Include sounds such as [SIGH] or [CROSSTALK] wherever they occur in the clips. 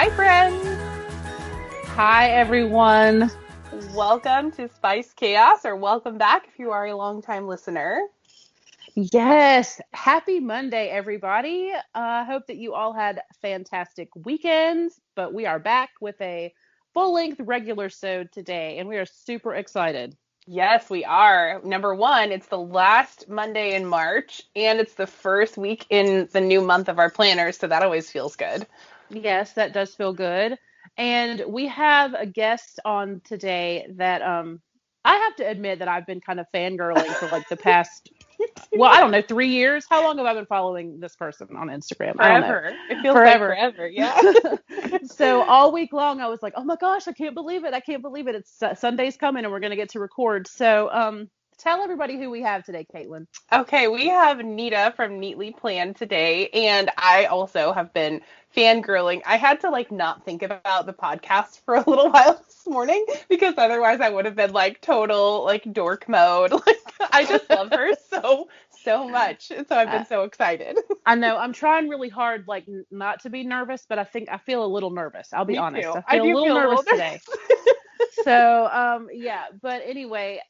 Hi, friends. Hi, everyone. Welcome to Spice Chaos, or welcome back if you are a longtime listener. Yes. Happy Monday, everybody. I uh, hope that you all had fantastic weekends, but we are back with a full length regular show today, and we are super excited. Yes, we are. Number one, it's the last Monday in March, and it's the first week in the new month of our planners, so that always feels good. Yes, that does feel good. And we have a guest on today that um I have to admit that I've been kind of fangirling for like the [LAUGHS] past well, I don't know, three years. How long have I been following this person on Instagram? Forever. It feels forever. Like forever. Yeah. [LAUGHS] [LAUGHS] so all week long, I was like, oh my gosh, I can't believe it. I can't believe it. It's uh, Sunday's coming and we're going to get to record. So, um, tell everybody who we have today, Caitlin. Okay, we have Nita from Neatly Planned today, and I also have been fangirling. I had to like not think about the podcast for a little [LAUGHS] while this morning because otherwise I would have been like total like dork mode. [LAUGHS] Like I just love her [LAUGHS] so so much, and so I've been uh, so excited. I know I'm trying really hard like not to be nervous, but I think I feel a little nervous. I'll be Me honest. Too. I feel I a little feel nervous little today. so um yeah, but anyway,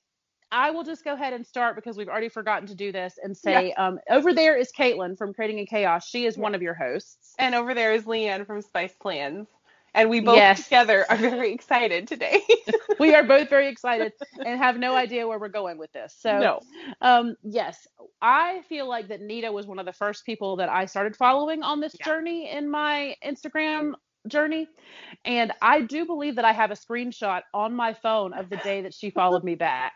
I will just go ahead and start because we've already forgotten to do this and say yeah. um, over there is Caitlin from Creating in Chaos. She is yeah. one of your hosts. And over there is Leanne from Spice Plans. And we both yes. together are very excited today. [LAUGHS] we are both very excited and have no idea where we're going with this. So, no. um, yes, I feel like that Nita was one of the first people that I started following on this yeah. journey in my Instagram journey. And I do believe that I have a screenshot on my phone of the day that she followed me back.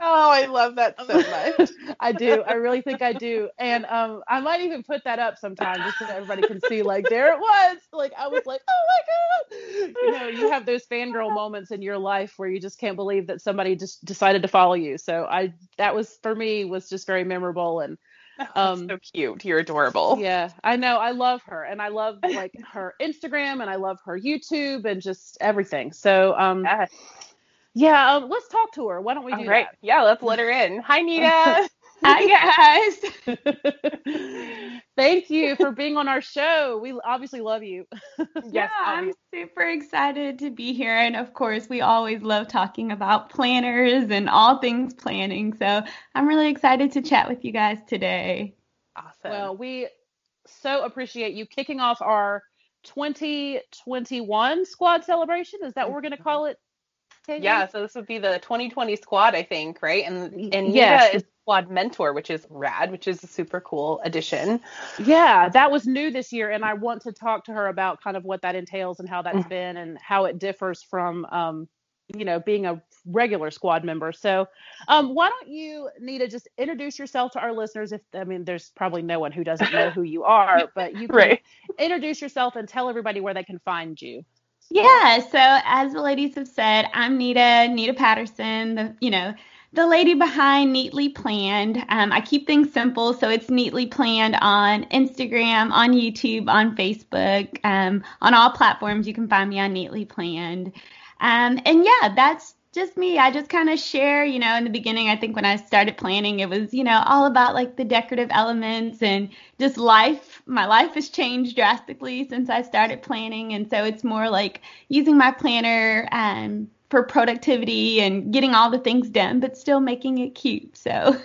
Oh, I love that so [LAUGHS] much. I do. I really think I do. And um, I might even put that up sometime just so everybody can see. Like there it was. Like I was like, oh my god. You know, you have those fangirl moments in your life where you just can't believe that somebody just decided to follow you. So I that was for me was just very memorable and [LAUGHS] um so cute. You're adorable. Yeah, I know. I love her and I love like her Instagram and I love her YouTube and just everything. So um [LAUGHS] yes. Yeah, um, let's talk to her. Why don't we do All right. that? Yeah, let's let her in. Hi, Nita. [LAUGHS] Hi, guys. [LAUGHS] Thank you for being on our show. We obviously love you. [LAUGHS] yes, yeah, I'm super excited to be here. And of course, we always love talking about planners and all things planning. So I'm really excited to chat with you guys today. Awesome. Well, we so appreciate you kicking off our 2021 squad celebration. Is that what we're going to call it yeah, so this would be the 2020 squad, I think, right? And and yes. Nita is squad mentor, which is rad, which is a super cool addition. Yeah, that was new this year, and I want to talk to her about kind of what that entails and how that's mm. been and how it differs from um, you know, being a regular squad member. So, um, why don't you, Nita, just introduce yourself to our listeners? If I mean, there's probably no one who doesn't know who you are, but you [LAUGHS] can right. introduce yourself and tell everybody where they can find you. Yeah, so as the ladies have said, I'm Nita, Nita Patterson, the you know, the lady behind Neatly Planned. Um, I keep things simple, so it's Neatly Planned on Instagram, on YouTube, on Facebook, um, on all platforms. You can find me on Neatly Planned. Um, and yeah, that's just me. I just kind of share, you know, in the beginning, I think when I started planning, it was, you know, all about like the decorative elements and just life. My life has changed drastically since I started planning. And so it's more like using my planner um, for productivity and getting all the things done, but still making it cute. So.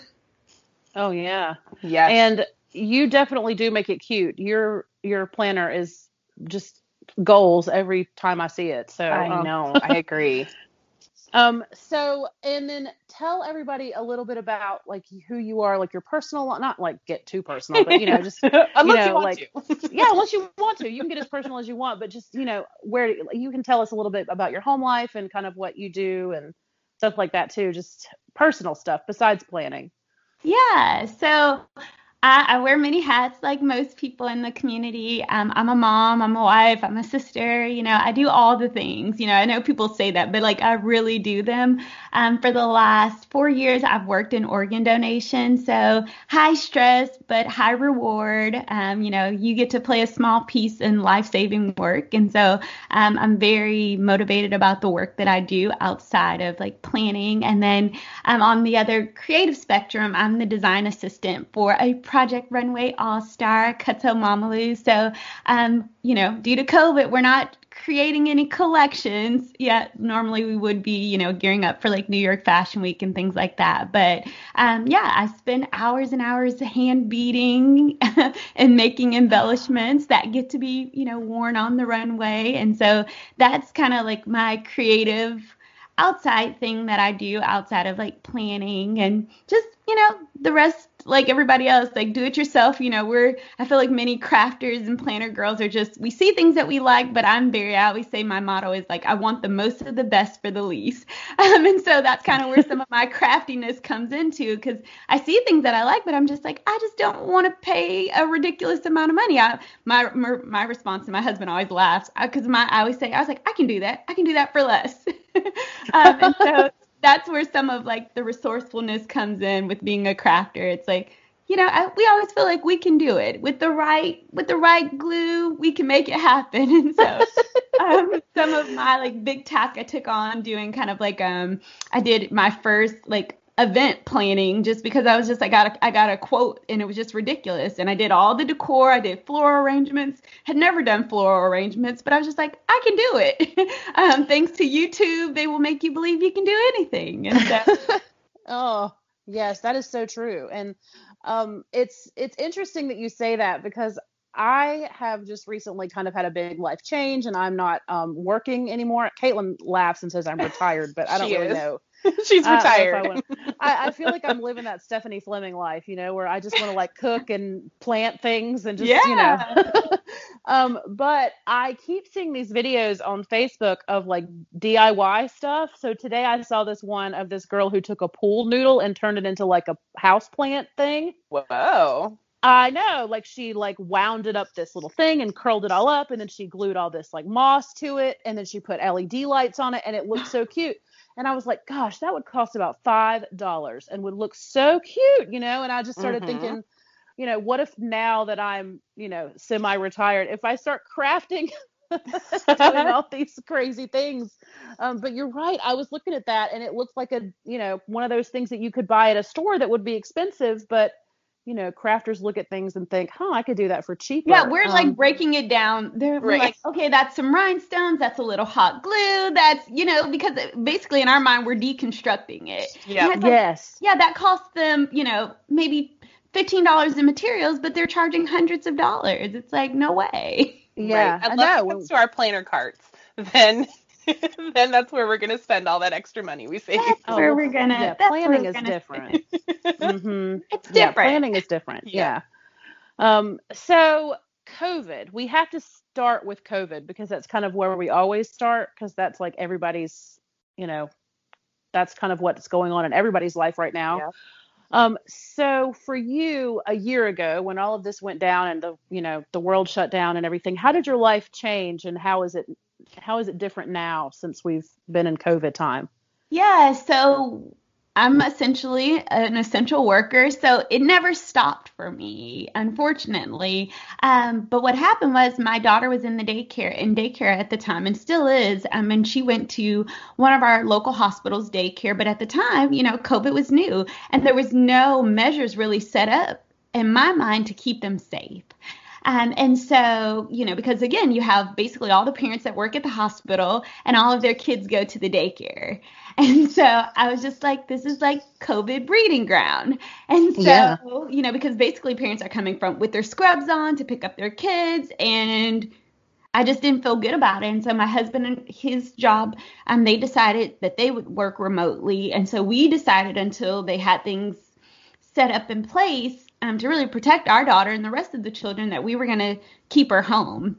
Oh, yeah. Yeah. And you definitely do make it cute. Your your planner is just goals every time I see it. So I um, know. [LAUGHS] I agree. Um, so and then tell everybody a little bit about like who you are, like your personal, not like get too personal, but you know, just [LAUGHS] unless you, know, you want like, to. [LAUGHS] yeah, unless you want to, you can get as personal as you want, but just you know, where you can tell us a little bit about your home life and kind of what you do and stuff like that too, just personal stuff besides planning. Yeah, so I, I, wear many hats like most people in the community. Um, I'm a mom, I'm a wife, I'm a sister. You know, I do all the things. You know, I know people say that, but like I really do them. Um, for the last four years, I've worked in organ donation. So high stress, but high reward. Um, you know, you get to play a small piece in life saving work. And so um, I'm very motivated about the work that I do outside of like planning. And then um, on the other creative spectrum, I'm the design assistant for a Project Runway All Star, Korto Momolu. So, um, you know, due to COVID, we're not creating any collections yet. Normally we would be, you know, gearing up for like New York Fashion Week and things like that. But um, yeah, I spend hours and hours hand beading [LAUGHS] and making embellishments that get to be, you know, worn on the runway. And so that's kind of like my creative outside thing that I do outside of like planning and just, you know, the rest like everybody else, like do it yourself. You know, we're I feel like many crafters and planner girls are just we see things that we like, but I'm very I always say my motto is like I want the most of the best for the least. [LAUGHS] Um, and so that's kind of where some of my craftiness comes into because I see things that I like, but I'm just like I just don't want to pay a ridiculous amount of money. I my my, my response, and my husband always laughs because my I always say I was like I can do that. I can do that for less. [LAUGHS] um, and so that's where some of like the resourcefulness comes in with being a crafter. It's like, you know, I, we always feel like we can do it with the right with the right glue. We can make it happen. And so, [LAUGHS] um, some of my like big task I took on doing kind of like um, I did my first like event planning just because I was just I got a, I got a quote and it was just ridiculous and I did all the decor I did floral arrangements had never done floral arrangements but I was just like I can do it [LAUGHS] um, thanks to YouTube they will make you believe you can do anything and so [LAUGHS] oh yes that is so true and um, it's it's interesting that you say that because I have just recently kind of had a big life change and I'm not um, working anymore. Caitlin laughs and says I'm retired, but I [LAUGHS] don't really is. know. [LAUGHS] She's I don't know if retired. I, I, I feel like I'm living that Stephanie Fleming life, you know, where I just want to like cook and plant things and just, you know. [LAUGHS] um, but I keep seeing these videos on Facebook of like DIY stuff. So today I saw this one of this girl who took a pool noodle and turned it into like a house plant thing. Whoa. I know, like she like wound it up this little thing and curled it all up, and then she glued all this like moss to it, and then she put LED lights on it, and it looked so cute. And I was like, gosh, that would cost about five dollars and would look so cute, you know. And I just started Mhm. thinking, you know, what if now that I'm, you know, semi-retired, if I start crafting, [LAUGHS] doing all [LAUGHS] these crazy things. Um, but you're right. I was looking at that, and it looks like a, you know, one of those things that you could buy at a store that would be expensive, but you know, crafters look at things and think, huh, I could do that for cheaper. Yeah, we're Um, like breaking it down. They're we're Right. like, okay, that's some rhinestones, that's a little hot glue, that's you know, because basically in our mind we're deconstructing it. Yeah. Like, yes. yeah, that costs them, you know, maybe fifteen dollars in materials, but they're charging hundreds of dollars. It's like no way. Yeah, Right. I Unless know. it comes to our planner carts, [LAUGHS] then [LAUGHS] then that's where we're gonna spend all that extra money we save. That's Oh, where we're gonna. yeah, planning is gonna- different. [LAUGHS] hmm It's Yeah, different. planning is different. Yeah. Yeah. Um, so COVID, we have to start with COVID because that's kind of where we always start because that's like everybody's, you know, that's kind of what's going on in everybody's life right now. Yeah. Um, so for you a year ago when all of this went down and the, you know, the world shut down and everything, how did your life change and how is it how is it different now since we've been in COVID time? Yeah, so I'm essentially an essential worker, so it never stopped for me, unfortunately. Um, but what happened was my daughter was in the daycare in daycare at the time and still is. Um, and she went to one of our local hospitals daycare, but at the time, you know, COVID was new and there was no measures really set up in my mind to keep them safe. Um, and so, you know, because again, you have basically all the parents that work at the hospital and all of their kids go to the daycare. [LAUGHS] And so I was just like, this is like COVID breeding ground. And so, Yeah. you know, because basically parents are coming from with their scrubs on to pick up their kids and I just didn't feel good about it. And so my husband and his job, um, they decided that they would work remotely. And so we decided until they had things set up in place um, to really protect our daughter and the rest of the children that we were going to keep her home.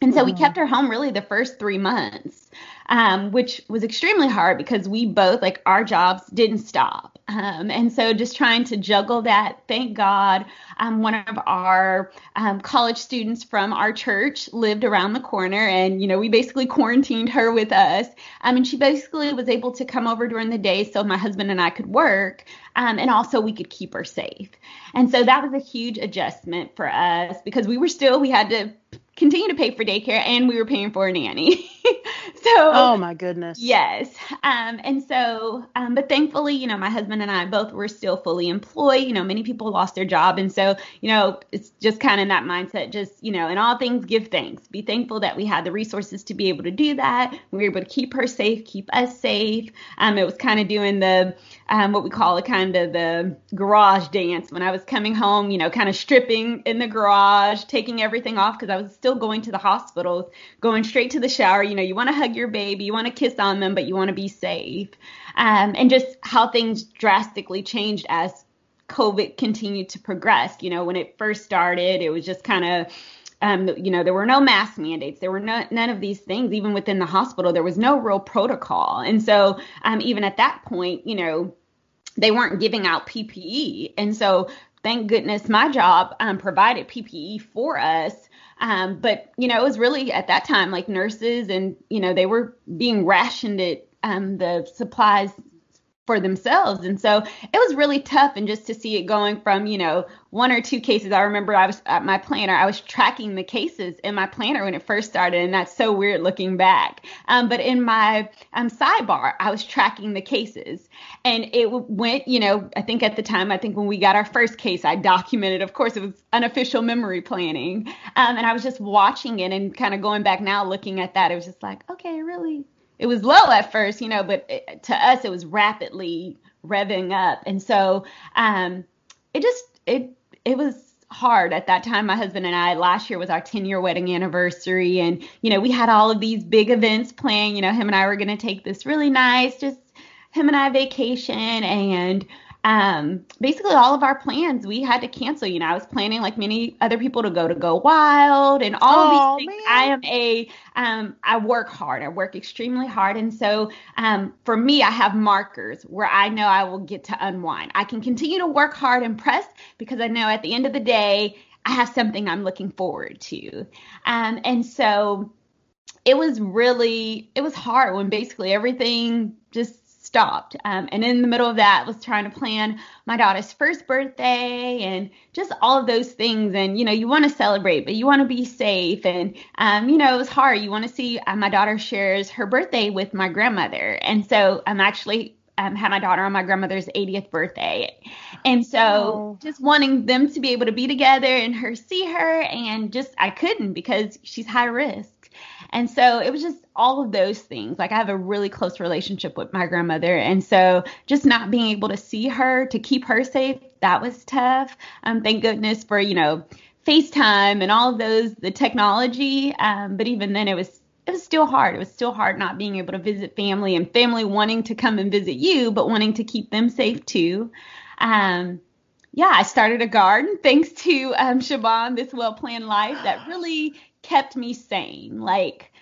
And so we Mhm. kept her home really the first three months, um, which was extremely hard because we both, like, our jobs didn't stop. Um, and so just trying to juggle that, thank God, um, one of our um, college students from our church lived around the corner and, you know, we basically quarantined her with us. Um, and she basically was able to come over during the day so my husband and I could work um, and also we could keep her safe. And so that was a huge adjustment for us because we were still, we had to continue to pay for daycare and we were paying for a nanny. [LAUGHS] so oh my goodness. yes. Um and so um but thankfully you know my husband and i both were still fully employed. You know many people lost their job and so you know it's just kind of that mindset just you know in all things give thanks. Be thankful that we had the resources to be able to do that. We were able to keep her safe keep us safe. Um it was kind of doing the um what we call a kind of the garage dance when i was coming home you know kind of stripping in the garage taking everything off because i was still going to the hospital going straight to the shower you know you want to hug your baby, you want to kiss on them, but you want to be safe. Um, and just how things drastically changed as COVID continued to progress. You know, when it first started, it was just kind of um, you know, there were no mask mandates. There were no, none of these things. Even within the hospital, there was no real protocol. And so, um, even at that point, you know, they weren't giving out PPE. And so, thank goodness my job um, provided PPE for us um, but you know, it was really at that time like nurses and you know they were being rationed it um, the supplies for themselves. And so it was really tough. And just to see it going from, you know, one or two cases, I remember I was at my planner, I was tracking the cases in my planner when it first started. And that's so weird looking back. Um, but in my um, sidebar, I was tracking the cases. And it went, you know, I think at the time, I think when we got our first case, I documented, of course, it was unofficial memory planning. Um, and I was just watching it and kind of going back now looking at that. It was just like, okay, really it was low at first, you know, but it, to us it was rapidly revving up, and so um, it just it it was hard at that time. My husband and I last year was our 10 year wedding anniversary, and you know we had all of these big events planned. You know, him and I were going to take this really nice, just him and I vacation, and um, basically all of our plans we had to cancel. You know, I was planning like many other people to go to Go Wild and all oh, of these things. Man. I am a um, I work hard. I work extremely hard, and so um, for me, I have markers where I know I will get to unwind. I can continue to work hard and press because I know at the end of the day I have something I'm looking forward to, um, and so it was really it was hard when basically everything just stopped. Um, and in the middle of that was trying to plan my daughter's first birthday and just all of those things. And, you know, you want to celebrate, but you want to be safe. And, um, you know, it was hard. You want to see uh, my daughter shares her birthday with my grandmother. And so I'm actually um, had my daughter on my grandmother's 80th birthday. And so oh. just wanting them to be able to be together and her see her and just I couldn't because she's high risk. And so it was just all of those things. Like I have a really close relationship with my grandmother. And so just not being able to see her to keep her safe, that was tough. Um, thank goodness for, you know, FaceTime and all of those, the technology. Um, but even then it was it was still hard. It was still hard not being able to visit family and family wanting to come and visit you, but wanting to keep them safe too. Um, yeah, I started a garden thanks to um, Shaban, this well planned life that really kept me sane. Like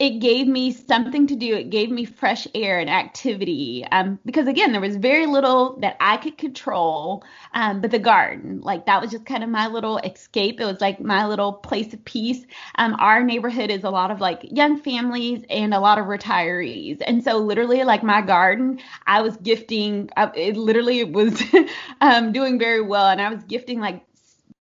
it gave me something to do. It gave me fresh air and activity. Um, because again, there was very little that I could control. Um, but the garden, like that was just kind of my little escape. It was like my little place of peace. Um, our neighborhood is a lot of like young families and a lot of retirees. And so literally like my garden, I was gifting, uh, it literally was [LAUGHS] um, doing very well. And I was gifting like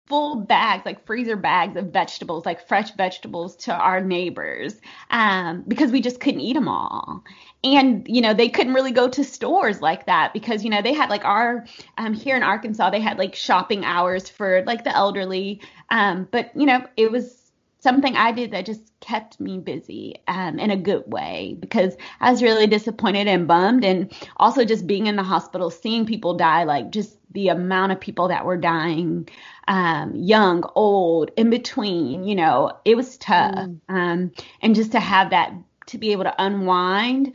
full bags, like freezer bags of vegetables, like fresh vegetables to our neighbors um, because we just couldn't eat them all. And, you know, they couldn't really go to stores like that because, you know, they had like our, um, here in Arkansas, they had like shopping hours for like the elderly. Um, but, you know, it was something I did that just kept me busy um, in a good way because I was really disappointed and bummed. And also just being in the hospital, seeing people die, like just the amount of people that were dying um, young, old, in between, you know, it was tough. Mm. Um, and just to have that, to be able to unwind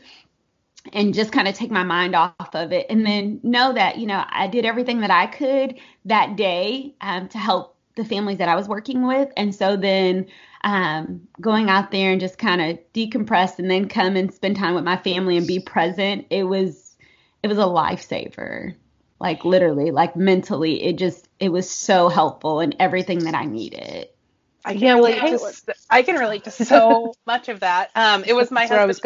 and just kind of take my mind off of it and then know that, you know, I did everything that I could that day um, to help the families that I was working with. And so then um, going out there and just kind of decompress and then come and spend time with my family and be present, it was, it was a lifesaver. Like literally like mentally it just it was so helpful and everything that i needed. I can relate to, i can relate to so [LAUGHS] much of that. Um it was my husband's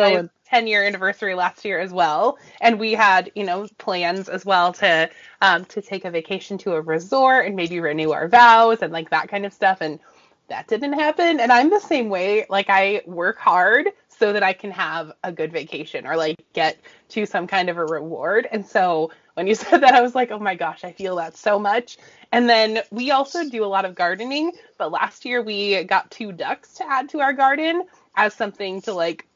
10 year anniversary last year as well and we had you know plans as well to um to take a vacation to a resort and maybe renew our vows and like that kind of stuff and that didn't happen. And I'm the same way. Like I work hard so that I can have a good vacation or like get to some kind of a reward. And so when you [LAUGHS] said that, I was like, oh my gosh, I feel that so much. And then we also do a lot of gardening, but last year we got two ducks to add to our garden as something to like,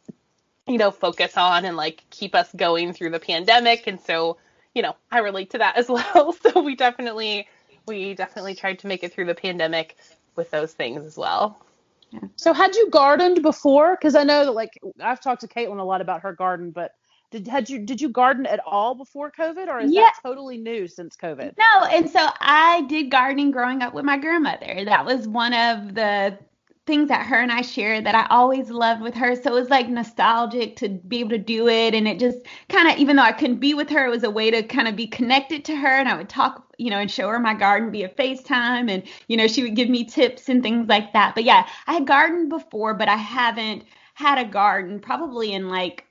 you know, focus on and like keep us going through the pandemic. And so, you know, I relate to that as [LAUGHS] well. So we definitely, we definitely tried to make it through the pandemic with those things as well. Yeah. So had you gardened before? Because I know that like I've talked to Caitlin a lot about her garden, but did had you did you garden at all before COVID, or is yeah. that totally new since COVID? No, and so I did gardening growing up with my grandmother. That was one of the things that her and I shared that I always loved with her. So it was like nostalgic to be able to do it. And it just kind of, even though I couldn't be with her, it was a way to kind of be connected to her. And I would talk, you know, and show her my garden via FaceTime. And, you know, she would give me tips and things like that. But yeah, I had gardened before, but I haven't had a garden probably in like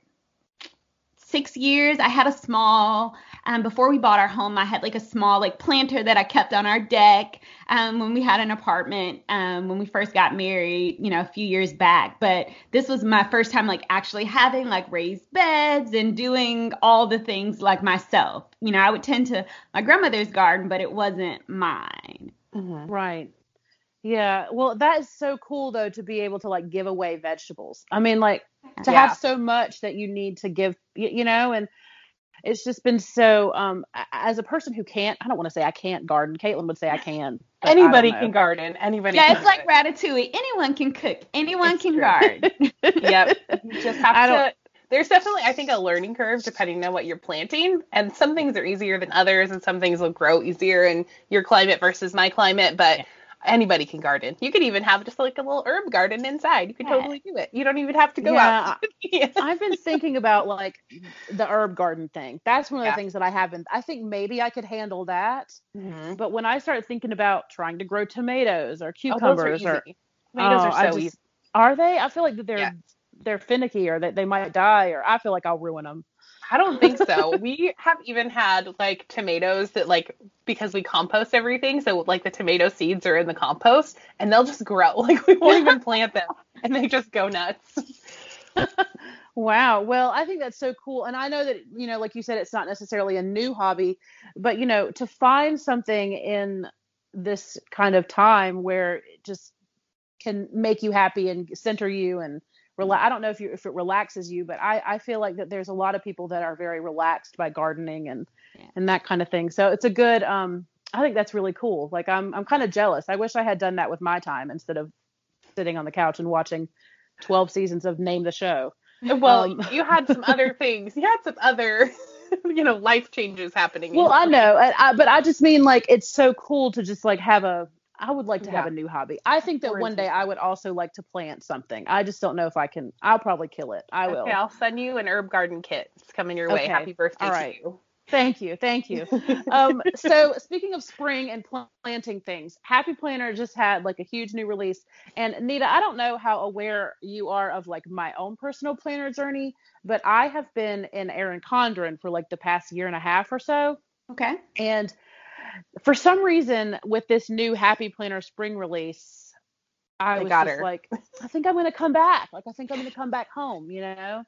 six years. I had a small um, before we bought our home, I had like a small like planter that I kept on our deck um, when we had an apartment um, when we first got married, you know, a few years back. But this was my first time like actually having like raised beds and doing all the things like myself. You know, I would tend to my grandmother's garden, but it wasn't mine. Mm-hmm. Right. Yeah, well, that is so cool though to be able to like give away vegetables. I mean, like to yeah. have so much that you need to give, you, you know, and it's just been so um as a person who can't i don't want to say i can't garden caitlin would say i can anybody I can garden anybody yeah it's like ratatouille. Anyone can cook. Anyone it's can true. garden. [LAUGHS] [LAUGHS] Yep. You just have to there's definitely i think a learning curve depending on what you're planting and some things are easier than others and some things will grow easier in your climate versus my climate but yeah anybody can garden. You could even have just like a little herb garden inside. You could totally do it. You don't even have to go yeah, out. [LAUGHS] yeah. I've been thinking about like the herb garden thing. That's one of the things that I haven't. I think maybe I could handle that. Mm-hmm. But when I start thinking about trying to grow tomatoes or oh, cucumbers oh, or tomatoes oh, are so just, easy. Are they? I feel like that they're yeah. they're finicky or that they might die or I feel like I'll ruin them. I don't think so. we have even had like tomatoes that like because we compost everything, so like the tomato seeds are in the compost and they'll just grow. [LAUGHS] Like we won't even [LAUGHS] plant them and they just go nuts. [LAUGHS] wow. Well, I think that's so cool. And I know that, you know, like you said, it's not necessarily a new hobby, but you know, to find something in this kind of time where it just can make you happy and center you and rela- I don't know if you if it relaxes you, but I I feel like that there's a lot of people that are very relaxed by gardening and yeah. and that kind of thing. So it's a good um I think that's really cool. Like I'm I'm kind of jealous. I wish I had done that with my time instead of sitting on the couch and watching 12 seasons of Name the Show. Well, um, you had some [LAUGHS] other things. You had some other [LAUGHS] you know life changes happening. Well, I know, I, I, but I just mean like it's so cool to just like have a I would like to yeah. have a new hobby. I think that one day I would also like to plant something. I just don't know if I can. I'll probably kill it. I will. Okay, I'll send you an herb garden kit. It's coming your way. Okay. Happy birthday All right. you. Thank you. Thank you. [LAUGHS] um, so speaking of spring and planting things, Happy Planner just had like a huge new release. And Nita, I don't know how aware you are of like my own personal planner journey, but I have been in Erin Condren for like the past year and a half or so. Okay. And for some reason with this new Happy Planner spring release, I was just her. like, I think I'm gonna come back. Like I think I'm gonna come back home, you know?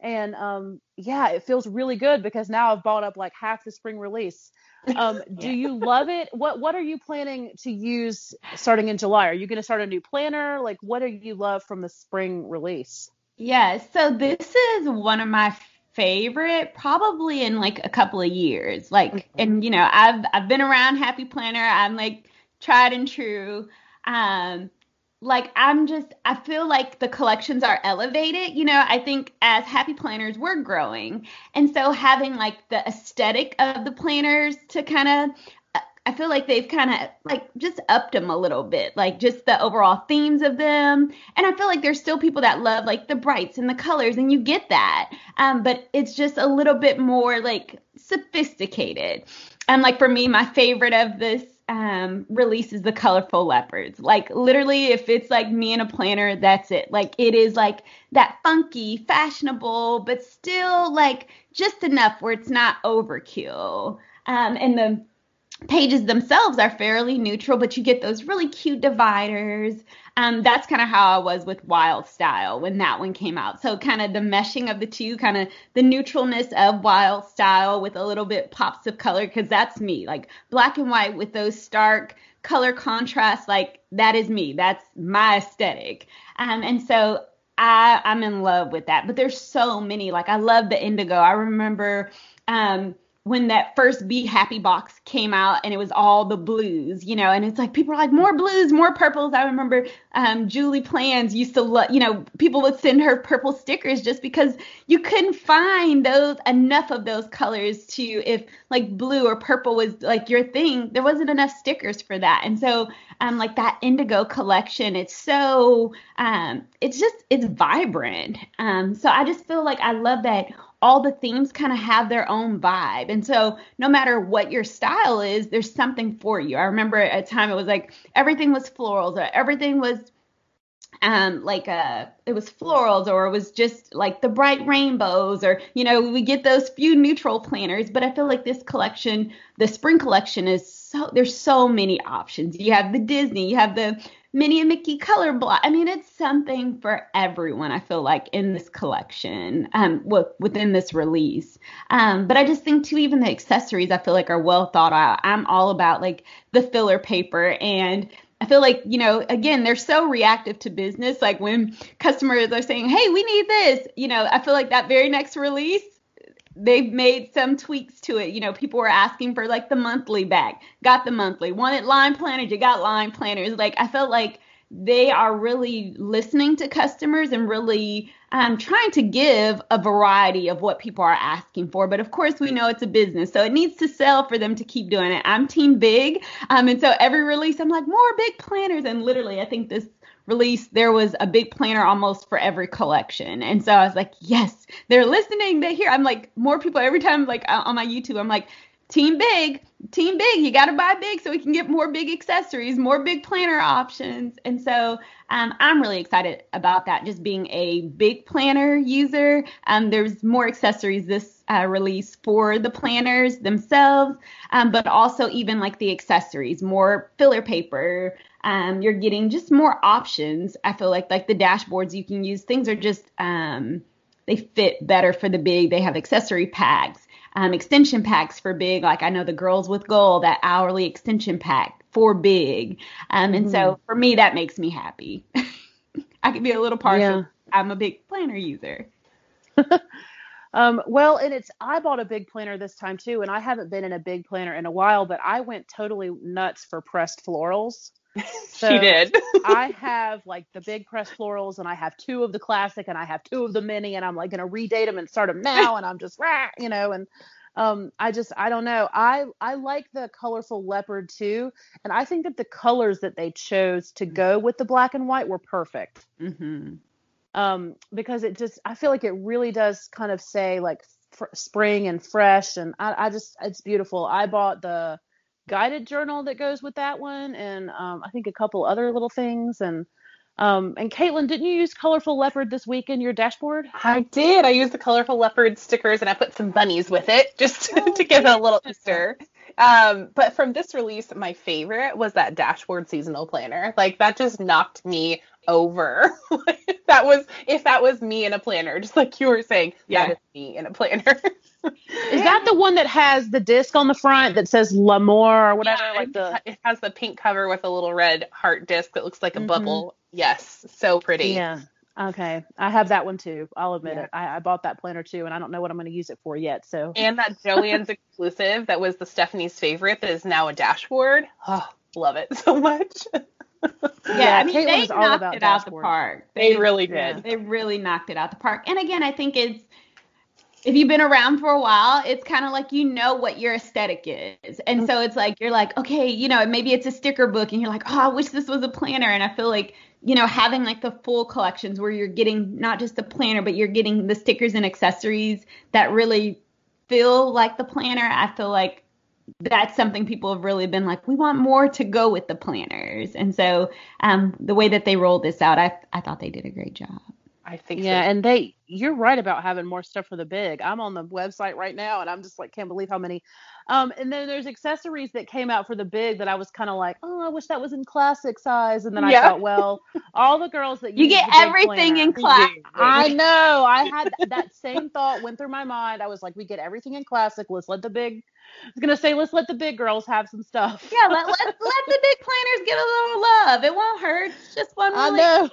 And um yeah, it feels really good because now I've bought up like half the spring release. Um, [LAUGHS] do you love it? What what are you planning to use starting in July? Are you gonna start a new planner? Like what do you love from the spring release? Yeah, so this is one of my favorite probably in like a couple of years. Like mm-hmm. and you know, I've I've been around Happy Planner. I'm like tried and true. Um like I'm just I feel like the collections are elevated. You know, I think as happy planners we're growing. And so having like the aesthetic of the planners to kind of I feel like they've kind of like just upped them a little bit, like just the overall themes of them. And I feel like there's still people that love like the brights and the colors, and you get that. Um, but it's just a little bit more like sophisticated. And like for me, my favorite of this um, release is the colorful leopards. Like literally, if it's like me and a planner, that's it. Like it is like that funky, fashionable, but still like just enough where it's not overkill. Um, and the pages themselves are fairly neutral, but you get those really cute dividers. Um, that's kind of how I was with Wild Style when that one came out. So kind of the meshing of the two, kind of the neutralness of Wild Style with a little bit pops of color, because that's me. Like black and white with those stark color contrasts, like that is me. That's my aesthetic. Um, and so I, I'm in love with that. But there's so many. Like I love the indigo. I remember um, when that first Be Happy box came out and it was all the blues, you know, and it's like people are like more blues, more purples. I remember um, Julie Plans used to love, you know, people would send her purple stickers just because you couldn't find those enough of those colors to if like blue or purple was like your thing, there wasn't enough stickers for that. And so um like that indigo collection, it's so um it's just it's vibrant. Um so I just feel like I love that all the themes kind of have their own vibe. And so no matter what your style is, there's something for you. I remember at a time it was like everything was florals or everything was um like uh it was florals or it was just like the bright rainbows or you know we get those few neutral planners but i feel like this collection the spring collection is so there's so many options you have the disney you have the Minnie and Mickey color block. I mean, it's something for everyone. I feel like in this collection, um, within this release. Um, but I just think too, even the accessories, I feel like are well thought out. I'm all about like the filler paper and I feel like, you know, again, they're so reactive to business. Like when customers are saying, hey, we need this, you know, I feel like that very next release, they've made some tweaks to it. You know, people were asking for like the monthly bag, got the monthly, wanted line planners, you got line planners. Like I felt like they are really listening to customers and really um, trying to give a variety of what people are asking for. But of course, we know it's a business, so it needs to sell for them to keep doing it. I'm team big, um, and so every release, I'm like more big planners, and literally, I think this release, there was a big planner almost for every collection. And so I was like, yes, they're listening. They hear. I'm like, more people every time, like on my YouTube, I'm like, team big, team big. You got to buy big so we can get more big accessories, more big planner options. And so um, I'm really excited about that. Just being a big planner user, um, there's more accessories this uh, release for the planners themselves, um, but also even like the accessories, more filler paper. Um, you're getting just more options. I feel like like the dashboards you can use. Things are just um, they fit better for the big. They have accessory packs um, extension packs for big. Like I know the girls with goal that hourly extension pack for big. Um, and mm. so mm-hmm. for me, that makes me happy. [LAUGHS] I can be a little partial. Yeah. I'm a big planner user. [LAUGHS] um, well, and it's I bought a big planner this time too, and I haven't been in a big planner in a while, but I went totally nuts for pressed florals. [LAUGHS] So she did. [LAUGHS] I have like the big press florals, and I have two of the classic, and I have two of the mini, and I'm like gonna redate them and start them now, and I'm just rah, you know, and um, I just I don't know. I I like the colorful leopard too, and I think that the colors that they chose to go with the black and white were perfect. Mm-hmm. Um, because it just I feel like it really does kind of say like fr- spring and fresh, and I I just it's beautiful. I bought the guided journal that goes with that one, and um, I think a couple other little things. And um, and Caitlin, didn't you use colorful leopard this week in your dashboard? I did. I used the colorful leopard stickers, and I put some bunnies with it [LAUGHS] just oh, to give it a little Easter. Um, but from this release, my favorite was that dashboard seasonal planner. Like that just knocked me over. [LAUGHS] that was if that was me in a planner, just like you were saying, yeah. that is me in a planner. [LAUGHS] Is that the one that has the disc on the front that says L'Amour or whatever? Yeah, like the it has the pink cover with a little red heart disc that looks like a mm-hmm. bubble. Yes, so pretty. Yeah. Okay, I have that one too. I'll admit yeah. it. I, I, bought that planner too, and I don't know what I'm going to use it for yet. So. And that Joann's [LAUGHS] exclusive that was the Stephanie's favorite that is now a dashboard. Oh, love it [LAUGHS] so much. yeah, I mean Caitlin they knocked it dashboard. out the park. They, they really did. They really knocked it out the park. And again, I think it's if you've been around for a while, it's kind of like you know what your aesthetic is. And so it's like you're like, okay, you know, maybe it's a sticker book and you're like, oh, I wish this was a planner. And I feel like, you know, having like the full collections where you're getting not just the planner, but you're getting the stickers and accessories that really feel like the planner. I feel like that's something people have really been like, we want more to go with the planners. And so um, the way that they rolled this out, I, I thought they did a great job. I think Yeah, so. and they you're right about having more stuff for the big. I'm on the website right now and I'm just like can't believe how many. Um and then there's accessories that came out for the big that I was kind of like, "Oh, I wish that was in classic size." And then I thought, well, all the girls that [LAUGHS] You get everything planner- in class. I know. I had that [LAUGHS] same thought went through my mind. I was like, we get everything in classic. Let's let the big I was gonna say let's let the big girls have some stuff. Yeah, let, let, let the big planners get a little love. It won't hurt. It's just one I really know.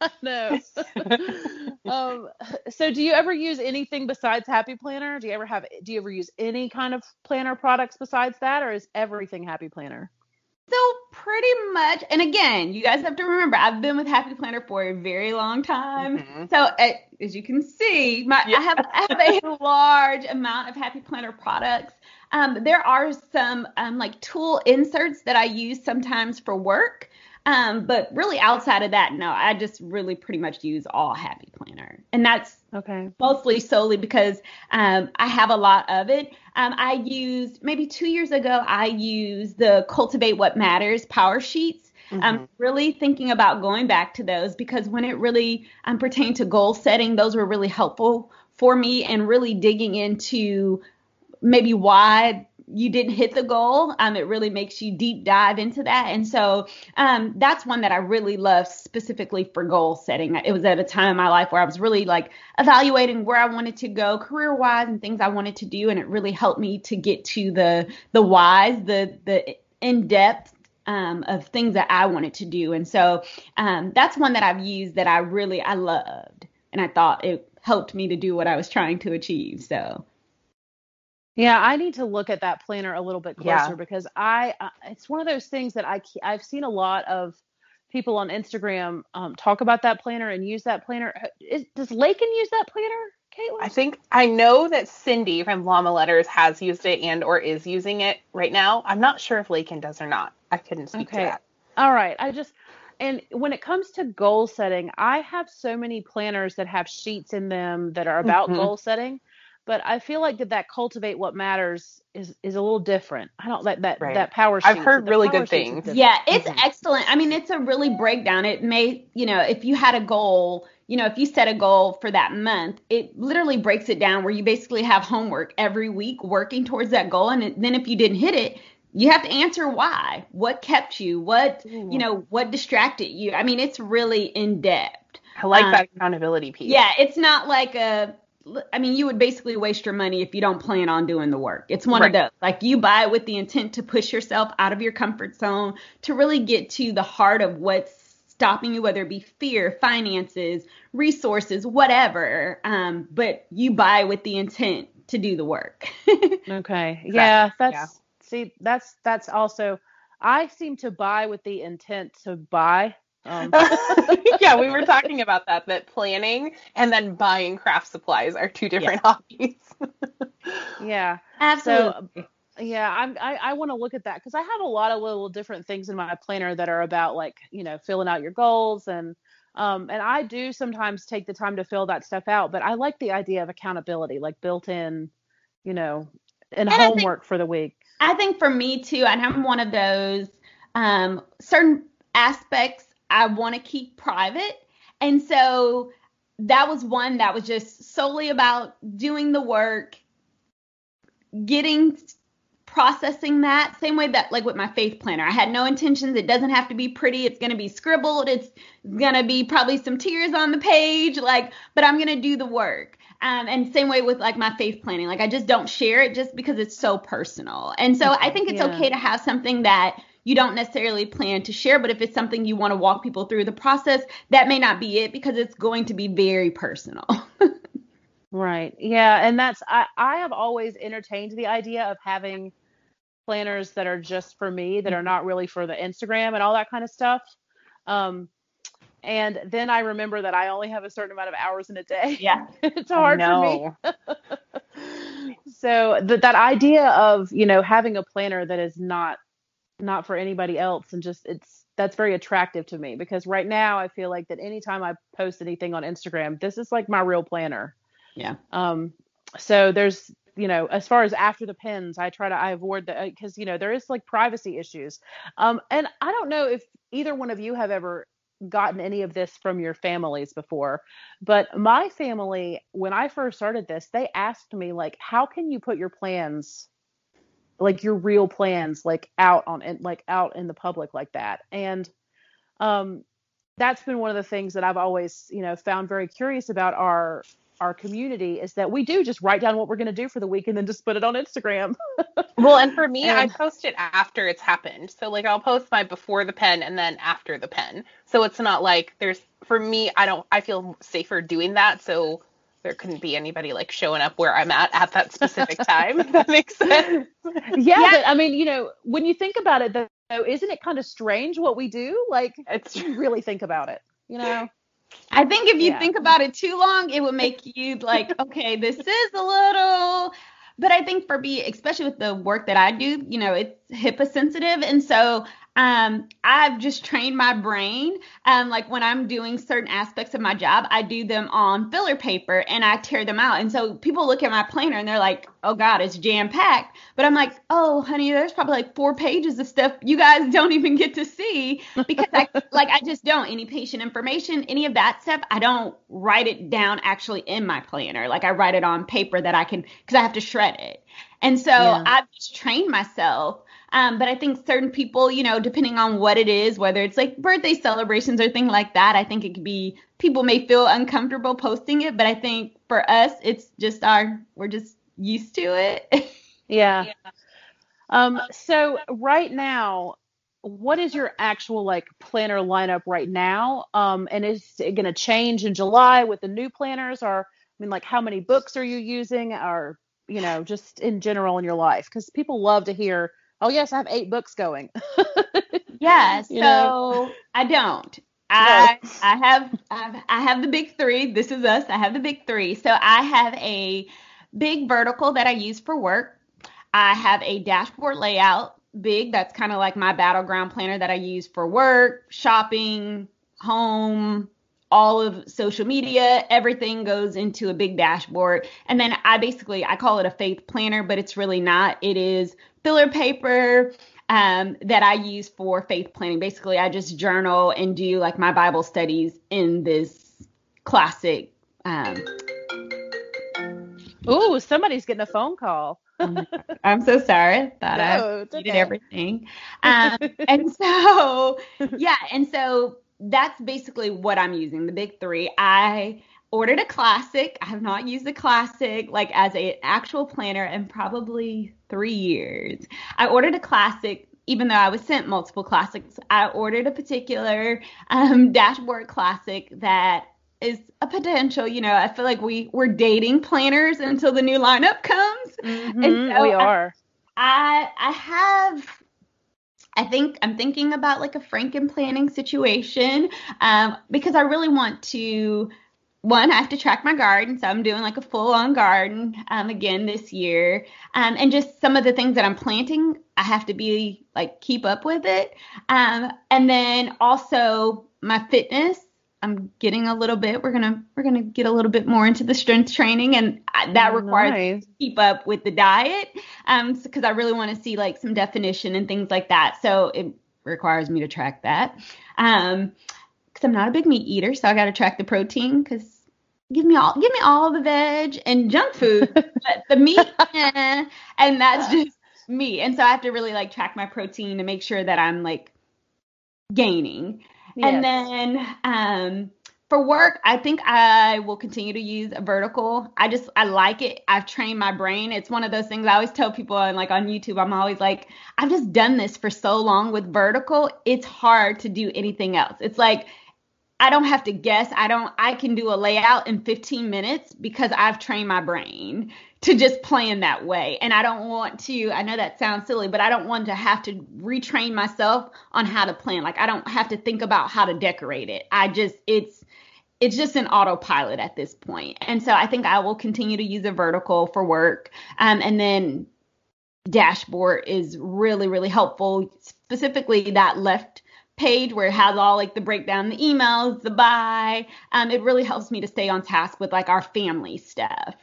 [LAUGHS] I know. [LAUGHS] um, so do you ever use anything besides Happy Planner? Do you ever have do you ever use any kind of planner products besides that or is everything Happy Planner? So pretty much, and again, you guys have to remember, I've been with Happy Planner for a very long time. Mhm. So uh, as you can see, my Yeah. I have I have a [LAUGHS] large amount of Happy Planner products. Um, there are some um, like tool inserts that I use sometimes for work. Um, but really outside of that, no, I just really pretty much use all Happy Planner. And that's Okay. mostly solely because um, I have a lot of it. Um, I used maybe two years ago. I used the Cultivate What Matters Power Sheets. I'm Mhm. really thinking about going back to those because when it really um, pertained to goal setting, those were really helpful for me and really digging into maybe why you didn't hit the goal. Um, it really makes you deep dive into that. And so um, that's one that I really love specifically for goal setting. It was at a time in my life where I was really like evaluating where I wanted to go career wise and things I wanted to do. And it really helped me to get to the the whys, the the in depth um, of things that I wanted to do. And so um, that's one that I've used that I really I loved, and I thought it helped me to do what I was trying to achieve. So Yeah, I need to look at that planner a little bit closer Yeah. because I uh, it's one of those things that I I've seen a lot of people on Instagram um, talk about that planner and use that planner. Is, does Lakin use that planner, Caitlin? I think I know that Cindy from Llama Letters has used it and or is using it right now. I'm not sure if Lakin does or not. I couldn't speak Okay. to that. All right. I just and when it comes to goal setting, I have so many planners that have sheets in them that are about Mhm. goal setting, but I feel like that that cultivate what matters is is a little different. I don't like that Right. that power. I've heard really good things. Yeah, it's Mhm. excellent. I mean, it's a really breakdown. It may, you know, if you had a goal, you know, if you set a goal for that month, it literally breaks it down where you basically have homework every week working towards that goal. And it- then if you didn't hit it, you have to answer why. What kept you? What, you know, what distracted you? I mean, it's really in depth. I like Um, that accountability piece. Yeah, it's not like a. I mean, you would basically waste your money if you don't plan on doing the work. It's one of those. Like you buy it with the intent to push yourself out of your comfort zone to really get to the heart of what's stopping you, whether it be fear, finances, resources, whatever. Um, but you buy with the intent to do the work. [LAUGHS] Okay. Yeah, that's Yeah. see that's that's also I seem to buy with the intent to buy. Um, [LAUGHS] yeah, we were talking about that. That planning and then buying craft supplies are two different hobbies. [LAUGHS] yeah. Absolutely. So yeah, I'm I, I want to look at that because I have a lot of little different things in my planner that are about like, you know, filling out your goals and um and I do sometimes take the time to fill that stuff out, but I like the idea of accountability, like built in, you know, and, And I think- homework for the week. I think for me too, and I'm one of those um, certain aspects I want to keep private. And so that was one that was just solely about doing the work, getting processing that same way that like with my faith planner. I had no intentions. It doesn't have to be pretty. It's going to be scribbled. It's going to be probably some tears on the page like but i'm going to do the work. Um, and same way with like my faith planning. Like i just don't share it just because it's so personal. And so i think it's Yeah. okay to have something that you don't necessarily plan to share but if it's something you want to walk people through the process that may not be it because it's going to be very personal [LAUGHS] Right. Yeah, and that's I I have always entertained the idea of having planners that are just for me that are not really for the Instagram and all that kind of stuff. Um and then I remember that I only have a certain amount of hours in a day. yeah [LAUGHS] it's hard for me. [LAUGHS] So that that idea of, you know, having a planner that is not not for anybody else and just it's that's very attractive to me because right now I feel like that anytime I post anything on Instagram, this is like my real planner. Yeah. Um, so there's, you know, as far as after the pins, I try to I avoid the because you know there is like privacy issues. Um, and I don't know if either one of you have ever gotten any of this from your families before, but my family, when I first started this, they asked me like, "How can you put your plans, like your real plans, like out on it like out in the public like that?" And um, that's been one of the things that I've always, you know, found very curious about our our community is that we do just write down what we're going to do for the week and then just put it on Instagram. [LAUGHS] well, and for me, and, I post it after it's happened. So like I'll post my before the pen and then after the pen. So it's not like there's for me, I don't I feel safer doing that. So there couldn't be anybody like showing up where I'm at at that specific time. [LAUGHS] if that makes sense. Yeah, [LAUGHS] yeah, but I mean, you know, when you think about it, though, isn't it kind of strange what we do? Like, it's really think about it, you know. I think if you yeah. think about it too long, it would make you like, [LAUGHS] okay, this is a little. But I think for me, especially with the work that I do, you know, it's HIPAA sensitive, and so um, I've just trained my brain. Um, like when I'm doing certain aspects of my job, I do them on filler paper and I tear them out. And so people look at my planner and they're like, oh God, it's jam packed. But I'm like, oh, honey, there's probably like four pages of stuff you guys [LAUGHS] don't even get to see because I, [LAUGHS] like, I just don't. Any patient information, any of that stuff, I don't write it down actually in my planner. Like I write it on paper that I can, because I have to shred it. And so yeah. I've just trained myself um, but I think certain people, you know, depending on what it is, whether it's like birthday celebrations or things like that, I think it could be people may feel uncomfortable posting it. But I think for us, it's just our we're just used to it. [LAUGHS] yeah. yeah. Um. So right now, what is your actual like planner lineup right now? Um. And is it going to change in July with the new planners? Or I mean, like, how many books are you using? Or you know, just in general in your life, because people love to hear oh yes, I have eight books going. [LAUGHS] yeah, so know? I don't. I no. I have I've, I have the big three. This is us. I have the big three. So I have a big vertical that I use for work. I have a dashboard layout big. That's kind of like my battleground planner that I use for work, shopping, home, all of social media, everything goes into a big dashboard. And then I basically I call it a faith planner, but it's really not. It is filler paper um, that I use for faith planning. Basically, I just journal and do like my Bible studies in this classic. Um, Ooh, somebody's getting a phone call. I'm so sorry. Thought no, I needed everything. Um, and so, yeah, and so that's basically what I'm using. The big three. I ordered a classic. I have not used a classic like as an actual planner in probably three years. I ordered a classic even though I was sent multiple classics, I ordered a particular um, [LAUGHS] dashboard classic that is a potential. You know, I feel like we we're dating planners until the new lineup comes. Mm-hmm, and so we are. I I have. I think I'm thinking about like a Franken planning situation um, because I really want to one, I have to track my garden, so I'm doing like a full on garden um, again this year, um, and just some of the things that I'm planting, I have to be like keep up with it, um, and then also my fitness. I'm getting a little bit. We're gonna we're gonna get a little bit more into the strength training, and that oh, requires nice. keep up with the diet, um, because I really want to see like some definition and things like that. So it requires me to track that. Um, because I'm not a big meat eater, so I got to track the protein because give me all give me all the veg and junk food, [LAUGHS] but the meat eh, and that's just me. And so I have to really like track my protein to make sure that I'm like gaining. Yes. And then um for work, I think I will continue to use a vertical. I just I like it. I've trained my brain. It's one of those things I always tell people and like on YouTube, I'm always like, I've just done this for so long with vertical. It's hard to do anything else. It's like I don't have to guess. I don't I can do a layout in 15 minutes because I've trained my brain to just plan that way. And I don't want to I know that sounds silly, but I don't want to have to retrain myself on how to plan. Like I don't have to think about how to decorate it. I just it's it's just an autopilot at this point. And so I think I will continue to use a vertical for work. Um, and then dashboard is really really helpful specifically that left page where it has all like the breakdown, the emails, the buy. Um, it really helps me to stay on task with like our family stuff.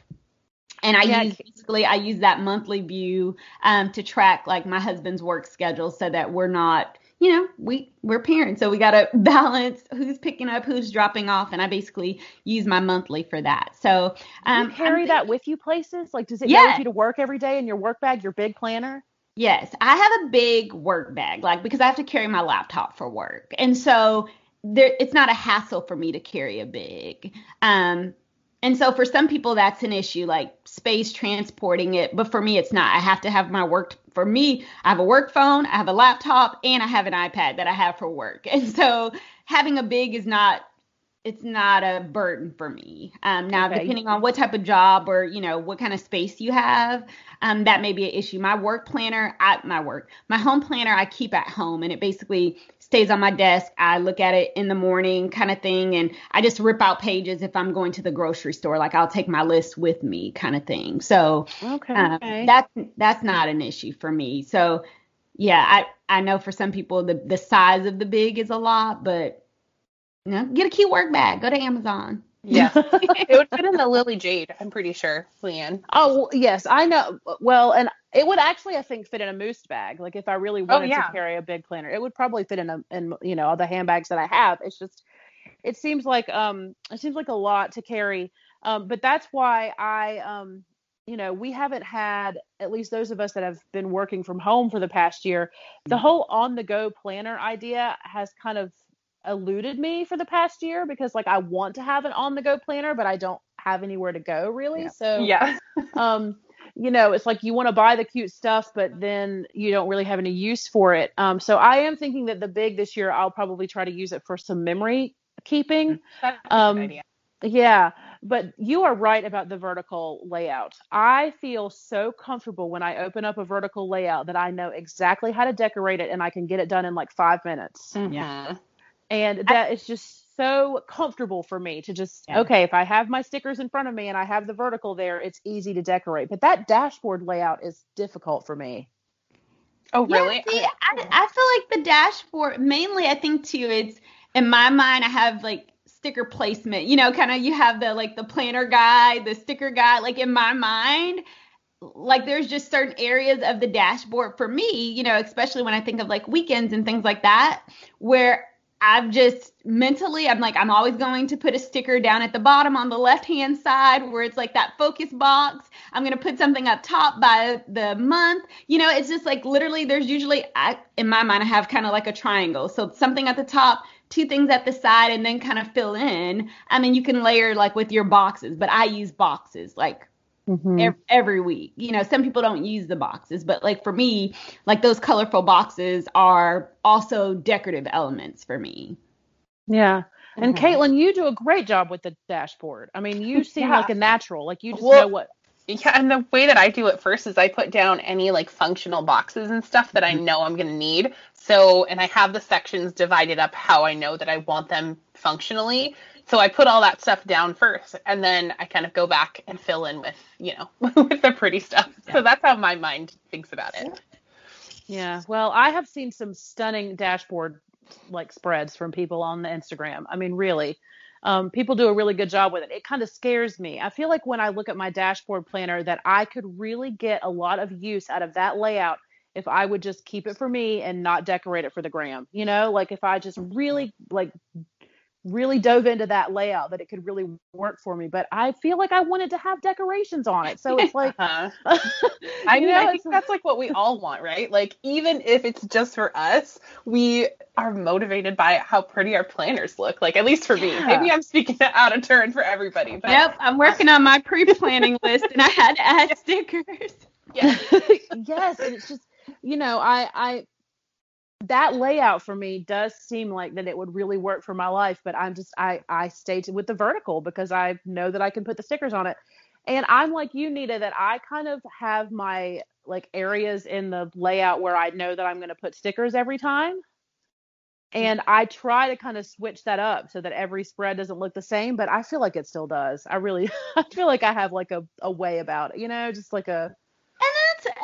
And I yeah. use basically I use that monthly view um, to track like my husband's work schedule so that we're not you know, we we're parents, so we gotta [LAUGHS] balance who's picking up, who's dropping off, and I basically use my monthly for that. So um, you carry that with you places? Like, does it yeah. go with you to work every day in your work bag, your big planner? Yes, I have a big work bag, like because I have to carry my laptop for work, and so there, it's not a hassle for me to carry a big. Um, and so for some people that's an issue, like space transporting it, but for me it's not. I have to have my work for me, I have a work phone, I have a laptop, and I have an iPad that I have for work. [LAUGHS] And so having a big is not it's not a burden for me. Um, now, okay. depending on what type of job or you know what kind of space you have, um, that may be an issue. My work planner, at my work, my home planner, I keep at home, and it basically stays on my desk. I look at it in the morning, kind of thing, and I just rip out pages if I'm going to the grocery store. Like I'll take my list with me, kind of thing. So okay, uh, okay. that's that's not an issue for me. So yeah, I I know for some people the the size of the big is a lot, but you know, get a cute work bag. Go to Amazon. Yeah, [LAUGHS] it would fit in the Lily Jade. I'm pretty sure, Leanne. Oh yes, I know. Well, and it would actually, I think, fit in a moose bag. Like if I really oh, wanted oh, yeah. to carry a big planner, it would probably fit in a in you know all the handbags that I have. It's just, it seems like um, it seems like a lot to carry. Um, but that's why I um, you know, we haven't had at least those of us that have been working from home for the past year. The mm-hmm. whole on the go planner idea has kind of eluded me for the past year because like I want to have an on the go planner, but I don't have anywhere to go really. Yeah. So yeah. [LAUGHS] um, you know, it's like you want to buy the cute stuff, but then you don't really have any use for it. Um, so I am thinking that the big this year I'll probably try to use it for some memory keeping. That's um, idea. Yeah, but you are right about the vertical layout. I feel so comfortable when I open up a vertical layout that I know exactly how to decorate it and I can get it done in like five minutes. Mm-hmm. Yeah and that I, is just so comfortable for me to just yeah. okay if i have my stickers in front of me and i have the vertical there it's easy to decorate. But that dashboard layout is difficult for me. Oh really? yeah, see, I, I feel like the dashboard mainly i think too it's in my mind i have like sticker placement. You know kind of you have the like the planner guy the sticker guy. Like in my mind like there's just certain areas of the dashboard for me, you know, especially when I think of like weekends and things like that, where I've just mentally, I'm like, I'm always going to put a sticker down at the bottom on the left hand side where it's like that focus box. I'm going to put something up top by the month. You know, it's just like literally, there's usually, I, in my mind, I have kind of like a triangle. So something at the top, two things at the side, and then kind of fill in. I mean, you can layer like with your boxes, but I use boxes like Mm-hmm. Every, every, week. You know, some people don't use the boxes, but like for me, like those colorful boxes are also decorative elements for me. Yeah. And mm-hmm. Caitlin, you do a great job with the dashboard. I mean, you [LAUGHS] seem yeah. like a natural. Like you just well, know what. Yeah, and the way that I do it first is I put down any like functional boxes and stuff that I mm-hmm. know I'm gonna need. So, and I have the sections divided up how I know that I want them functionally so I put all that stuff down first, and then I kind of go back and fill in with, you know, [LAUGHS] with the pretty stuff. Yeah. So that's how my mind thinks about it. Yeah. Well, I have seen some stunning dashboard like spreads from people on the Instagram. I mean, really. Um, people do a really good job with it. It kind of scares me. I feel like when I look at my dashboard planner that I could really get a lot of use out of that layout if I would just keep it for me and not decorate it for the gram. You know, like if I just really like really dove into that layout that it could really work for me but i feel like i wanted to have decorations on it. So [LAUGHS] it's like uh-huh. [LAUGHS] i mean know, i think that's like what we all want right? Like even if it's just for us we are motivated by how pretty our planners look like at least for me. Maybe i'm speaking [LAUGHS] out of turn for everybody but yep i'm working on my pre-planning list and i had to add stickers. Yes. yes and it's just you know i i that layout for me does seem like that it would really work for my life but i'm just i i stayed with the vertical because i know that i can put the stickers on it. And i'm like you nita that i kind of have my like areas in the layout where i know that i'm going to put stickers every time. And i try to kind of switch that up so that every spread doesn't look the same but i feel like it still does. I really [LAUGHS] i feel like i have like a, a way about it you know just like a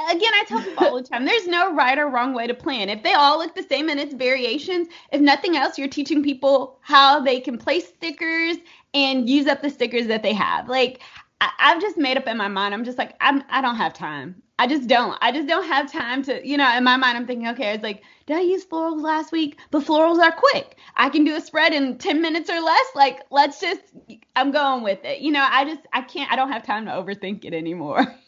again, I tell people all the time, there's no right or wrong way to plan. If they all look the same and it's variations, if nothing else, you're teaching people how they can place stickers and use up the stickers that they have. Like I, I've just made up in my mind. I'm just like, I'm, I don't have time. I just don't. I just don't have time to, you know, in my mind, I'm thinking, okay, it's like, did I use florals last week? The florals are quick. I can do a spread in 10 minutes or less. Like, let's just, I'm going with it. You know, I just, I can't, I don't have time to overthink it anymore. [LAUGHS]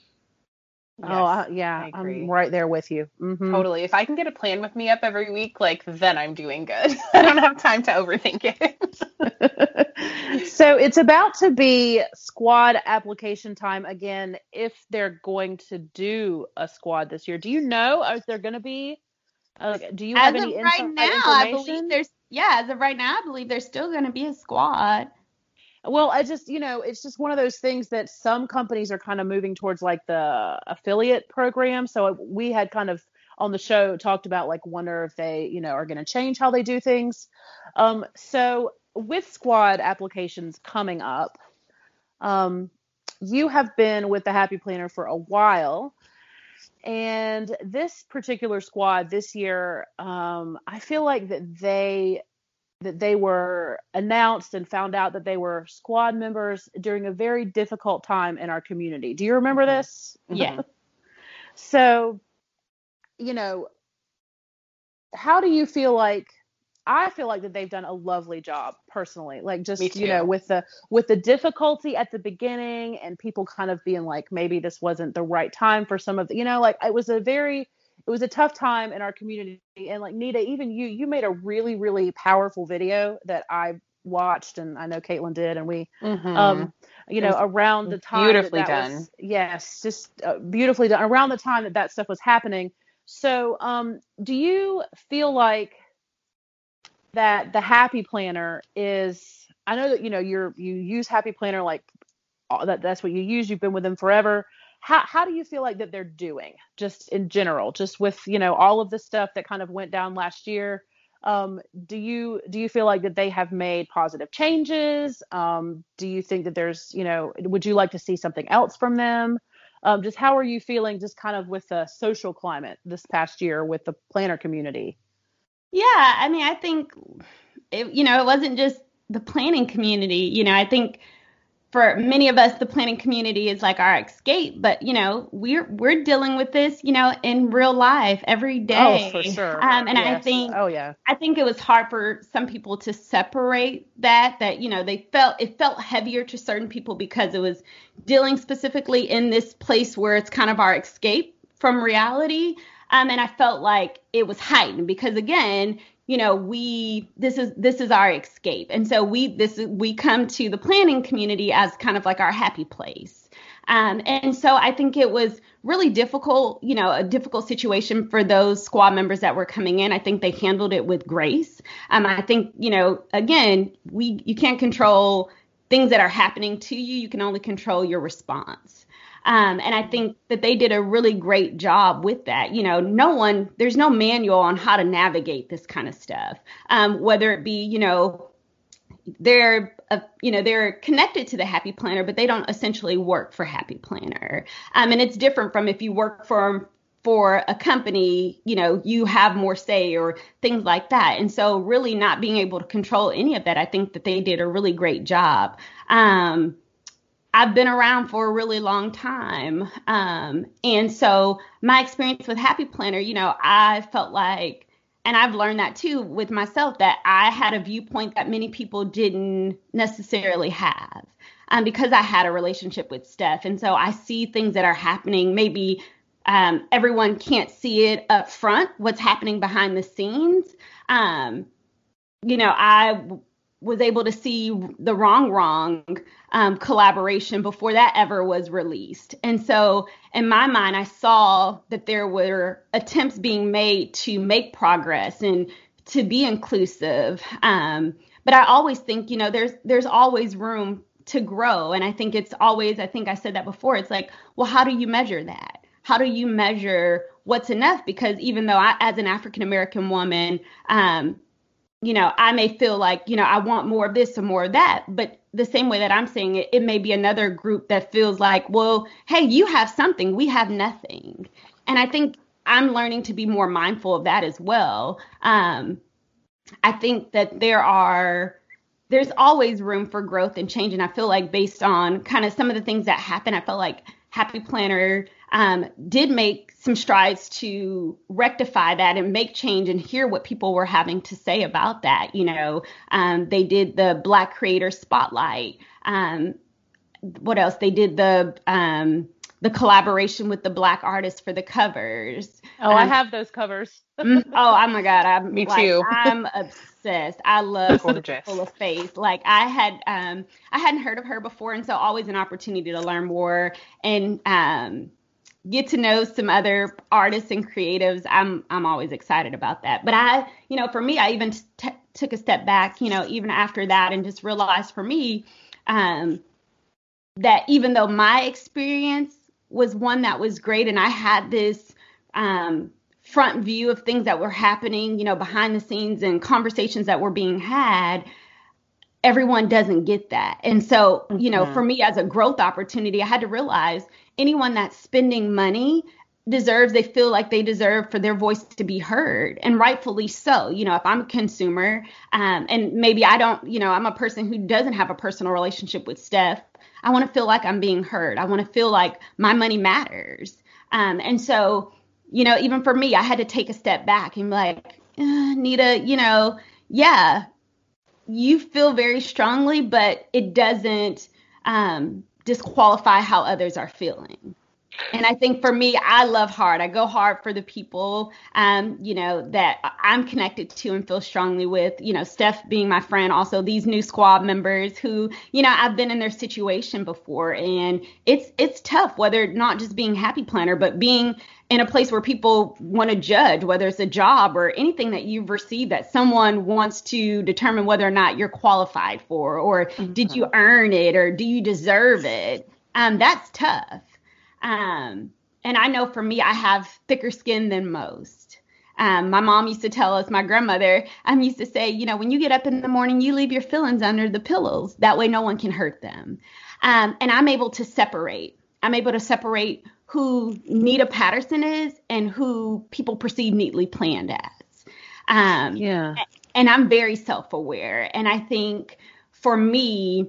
Yes, oh, uh, yeah, I'm right there with you. Mm-hmm. Totally. If I can get a plan with me up every week, like then I'm doing good. [LAUGHS] I don't have time to overthink it. [LAUGHS] so it's about to be squad application time again. If they're going to do a squad this year, do you know? Is there going to be? Uh, do you have as any of right now? I believe there's. Yeah, as of right now, I believe there's still going to be a squad. Well, I just, you know, it's just one of those things that some companies are kind of moving towards like the affiliate program. So we had kind of on the show talked about like wonder if they, you know, are going to change how they do things. Um, so with squad applications coming up, um, you have been with the Happy Planner for a while. And this particular squad this year, um, I feel like that they that they were announced and found out that they were squad members during a very difficult time in our community. Do you remember mm-hmm. this? Yeah. [LAUGHS] so, you know, how do you feel like I feel like that they've done a lovely job personally. Like just you know with the with the difficulty at the beginning and people kind of being like maybe this wasn't the right time for some of the you know like it was a very it was a tough time in our community. And like Nita, even you, you made a really, really powerful video that I watched and I know Caitlin did. And we, mm-hmm. um, you know, around the time beautifully that that done. Was, yes, just uh, beautifully done. Around the time that that stuff was happening. So, um, do you feel like that the Happy Planner is? I know that you know you're you use Happy Planner like that. That's what you use. You've been with them forever how how do you feel like that they're doing just in general just with you know all of the stuff that kind of went down last year? Um, do you do you feel like that they have made positive changes? Um, do you think that there's you know would you like to see something else from them? Um, just how are you feeling just kind of with the social climate this past year with the planner community? Yeah i mean i think it, you know it wasn't just the planning community you know i think for many of us the planning community is like our escape but you know we're we're dealing with this you know in real life every day oh for sure. Um, and yes. i think oh yeah. I think it was hard for some people to separate that that you know they felt it felt heavier to certain people because it was dealing specifically in this place where it's kind of our escape from reality. Um, and I felt like it was heightened because again, you know we this is this is our escape. And so we this we come to the planning community as kind of like our happy place. Um, and so i think it was really difficult you know a difficult situation for those squad members that were coming in. I think they handled it with grace. Um, i think you know again we you can't control things that are happening to you. You can only control your response um, and I think that they did a really great job with that. You know, no one, there's no manual on how to navigate this kind of stuff. Um, whether it be, you know, they're uh, you know they're connected to the happy planner but they don't essentially work for happy planner um, and it's different from if you work for for a company you know you have more say or things like that and so really not being able to control any of that i think that they did a really great job um, I've been around for a really long time. Um, and so my experience with Happy Planner, you know, I felt like, and I've learned that too with myself, that I had a viewpoint that many people didn't necessarily have um, because I had a relationship with Steph. And so I see things that are happening. Maybe um, everyone can't see it up front, what's happening behind the scenes. Um, you know, I was able to see the Rongrong um, collaboration before that ever was released. And so in my mind i saw that there were attempts being made to make progress and to be inclusive. Um, but i always think you know there's there's always room to grow. And i think it's always i think i said that before it's like well how do you measure that? How do you measure what's enough? Because even though I, as an african american woman um, you know, I may feel like, you know, I want more of this or more of that. But the same way that I'm saying it, it may be another group that feels like, well, hey, you have something, we have nothing. And I think I'm learning to be more mindful of that as well. Um, I think that there are there's always room for growth and change. And I feel like based on kind of some of the things that happen, I felt like Happy Planner um, did make some strides to rectify that and make change and hear what people were having to say about that. You know, um, they did the Black Creator Spotlight. Um, what else? They did the um, the collaboration with the black artists for the covers. Oh, um, I have those covers. Mm, oh, oh my God, I'm [LAUGHS] me like, too. I'm [LAUGHS] obsessed. I love full of faith. Like I had, um, I hadn't heard of her before, and so always an opportunity to learn more and um, get to know some other artists and creatives. I'm I'm always excited about that. But I, you know, for me, I even t- took a step back, you know, even after that, and just realized for me. Um, that even though my experience was one that was great and I had this um, front view of things that were happening, you know, behind the scenes and conversations that were being had, everyone doesn't get that. And so, you know, mm-hmm. for me as a growth opportunity, I had to realize anyone that's spending money deserves they feel like they deserve for their voice to be heard and rightfully so you know if i'm a consumer um, and maybe i don't you know i'm a person who doesn't have a personal relationship with steph I want to feel like I'm being heard. I want to feel like my money matters. Um, and so, you know, even for me, I had to take a step back and be like, eh, Nita, you know, yeah, you feel very strongly, but it doesn't um, disqualify how others are feeling and I think for me, I love hard. I go hard for the people, um, you know, that I'm connected to and feel strongly with. You know, Steph being my friend, also these new squad members who, you know, I've been in their situation before, and it's it's tough. Whether not just being happy planner, but being in a place where people want to judge whether it's a job or anything that you've received that someone wants to determine whether or not you're qualified for, or mm-hmm. did you earn it, or do you deserve it? Um, that's tough. Um, and I know for me, I have thicker skin than most. Um, my mom used to tell us, my grandmother, um, used to say, you know, when you get up in the morning, you leave your feelings under the pillows. That way, no one can hurt them. Um, and I'm able to separate. I'm able to separate who Nita Patterson is and who people perceive neatly planned as. Um, yeah. And I'm very self aware. And I think for me,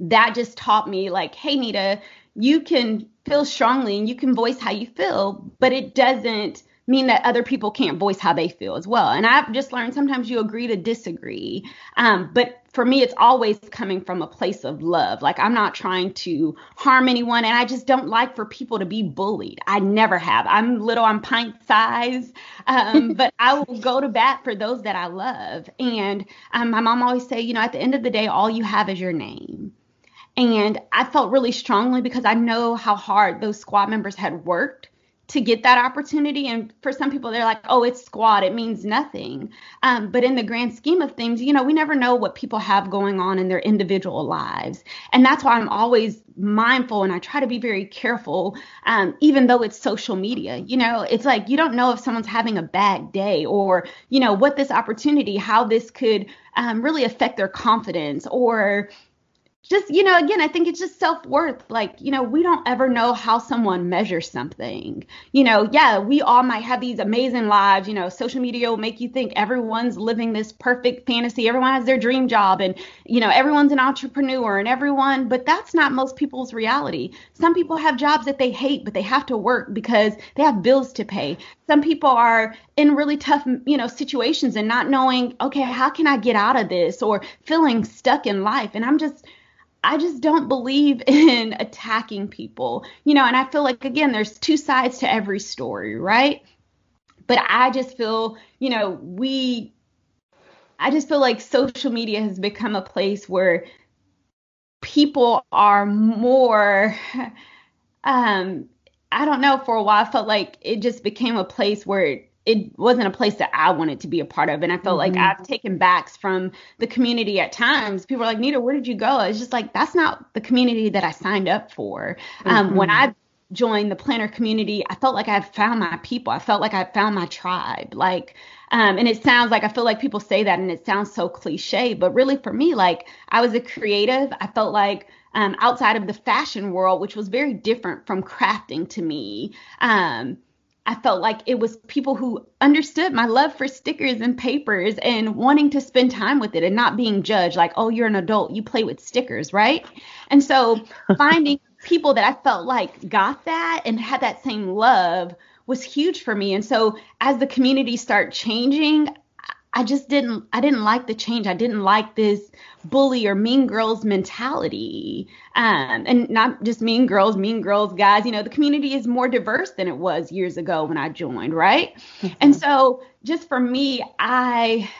that just taught me, like, hey, Nita, you can feel strongly and you can voice how you feel, but it doesn't mean that other people can't voice how they feel as well. And I've just learned sometimes you agree to disagree. Um, but for me, it's always coming from a place of love. Like I'm not trying to harm anyone, and I just don't like for people to be bullied. I never have. I'm little, I'm pint size, um, [LAUGHS] but I will go to bat for those that I love. And um, my mom always say, you know, at the end of the day, all you have is your name. And I felt really strongly because I know how hard those squad members had worked to get that opportunity. And for some people, they're like, oh, it's squad, it means nothing. Um, but in the grand scheme of things, you know, we never know what people have going on in their individual lives. And that's why I'm always mindful and I try to be very careful, um, even though it's social media. You know, it's like you don't know if someone's having a bad day or, you know, what this opportunity, how this could um, really affect their confidence or, just you know again i think it's just self-worth. Like you know we don't ever know how someone measures something. You know yeah we all might have these amazing lives. You know social media will make you think everyone's living this perfect fantasy. Everyone has their dream job and you know everyone's an entrepreneur and everyone but that's not most people's reality. Some people have jobs that they hate but they have to work because they have bills to pay. Some people are in really tough you know situations and not knowing okay how can i get out of this? Or feeling stuck in life. And i'm just I just don't believe [LAUGHS] in attacking people. You know, and I feel like again there's two sides to every story, right? But I just feel, you know, we I just feel like social media has become a place where people are more [LAUGHS] um I don't know for a while I felt like it just became a place where it wasn't a place that I wanted to be a part of. And I felt mm-hmm. like I've taken backs from the community at times. People are like, Nita, where did you go? It's just like, that's not the community that I signed up for. Mm-hmm. Um, when mm-hmm. I joined the planner community, I felt like I found my people. I felt like I found my tribe. Like, um, and it sounds like I feel like people say that and it sounds so cliche, but really for me, like I was a creative. I felt like um, outside of the fashion world, which was very different from crafting to me. Um, I felt like it was people who understood my love for stickers and papers and wanting to spend time with it and not being judged like, oh, you're an adult, you play with stickers, right? And so [LAUGHS] finding people that I felt like got that and had that same love was huge for me. And so as the community started changing, I just didn't I didn't like the change. I didn't like this bully or mean girls mentality. Um, and not just mean girls, mean girls, guys. You know, the community is more diverse than it was years ago when I joined, right? Mm-hmm. And so just for me, I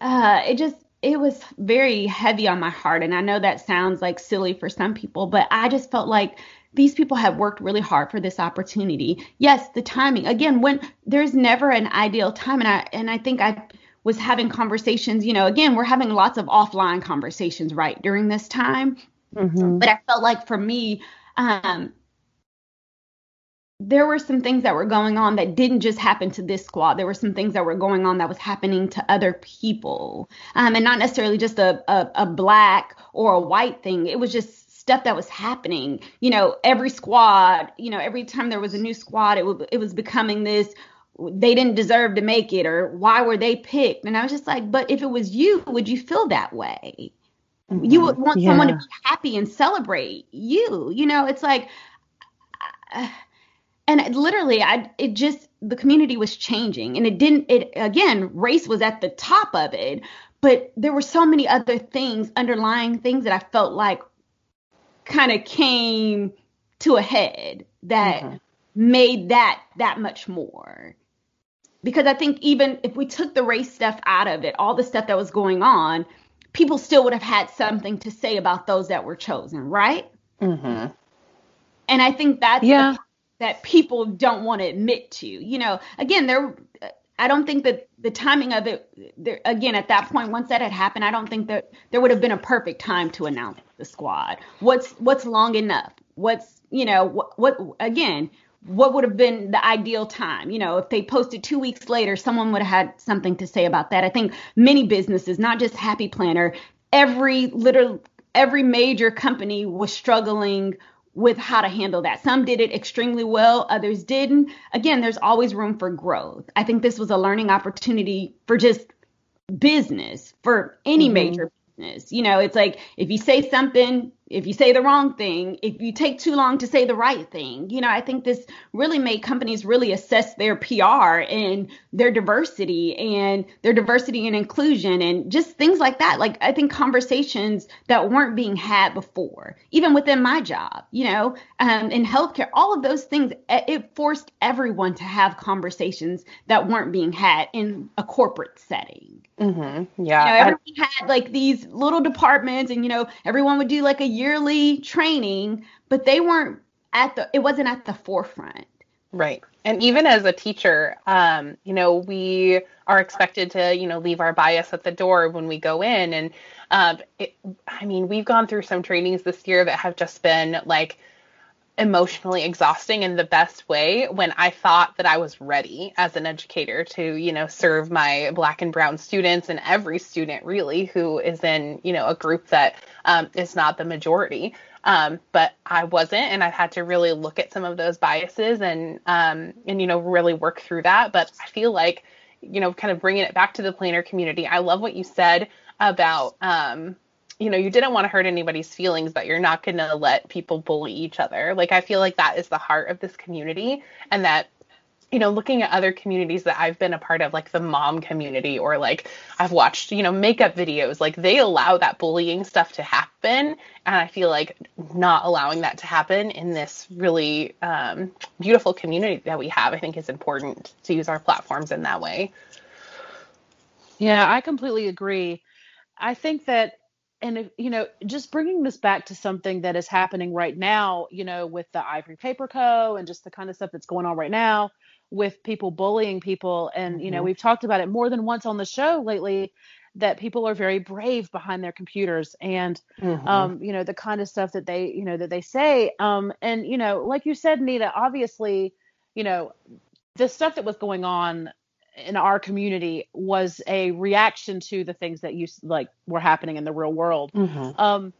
uh it just it was very heavy on my heart. And I know that sounds like silly for some people, but I just felt like these people have worked really hard for this opportunity. Yes, the timing. Again, when there's never an ideal time and I and I think I was having conversations, you know, again, we're having lots of offline conversations right during this time. Mm-hmm. But I felt like for me, um, there were some things that were going on that didn't just happen to this squad. There were some things that were going on that was happening to other people, um, and not necessarily just a, a, a black or a white thing. It was just stuff that was happening. You know, every squad, you know, every time there was a new squad, it was it was becoming this they didn't deserve to make it or why were they picked? And I was just like, but if it was you, would you feel that way? Mm-hmm. You would want yeah. someone to be happy and celebrate you. You know, it's like uh, and it, literally I it just the community was changing and it didn't it again race was at the top of it but there were so many other things underlying things that I felt like kind of came to a head that mm-hmm. made that that much more because i think even if we took the race stuff out of it all the stuff that was going on people still would have had something to say about those that were chosen right mm-hmm. and i think that's yeah. that people don't want to admit to you know again there I don't think that the timing of it, there, again, at that point, once that had happened, I don't think that there would have been a perfect time to announce the squad. What's what's long enough? What's you know what, what again? What would have been the ideal time? You know, if they posted two weeks later, someone would have had something to say about that. I think many businesses, not just Happy Planner, every little every major company was struggling with how to handle that. Some did it extremely well, others didn't. Again, there's always room for growth. I think this was a learning opportunity for just business, for any mm-hmm. major business. You know, it's like if you say something if you say the wrong thing, if you take too long to say the right thing. You know, I think this really made companies really assess their PR and their diversity and their diversity and inclusion and just things like that. Like, I think conversations that weren't being had before, even within my job, you know, um, in healthcare, all of those things, it forced everyone to have conversations that weren't being had in a corporate setting. Mm-hmm. Yeah. You know, everyone had like these little departments and, you know, everyone would do like a yearly training, but they weren't at the it wasn't at the forefront. Right. And even as a teacher, um, you know, we are expected to, you know, leave our bias at the door when we go in. And um, it, I mean, we've gone through some trainings this year that have just been like emotionally exhausting in the best way when I thought that I was ready as an educator to, you know, serve my black and brown students and every student really who is in, you know, a group that um, is not the majority. Um, but I wasn't, and I've had to really look at some of those biases and, um, and, you know, really work through that. But I feel like, you know, kind of bringing it back to the planner community, I love what you said about, um, you know, you didn't want to hurt anybody's feelings, but you're not going to let people bully each other. Like, I feel like that is the heart of this community, and that, you know, looking at other communities that I've been a part of, like the mom community, or like I've watched, you know, makeup videos, like they allow that bullying stuff to happen. And I feel like not allowing that to happen in this really um, beautiful community that we have, I think is important to use our platforms in that way. Yeah, I completely agree. I think that and if, you know just bringing this back to something that is happening right now you know with the ivory paper co and just the kind of stuff that's going on right now with people bullying people and you know mm-hmm. we've talked about it more than once on the show lately that people are very brave behind their computers and mm-hmm. um, you know the kind of stuff that they you know that they say um, and you know like you said nita obviously you know the stuff that was going on in our community was a reaction to the things that you like were happening in the real world. Mm-hmm. Um,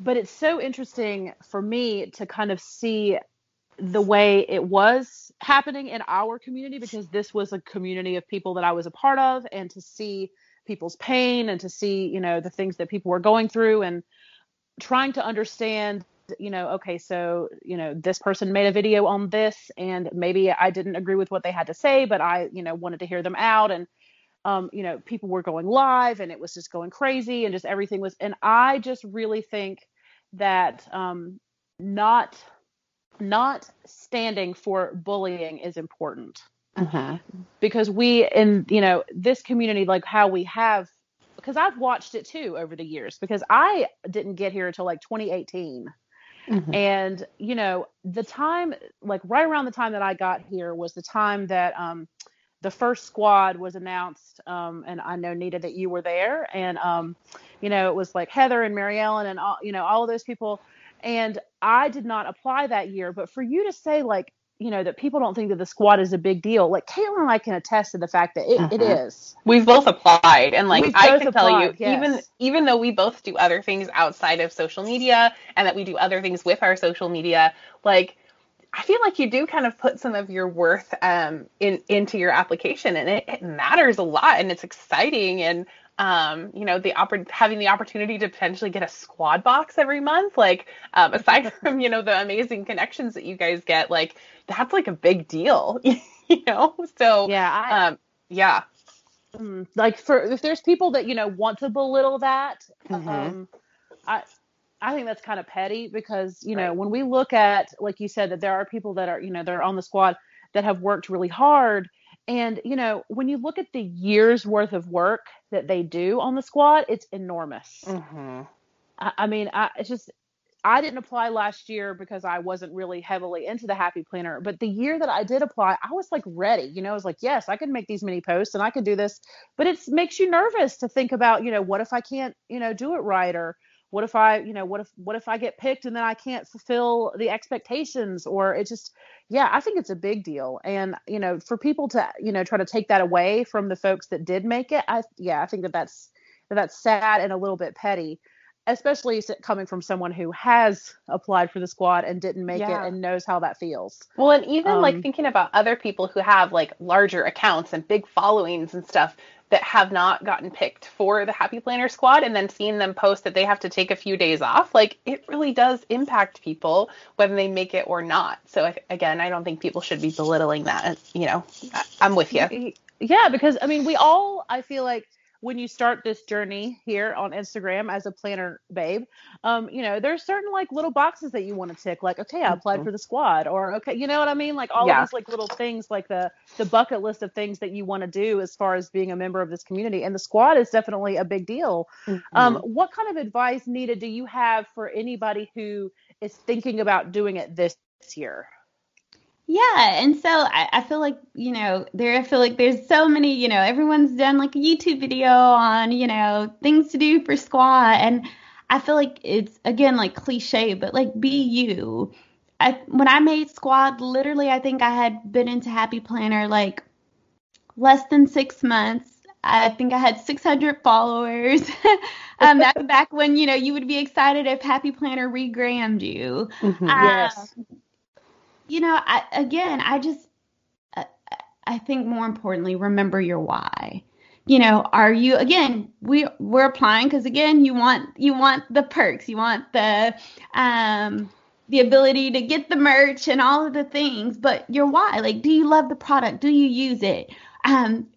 but it's so interesting for me to kind of see the way it was happening in our community because this was a community of people that I was a part of and to see people's pain and to see, you know, the things that people were going through and trying to understand you know, okay, so, you know, this person made a video on this and maybe I didn't agree with what they had to say, but I, you know, wanted to hear them out and um, you know, people were going live and it was just going crazy and just everything was and I just really think that um not not standing for bullying is important. Mm-hmm. Because we in, you know, this community like how we have because I've watched it too over the years because I didn't get here until like 2018. Mm-hmm. And, you know, the time, like right around the time that I got here was the time that um, the first squad was announced. Um, and I know, Nita, that you were there. And, um, you know, it was like Heather and Mary Ellen and all, you know, all of those people. And I did not apply that year. But for you to say, like, you know that people don't think that the squad is a big deal. Like Caitlin and I can attest to the fact that it, it Mhm. is. We've both applied, and like We've I both can tell you, yes. even even though we both do other things outside of social media, and that we do other things with our social media, like I feel like you do kind of put some of your worth um in into your application, and it, it matters a lot, and it's exciting, and um you know the oppor- having the opportunity to potentially get a squad box every month, like um [LAUGHS] aside [LAUGHS] from you know the amazing connections that you guys get, like that's like a big deal, [LAUGHS] you know. So Yeah, I, um yeah. mm, like for if there's people that you know want to belittle that, Mhm. um, I I think that's kind of petty because you know Right. when we look at like you said that there are people that are you know they're on the squad that have worked really hard, and you know when you look at the years worth of work that they do on the squad, it's enormous. Mm-hmm. I, I mean, I it's just I didn't apply last year because I wasn't really heavily into the Happy Planner. But the year that I did apply, I was like ready. You know, I was like, yes, I can make these many posts and I can do this. But it makes you nervous to think about, you know, what if I can't, you know, do it right or what if I, you know, what if what if I get picked and then I can't fulfill the expectations or it just yeah, I think it's a big deal. And, you know, for people to, you know, try to take that away from the folks that did make it, I yeah, I think that that's that that's sad and a little bit petty especially coming from someone who has applied for the squad and didn't make Yeah. it and knows how that feels. Well, and even like Um, thinking about other people who have like larger accounts and big followings and stuff that have not gotten picked for the Happy Planner squad and then seeing them post that they have to take a few days off, like it really does impact people whether they make it or not. So again, I don't think people should be belittling that. You know, I'm with you. Yeah, because I mean, we all, I feel like when you start this journey here on Instagram as a planner babe, um, you know, there's certain like little boxes that you want to tick, like, okay, I applied Mhm. for the squad, or okay, you know what I mean? Like all Yeah. of these like little things, like the the bucket list of things that you want to do as far as being a member of this community. And the squad is definitely a big deal. Um, Mhm. what kind of advice, Nita, do you have for anybody who is thinking about doing it this year? Yeah, and so I, I feel like, you know, there I feel like there's so many, you know, everyone's done like a YouTube video on, you know, things to do for squat and I feel like it's again like cliche, but like be you. I when I made squad, literally I think I had been into Happy Planner like less than 6 months. I think I had 600 followers. [LAUGHS] um, back when, you know, you would be excited if Happy Planner regrammed you. Mhm. Uh, Yes. You know, I, again, I just, I, I think more importantly, remember your why. You know, are you again? We we're applying because again, you want you want the perks, you want the um the ability to get the merch and all of the things, but your why. Like, do you love the product? Do you use it? Um,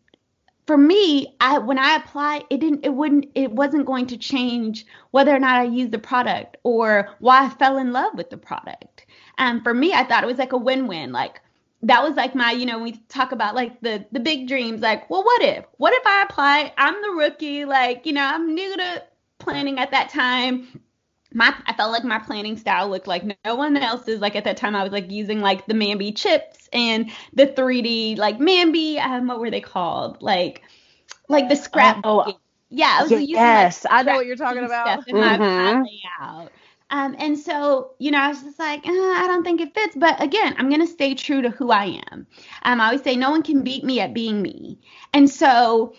for me, I when I applied, it didn't, it wouldn't, it wasn't going to change whether or not I used the product or why I fell in love with the product. Um, for me, I thought it was like a win-win. Like that was like my, you know, we talk about like the the big dreams. Like, well, what if? What if I apply? I'm the rookie. Like, you know, I'm new to planning at that time. My I felt like my planning style looked like no one else's. Like at that time, I was like using like the Mambi chips and the 3D like Mambi. Um, what were they called? Like like the scrap. Oh, yeah, I was using like, yes, I know what you're talking about. stuff Um, and so, you know, I was just like, uh, I don't think it fits. But again, I'm going to stay true to who I am. Um, I always say no one can beat me at being me. And so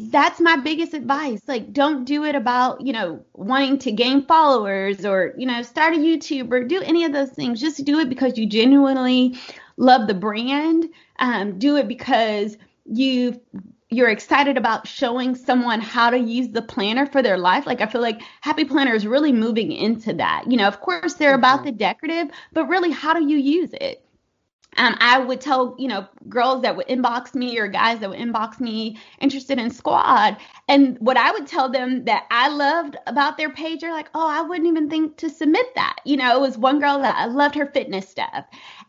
that's my biggest advice. Like, don't do it about, you know, wanting to gain followers or, you know, start a YouTube or do any of those things. Just do it because you genuinely love the brand. Um, do it because you you're excited about showing someone how to use the planner for their life. Like I feel like Happy Planner is really moving into that. You know, of course they're mm-hmm. about the decorative, but really how do you use it? um, I would tell, you know, girls that would inbox me or guys that would inbox me interested in squad. And what I would tell them that I loved about their page are like, oh, I wouldn't even think to submit that. You know, it was one girl that I loved her fitness stuff.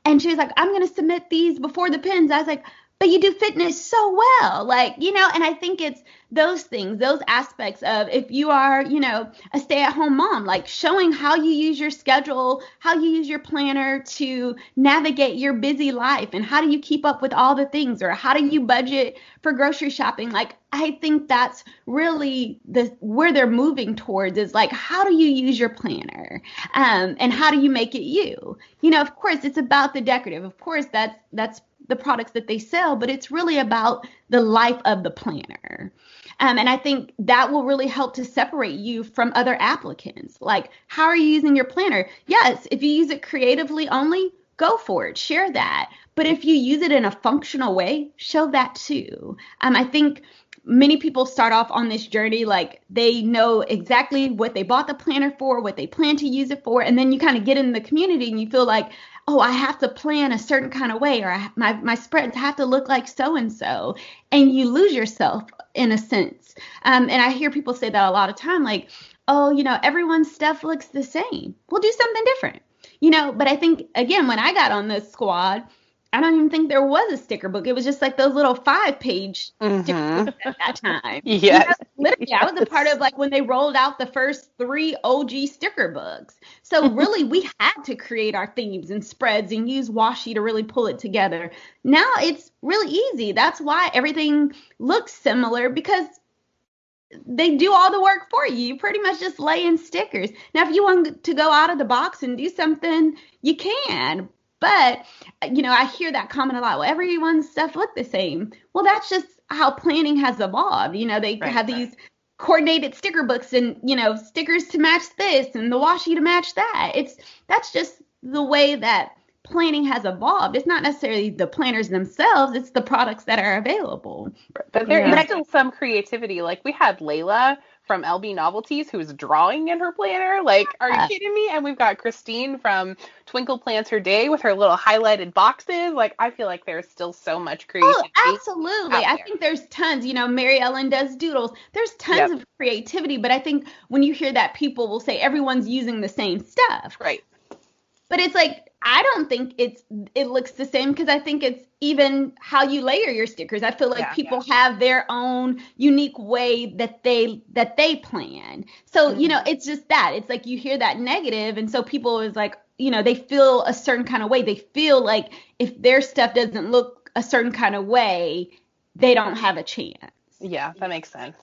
And she was like, I'm going to submit these before the pins. I was like, but you do fitness so well. Like you know and i think it's those things those aspects of if you are you know a stay at home mom like showing how you use your schedule how you use your planner to navigate your busy life and how do you keep up with all the things or how do you budget for grocery shopping. Like i think that's really the where they're moving towards is like how do you use your planner um, and how do you make it you? You know of course it's about the decorative. Of course that's that's the products that they sell, but it's really about the life of the planner. Um, and I think that will really help to separate you from other applicants. Like, how are you using your planner? Yes, if you use it creatively only, go for it, share that. But if you use it in a functional way, show that too. Um, I think many people start off on this journey like they know exactly what they bought the planner for, what they plan to use it for, and then you kind of get in the community and you feel like, oh, I have to plan a certain kind of way, or I, my my spreads have to look like so and so, and you lose yourself in a sense. Um, and I hear people say that a lot of time, like, oh, you know, everyone's stuff looks the same. We'll do something different, you know. But I think again, when I got on this squad, I don't even think there was a sticker book. It was just like those little five page mm-hmm. sticker books at that time. [LAUGHS] yes. You know, literally, yes. I was a part of like when they rolled out the first three OG sticker books. So [LAUGHS] really we had to create our themes and spreads and use washi to really pull it together. Now it's really easy. That's why everything looks similar because they do all the work for you. You pretty much just lay in stickers. Now, if you want to go out of the box and do something, you can. But, uh, you know, I hear that comment a lot. Well, everyone's stuff look the same. Well, that's just how planning has evolved. You know, they right, have right. these coordinated sticker books and, you know, stickers to match this and the washi to match that. It's that's just the way that planning has evolved. It's not necessarily the planners themselves, it's the products that are available. But there yeah. is still some creativity. Like we had Layla from LB Novelties who's drawing in her planner. Like, are you kidding me? And we've got Christine from Twinkle Plans Her Day with her little highlighted boxes. Like, I feel like there's still so much oh, creativity. Oh, absolutely. I think there's tons. You know, Mary Ellen does doodles. There's tons yep. of creativity, but I think when you hear that, people will say everyone's using the same stuff. Right. But it's like I don't think it's it looks the same because I think it's even how you layer your stickers. I feel like yeah, people yeah. have their own unique way that they that they plan. So, mm-hmm. you know, it's just that. It's like you hear that negative and so people is like, you know, they feel a certain kind of way. They feel like if their stuff doesn't look a certain kind of way, they don't have a chance. Yeah, that makes sense.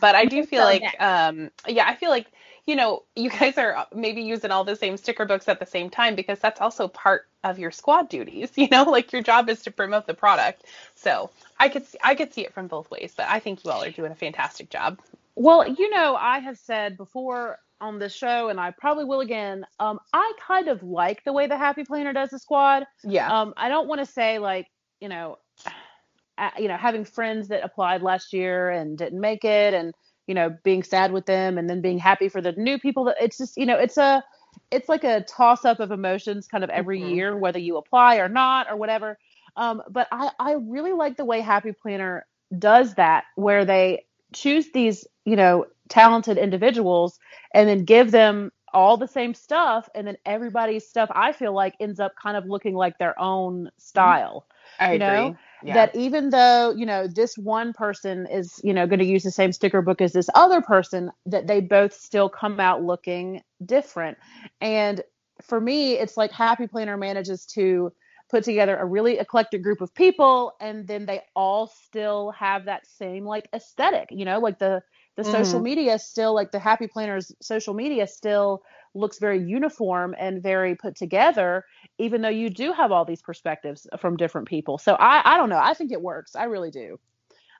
But I do feel so, like um yeah, I feel like you know, you guys are maybe using all the same sticker books at the same time because that's also part of your squad duties. [LAUGHS] You know, like your job is to promote the product. So I could see, I could see it from both ways, but I think you all are doing a fantastic job. Well, you know, I have said before on this show, and I probably will again. Um, I kind of like the way the Happy Planner does the squad. Yeah. Um, I don't want to say like, you know, [SIGHS] you know, having friends that applied last year and didn't make it, and you know, being sad with them and then being happy for the new people that it's just, you know, it's a it's like a toss up of emotions kind of every mm-hmm. year, whether you apply or not or whatever. Um, but I, I really like the way Happy Planner does that, where they choose these, you know, talented individuals and then give them all the same stuff and then everybody's stuff I feel like ends up kind of looking like their own style. I you agree. know? Yeah. that even though you know this one person is you know going to use the same sticker book as this other person that they both still come out looking different and for me it's like happy planner manages to put together a really eclectic group of people and then they all still have that same like aesthetic you know like the the mm-hmm. social media still like the happy planners social media still looks very uniform and very put together even though you do have all these perspectives from different people so i i don't know i think it works i really do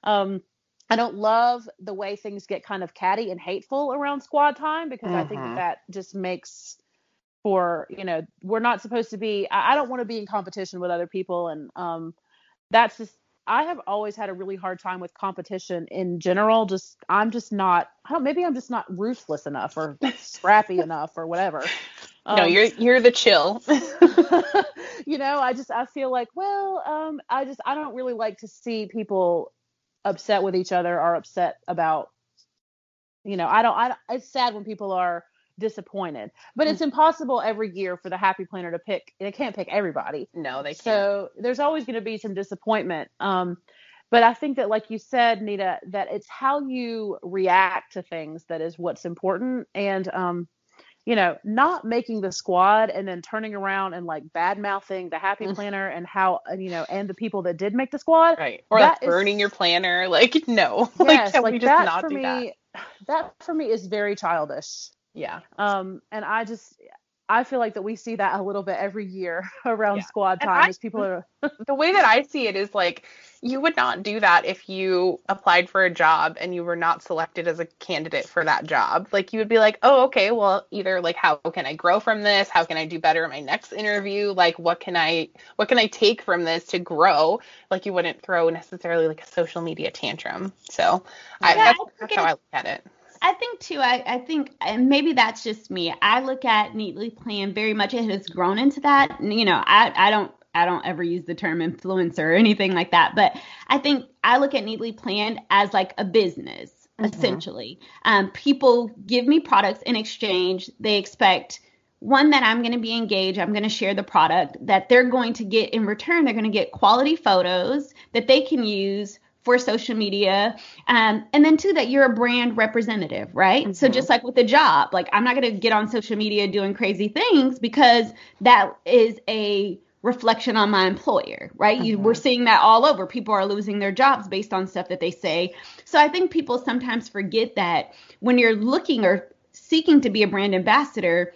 um I don't love the way things get kind of catty and hateful around squad time because mm-hmm. I think Mm-hmm. that just makes for you know we're not supposed to be. I, I don't want to be in competition with other people, and um, that's just. I have always had a really hard time with competition in general. Just I'm just not. I don't. Maybe I'm just not ruthless enough or [LAUGHS] scrappy enough or whatever. No, Um, you're you're the chill. [LAUGHS] you know, I just I feel like, well, um, I just I don't really like to see people upset with each other or upset about, you know, I don't. I it's sad when people are disappointed, but it's impossible every year for the happy planner to pick. They can't pick everybody, no, they can't. so there's always going to be some disappointment. Um, but I think that, like you said, Nita, that it's how you react to things that is what's important, and um, you know, not making the squad and then turning around and like bad mouthing the happy Mm. planner and how you know and the people that did make the squad. right. Or like that is- burning your planner. [LAUGHS] Like no. [LAUGHS] Yes, like can like we just that not for do me. that? [SIGHS] That for me is very childish. Yeah. Um, and I just I feel like that we see that a little bit every year [LAUGHS] around Yeah. squad time I- as people are [LAUGHS] the way that I see it is like you would not do that if you applied for a job and you were not selected as a candidate for that job. Like you would be like, "Oh, okay, well, either like how can I grow from this? How can I do better in my next interview? Like what can I what can I take from this to grow?" Like you wouldn't throw necessarily like a social media tantrum. So, I, Yeah, that's, I that's how I look at it. I think too. I, I think, and maybe that's just me. I look at neatly planned very much. It has grown into that. You know, I I don't I don't ever use the term influencer or anything like that. But I think I look at neatly planned as like a business Mhm. essentially. Um, people give me products in exchange. They expect one that I'm going to be engaged. I'm going to share the product that they're going to get in return. They're going to get quality photos that they can use for social media. Um, and then too, that you're a brand representative right? So Mhm. just like with the job like i'm not going to get on social media doing crazy things because that is a reflection on my employer right? You Mhm. we're seeing that all over. People are losing their jobs based on stuff that they say. So i think people sometimes forget that when you're looking or seeking to be a brand ambassador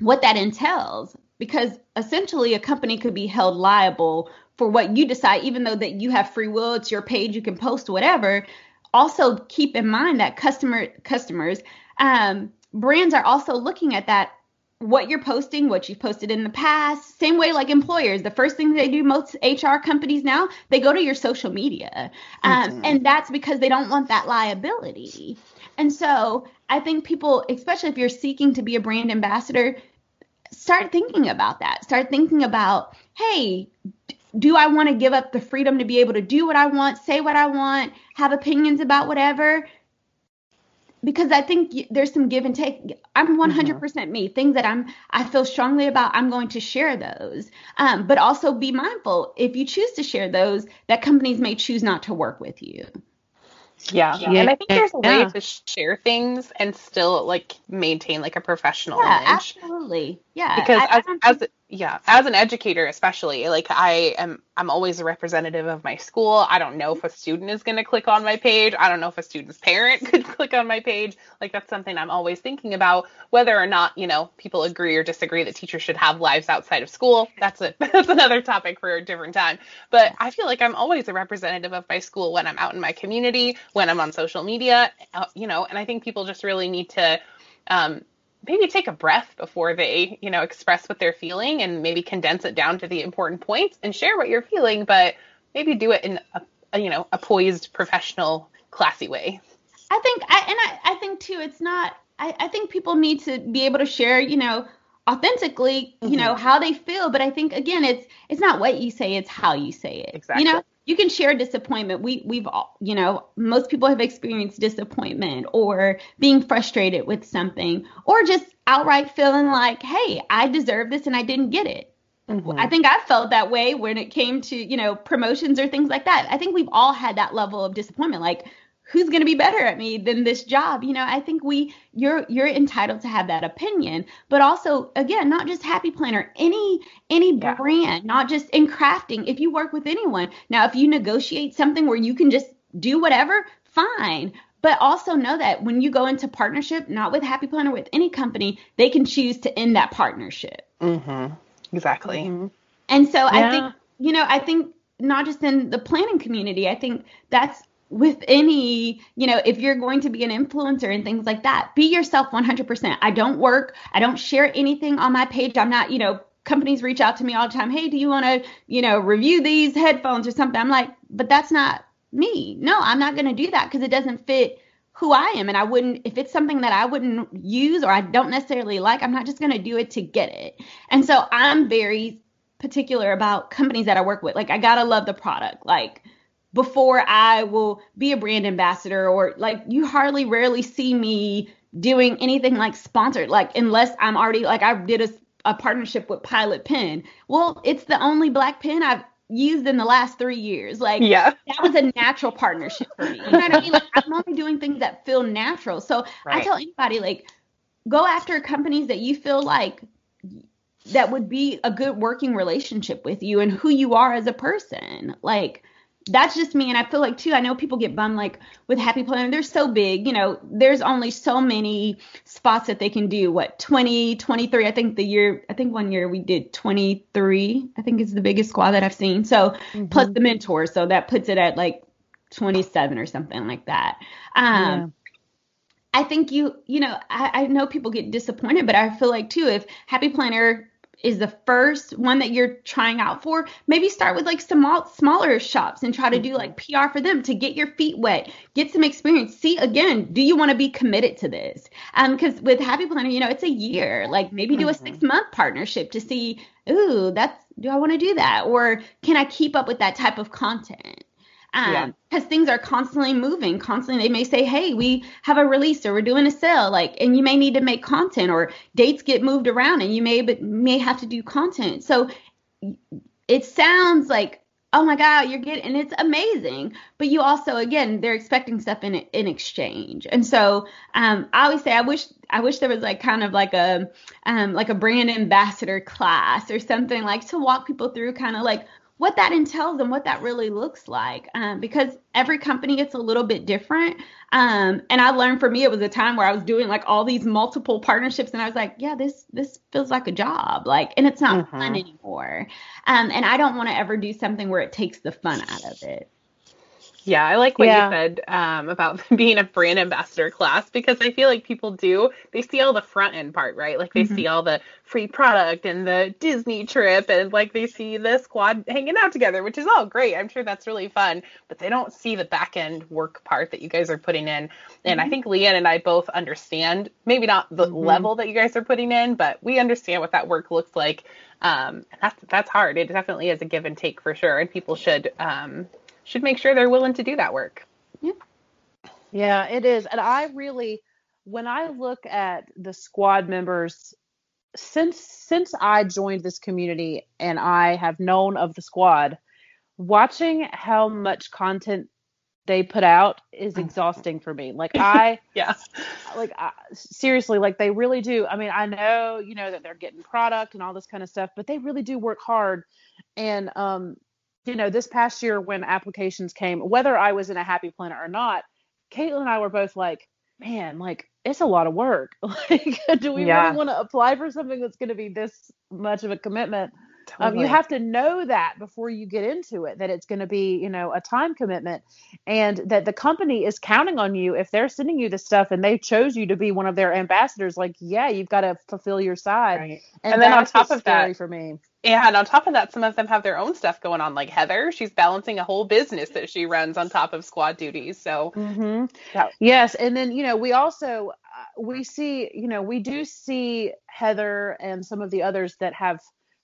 what that entails because essentially a company could be held liable for what you decide even though that you have free will it's your page you can post whatever also keep in mind that customer customers um, brands are also looking at that what you're posting what you've posted in the past same way like employers the first thing they do most hr companies now they go to your social media um, Mhm. and that's because they don't want that liability and so i think people especially if you're seeking to be a brand ambassador start thinking about that. Start thinking about, hey, do I want to give up the freedom to be able to do what I want, say what I want, have opinions about whatever? Because I think there's some give and take. I'm 100% me. Things that I'm I feel strongly about, I'm going to share those. Um, but also be mindful if you choose to share those, that companies may choose not to work with you. Yeah. Yeah. And I think there's a way Yeah. to share things and still like maintain like a professional Yeah, image. absolutely. Yeah. because I- I as, don't as yeah as an educator especially like i am i'm always a representative of my school. I don't know if a student is going to click on my page. I don't know if a student's parent [LAUGHS] could click on my page. Like that's something i'm always thinking about whether or not you know people agree or disagree that teachers should have lives outside of school. That's a [LAUGHS] that's another topic for a different time. But i feel like i'm always a representative of my school when i'm out in my community when i'm on social media uh, you know and i think people just really need to um, maybe take a breath before they, you know, express what they're feeling and maybe condense it down to the important points and share what you're feeling, but maybe do it in a, a you know, a poised, professional, classy way. I think, I, and I, I think too, it's not. I, I think people need to be able to share, you know, authentically, you know, mm-hmm. how they feel. But I think again, it's it's not what you say, it's how you say it. Exactly. You know, you can share disappointment. We we've all, you know, most people have experienced disappointment or being frustrated with something, or just outright feeling like, hey, I deserve this and I didn't get it. Mm-hmm. I think I felt that way when it came to, you know, promotions or things like that. I think we've all had that level of disappointment. Like, who's going to be better at me than this job? You know, I think we you're you're entitled to have that opinion, but also again, not just Happy Planner, any any Yeah. brand, not just in crafting. If you work with anyone, now if you negotiate something where you can just do whatever, fine. But also know that when you go into partnership, not with Happy Planner, with any company, they can choose to end that partnership. Mm-hmm. Exactly. And so I think, you know, I think not just in the planning community, I think that's with any, you know, if you're going to be an influencer and things like that, be yourself 100%. I don't work, I don't share anything on my page. I'm not, you know, companies reach out to me all the time. Hey, do you want to, you know, review these headphones or something? I'm like, but that's not me. No, I'm not going to do that because it doesn't fit who I am. And I wouldn't, if it's something that I wouldn't use or I don't necessarily like, I'm not just going to do it to get it. And so I'm very particular about companies that I work with. Like, I got to love the product. Like, before I will be a brand ambassador or like you hardly rarely see me doing anything like sponsored like unless I'm already like I did a, a partnership with Pilot Pen. Well, it's the only black pen I've used in the last three years. Like yeah. that was a natural partnership for me. You know what I mean? Like I'm only doing things that feel natural. So right. I tell anybody like go after companies that you feel like that would be a good working relationship with you and who you are as a person. Like that's just me and i feel like too i know people get bummed like with happy planner they're so big you know there's only so many spots that they can do what 20 23 i think the year i think one year we did 23 i think is the biggest squad that i've seen so mm-hmm. plus the mentor so that puts it at like 27 or something like that um yeah. I think you, you know, I, I know people get disappointed, but I feel like too, if Happy Planner is the first one that you're trying out for, maybe start with like small smaller shops and try to do mm-hmm. like PR for them to get your feet wet, get some experience. See again, do you want to be committed to this? Um, because with Happy Planner, you know, it's a year. Like maybe do a mm-hmm. six month partnership to see, ooh, that's do I want to do that? Or can I keep up with that type of content? Um because yeah. things are constantly moving constantly they may say hey we have a release or we're doing a sale like and you may need to make content or dates get moved around and you may but may have to do content so it sounds like oh my god you're getting and it's amazing but you also again they're expecting stuff in in exchange and so um i always say i wish i wish there was like kind of like a um like a brand ambassador class or something like to walk people through kind of like what that entails and what that really looks like um, because every company it's a little bit different. Um, and i learned for me it was a time where i was doing like all these multiple partnerships and i was like yeah this this feels like a job. Like and it's not mm-hmm. fun anymore. Um, and i don't want to ever do something where it takes the fun out of it yeah, I like what yeah. you said um, about [LAUGHS] being a brand ambassador class because I feel like people do they see all the front end part, right? Like they mm-hmm. see all the free product and the Disney trip and like they see the squad hanging out together, which is all great. I'm sure that's really fun, but they don't see the back end work part that you guys are putting in. And mm-hmm. I think Leanne and I both understand, maybe not the mm-hmm. level that you guys are putting in, but we understand what that work looks like. Um, that's that's hard. It definitely is a give and take for sure, and people should um, should make sure they're willing to do that work. Yeah. Yeah, it is. And I really when I look at the squad members since since I joined this community and I have known of the squad, watching how much content they put out is mm. exhausting for me. Like [LAUGHS] I yeah. Like I, seriously, like they really do. I mean, I know, you know that they're getting product and all this kind of stuff, but they really do work hard and um you know, this past year when applications came, whether I was in a happy planner or not, Caitlin and I were both like, man, like it's a lot of work. [LAUGHS] Like, do we yeah. really want to apply for something that's going to be this much of a commitment? Totally. Um, you have to know that before you get into it, that it's going to be, you know, a time commitment and that the company is counting on you. If they're sending you the stuff and they chose you to be one of their ambassadors, like, yeah, you've got to fulfill your side. Right. And, and then on top of that, for me. Yeah, And on top of that, some of them have their own stuff going on. Like Heather, she's balancing a whole business that she runs on top of squad duties. So, mm-hmm. yeah. yes. And then, you know, we also, uh, we see, you know, we do see Heather and some of the others that have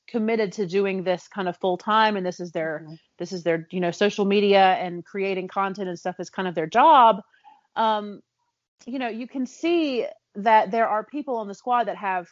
committed to doing this kind of full time and this is their mm-hmm. this is their you know social media and creating content and stuff is kind of their job um you know you can see that there are people on the squad that have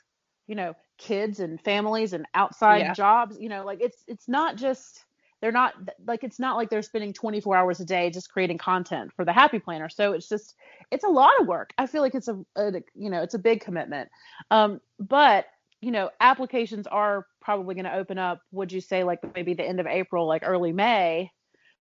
you know kids and families and outside yeah. jobs you know like it's it's not just they're not like it's not like they're spending 24 hours a day just creating content for the happy planner so it's just it's a lot of work i feel like it's a, a you know it's a big commitment um but you know, applications are probably going to open up, would you say like maybe the end of April, like early May?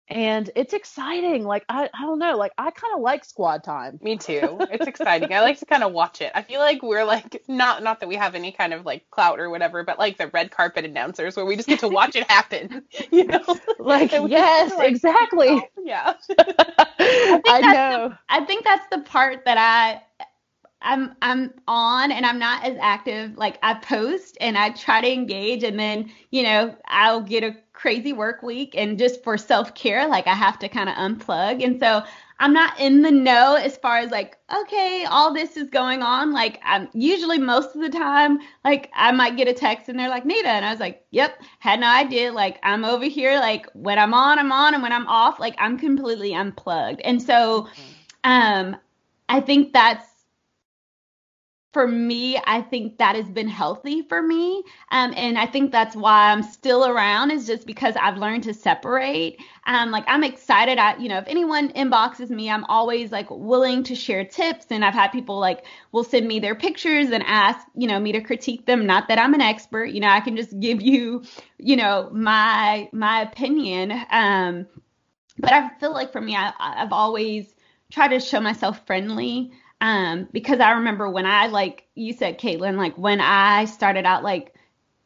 and it's exciting. Like I, I don't know, like I kind of like squad time. Me too. It's [LAUGHS] exciting. I like to kind of watch it. I feel like we're like not not that we have any kind of like clout or whatever, but like the red carpet announcers where we just get to watch it happen. [LAUGHS] You know, [LAUGHS] like yes, like, exactly. Yeah. I, I know. The, I think that's the part that I I'm I'm on and I'm not as active. Like I post and I try to engage and then, you know, I'll get a crazy work week and just for self-care, like I have to kind of unplug. And so I'm not in the know as far as like, okay, all this is going on. Like I'm usually most of the time, like I might get a text and they're like, Nita. And I was like, yep, had no idea. Like I'm over here, like when I'm on, I'm on, and when I'm off, like I'm completely unplugged. And so mm-hmm. um I think that's for me, I think that has been healthy for me. Um, and I think that's why I'm still around is just because I've learned to separate. Um, like I'm excited. I, you know, if anyone inboxes me, I'm always like willing to share tips. And I've had people like will send me their pictures and ask, you know, me to critique them. Not that I'm an expert, you know, I can just give you, you know, my my opinion. Um, but I feel like for me, I, I've always tried to show myself friendly. Um, because I remember when I like you said, Caitlin, like when I started out, like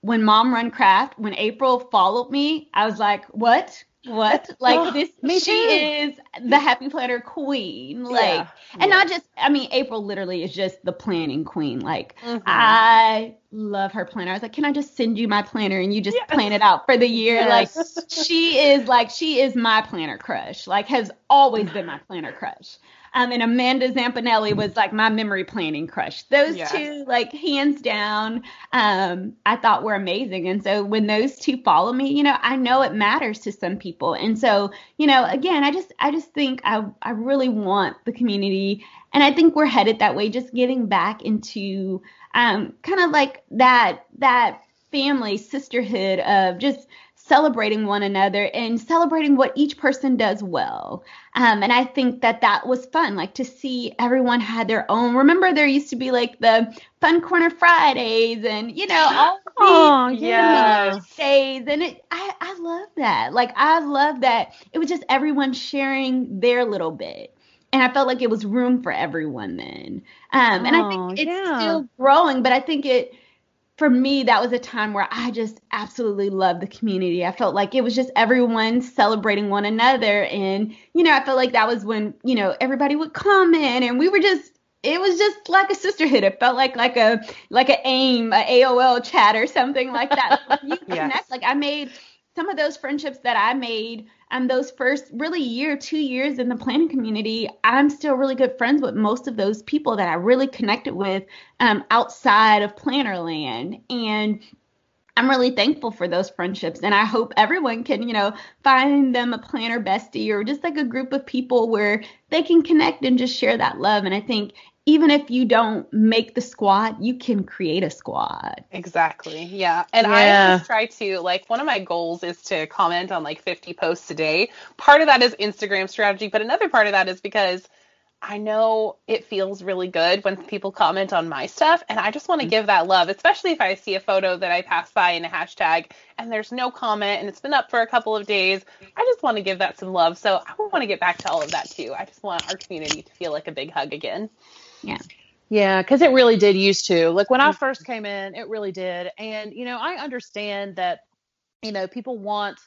when Mom Run Craft, when April followed me, I was like, what? What? Like [GASPS] this? She is the happy planner queen. Like, yeah. and yeah. not just. I mean, April literally is just the planning queen. Like, mm-hmm. I love her planner. I was like, can I just send you my planner and you just yes. plan it out for the year? Yes. Like, she is like, she is my planner crush. Like, has always been my planner crush. Um, and Amanda Zampanelli was like my memory planning crush. Those yes. two, like hands down, um, I thought were amazing. And so when those two follow me, you know, I know it matters to some people. And so, you know, again, I just, I just think I, I really want the community, and I think we're headed that way. Just getting back into, um, kind of like that, that family sisterhood of just celebrating one another and celebrating what each person does well. Um, and I think that that was fun, like to see everyone had their own. Remember, there used to be like the Fun Corner Fridays and, you know, all the oh, yes. days. And it, I, I love that. Like, I love that it was just everyone sharing their little bit and I felt like it was room for everyone then. Um, and I think it's yeah. still growing, but I think it for me, that was a time where I just absolutely loved the community. I felt like it was just everyone celebrating one another. And, you know, I felt like that was when, you know, everybody would comment and we were just, it was just like a sisterhood. It felt like like a like a AIM, a AOL chat or something like that. you [LAUGHS] connect. Yes. Like I made some of those friendships that I made and those first really year, two years in the planning community, I'm still really good friends with most of those people that I really connected with um, outside of Plannerland. And I'm really thankful for those friendships. And I hope everyone can, you know, find them a planner bestie or just like a group of people where they can connect and just share that love. And I think even if you don't make the squad, you can create a squad. Exactly. Yeah. And yeah. I always try to like one of my goals is to comment on like 50 posts a day. Part of that is Instagram strategy, but another part of that is because I know it feels really good when people comment on my stuff and I just want to mm-hmm. give that love, especially if I see a photo that I pass by in a hashtag and there's no comment and it's been up for a couple of days. I just want to give that some love. So I want to get back to all of that too. I just want our community to feel like a big hug again. Yeah. Yeah, because it really did used to. Like when I mm-hmm. first came in, it really did. And, you know, I understand that, you know, people want,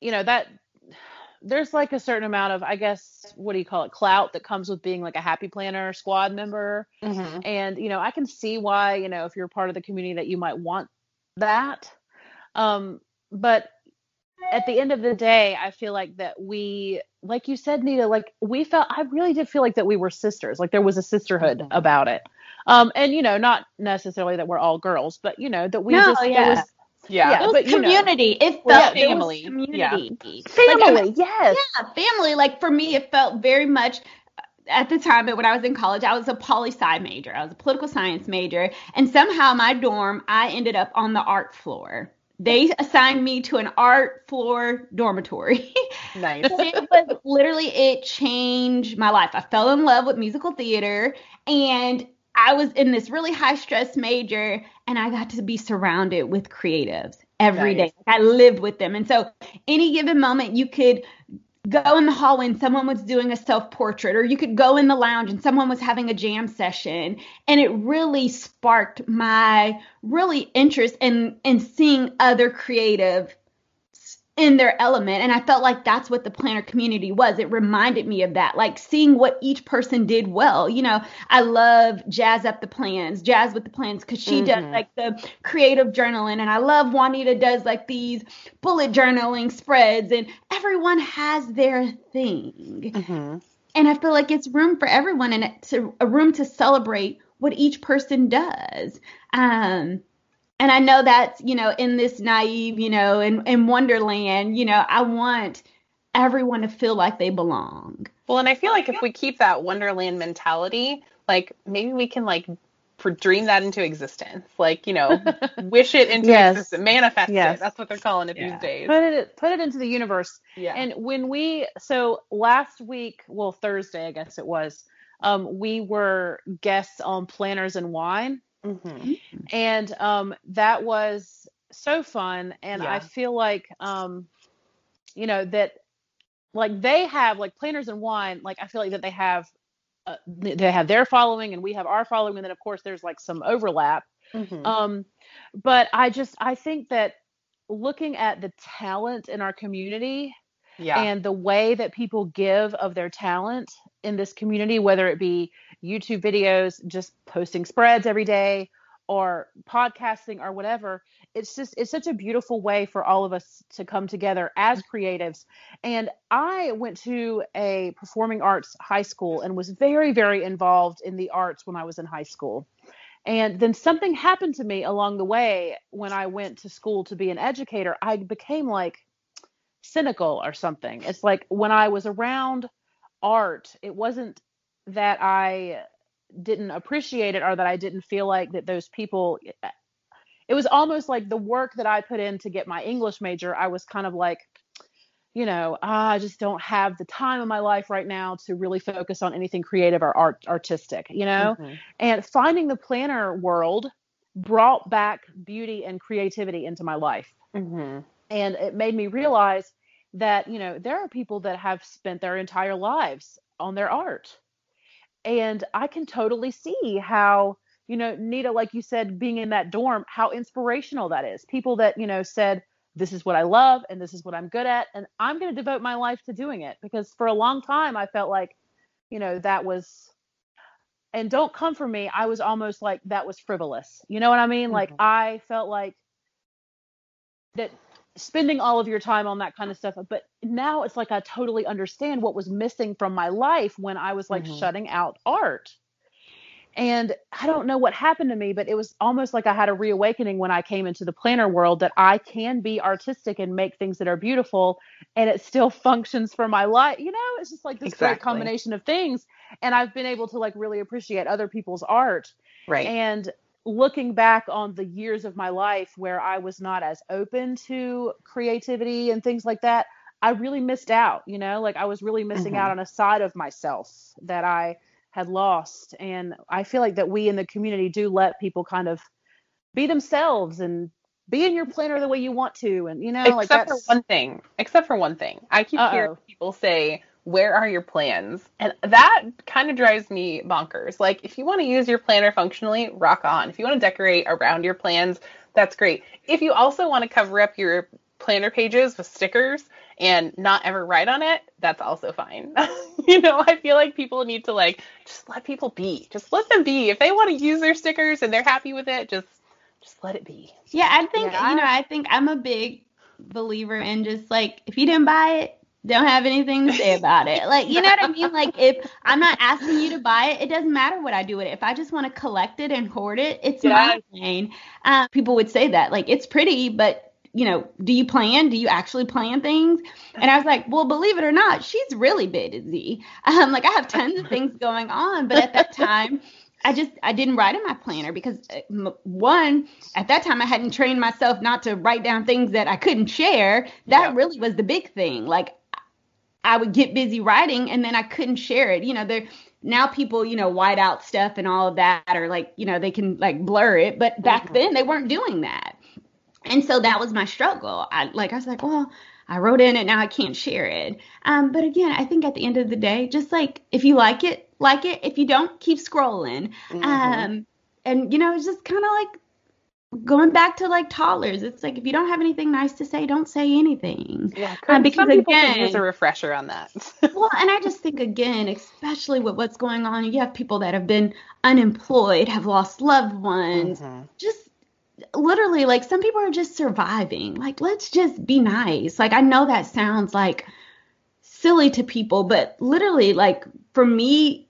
you know, that there's like a certain amount of, I guess, what do you call it, clout that comes with being like a happy planner squad member. Mm-hmm. And, you know, I can see why, you know, if you're part of the community that you might want that. Um, but at the end of the day, I feel like that we, like you said, Nita, like we felt, I really did feel like that we were sisters. Like there was a sisterhood mm-hmm. about it. Um, and you know, not necessarily that we're all girls, but you know, that we no, just, yeah. was, yeah, it was but, community. Know, it felt yeah, family. community. Yeah. Family, like, yes. Yeah, family. Like for me, it felt very much at the time But when I was in college, I was a poli sci major. I was a political science major, and somehow my dorm, I ended up on the art floor they assigned me to an art floor dormitory. [LAUGHS] Nice. but literally, it changed my life. I fell in love with musical theater, and I was in this really high stress major, and I got to be surrounded with creatives. every nice. day. I lived with them. And so any given moment you could go in the hallway and someone was doing a self portrait, or you could go in the lounge and someone was having a jam session. And it really sparked my really interest in in seeing other creative in their element and i felt like that's what the planner community was it reminded me of that like seeing what each person did well you know i love jazz up the plans jazz with the plans because she mm-hmm. does like the creative journaling and i love juanita does like these bullet journaling spreads and everyone has their thing mm-hmm. and i feel like it's room for everyone and it's a, a room to celebrate what each person does um and I know that's, you know, in this naive, you know, in, in Wonderland, you know, I want everyone to feel like they belong. Well, and I feel like if we keep that Wonderland mentality, like maybe we can like dream that into existence. Like, you know, [LAUGHS] wish it into yes. existence, manifest yes. it. That's what they're calling it yeah. these days. Put it put it into the universe. Yeah. And when we so last week, well Thursday I guess it was, um, we were guests on Planners and Wine. Mm-hmm. And um, that was so fun. And yeah. I feel like, um, you know, that like they have like planners and wine, like I feel like that they have, uh, they have their following and we have our following. And then of course there's like some overlap. Mm-hmm. Um, but I just, I think that looking at the talent in our community yeah. and the way that people give of their talent in this community, whether it be YouTube videos, just posting spreads every day, or podcasting or whatever it's just it's such a beautiful way for all of us to come together as creatives. And i went to a performing arts high school and was very very involved in the arts when i was in high school. And then something happened to me along the way when i went to school to be an educator. I became like cynical or something it's like when i was around art it wasn't that I didn't appreciate it or that I didn't feel like that those people it was almost like the work that I put in to get my English major I was kind of like you know ah, I just don't have the time in my life right now to really focus on anything creative or art artistic you know mm-hmm. and finding the planner world brought back beauty and creativity into my life mm-hmm. and it made me realize that you know there are people that have spent their entire lives on their art and I can totally see how, you know, Nita, like you said, being in that dorm, how inspirational that is. People that, you know, said, this is what I love and this is what I'm good at. And I'm going to devote my life to doing it because for a long time I felt like, you know, that was, and don't come for me. I was almost like that was frivolous. You know what I mean? Mm-hmm. Like I felt like that spending all of your time on that kind of stuff. But now it's like I totally understand what was missing from my life when I was like mm-hmm. shutting out art. And I don't know what happened to me, but it was almost like I had a reawakening when I came into the planner world that I can be artistic and make things that are beautiful and it still [LAUGHS] functions for my life. You know, it's just like this exactly. great combination of things. And I've been able to like really appreciate other people's art. Right. And looking back on the years of my life where I was not as open to creativity and things like that, I really missed out, you know, like I was really missing mm-hmm. out on a side of myself that I had lost. And I feel like that we in the community do let people kind of be themselves and be in your planner the way you want to. And, you know, except like that's... for one thing, except for one thing, I keep Uh-oh. hearing people say, where are your plans? And that kind of drives me bonkers. Like, if you want to use your planner functionally, rock on. If you want to decorate around your plans, that's great. If you also want to cover up your planner pages with stickers and not ever write on it, that's also fine. [LAUGHS] you know, I feel like people need to like just let people be. Just let them be. If they want to use their stickers and they're happy with it, just just let it be. Yeah, I think yeah. you know, I think I'm a big believer in just like if you didn't buy it, don't have anything to say about it. Like, you know what I mean? Like, [LAUGHS] if I'm not asking you to buy it, it doesn't matter what I do with it. If I just want to collect it and hoard it, it's yeah. mine. Um, people would say that, like, it's pretty, but you know, do you plan? Do you actually plan things? And I was like, well, believe it or not, she's really busy. Um, like, I have tons of things going on, but at that time, I just I didn't write in my planner because uh, one at that time I hadn't trained myself not to write down things that I couldn't share. That yeah. really was the big thing. Like I would get busy writing and then I couldn't share it. You know, there now people, you know, white out stuff and all of that or like, you know, they can like blur it, but back mm-hmm. then they weren't doing that. And so that was my struggle. I like I was like, well, I wrote in it, now I can't share it. Um, but again, I think at the end of the day, just like if you like it, like it. If you don't, keep scrolling. Mm-hmm. Um, and you know, it's just kind of like going back to like toddlers. It's like if you don't have anything nice to say, don't say anything. Yeah, um, because again, use a refresher on that. [LAUGHS] well, and I just think again, especially with what's going on, you have people that have been unemployed, have lost loved ones, mm-hmm. just literally like some people are just surviving. Like let's just be nice. Like I know that sounds like silly to people, but literally like for me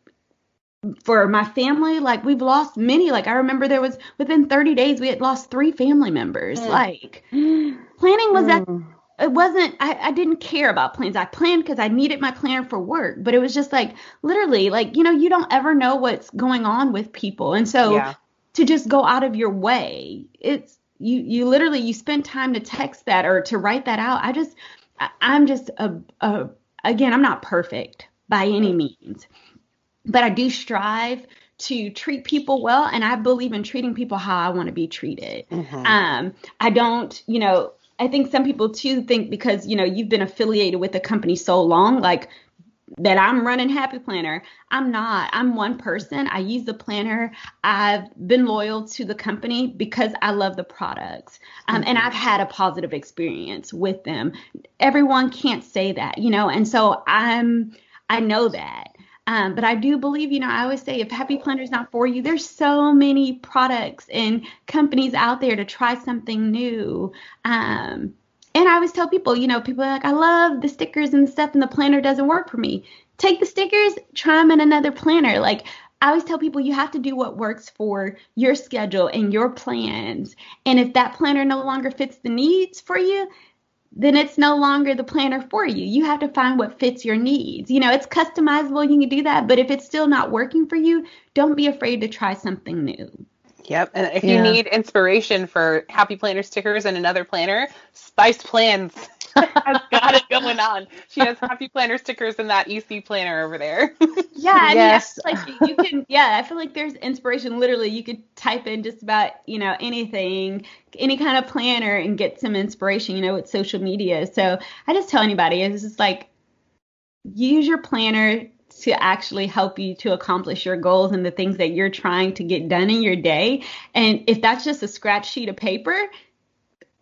for my family, like we've lost many. Like I remember there was within 30 days we had lost three family members. Mm. Like planning was mm. that it wasn't I, I didn't care about plans. I planned because I needed my plan for work, but it was just like literally like, you know, you don't ever know what's going on with people. And so yeah. to just go out of your way, it's you you literally you spend time to text that or to write that out. I just I, I'm just a, a again, I'm not perfect by any means but I do strive to treat people well and I believe in treating people how I want to be treated. Mm-hmm. Um, I don't, you know, I think some people too think because, you know, you've been affiliated with the company so long, like that I'm running Happy Planner. I'm not. I'm one person. I use the planner. I've been loyal to the company because I love the products. Um, mm-hmm. And I've had a positive experience with them. Everyone can't say that, you know, and so I'm, I know that. Um, but I do believe, you know, I always say if Happy Planner is not for you, there's so many products and companies out there to try something new. Um, and I always tell people, you know, people are like, I love the stickers and stuff, and the planner doesn't work for me. Take the stickers, try them in another planner. Like, I always tell people you have to do what works for your schedule and your plans. And if that planner no longer fits the needs for you, then it's no longer the planner for you. You have to find what fits your needs. You know, it's customizable, you can do that, but if it's still not working for you, don't be afraid to try something new. Yep. And if yeah. you need inspiration for happy planner stickers and another planner, Spice Plans [LAUGHS] has got it going on. She has happy planner stickers in that EC planner over there. [LAUGHS] yeah, I yes. mean, like you can. Yeah, I feel like there's inspiration. Literally, you could type in just about you know anything, any kind of planner, and get some inspiration. You know, with social media. So I just tell anybody, it's just like use your planner to actually help you to accomplish your goals and the things that you're trying to get done in your day. And if that's just a scratch sheet of paper,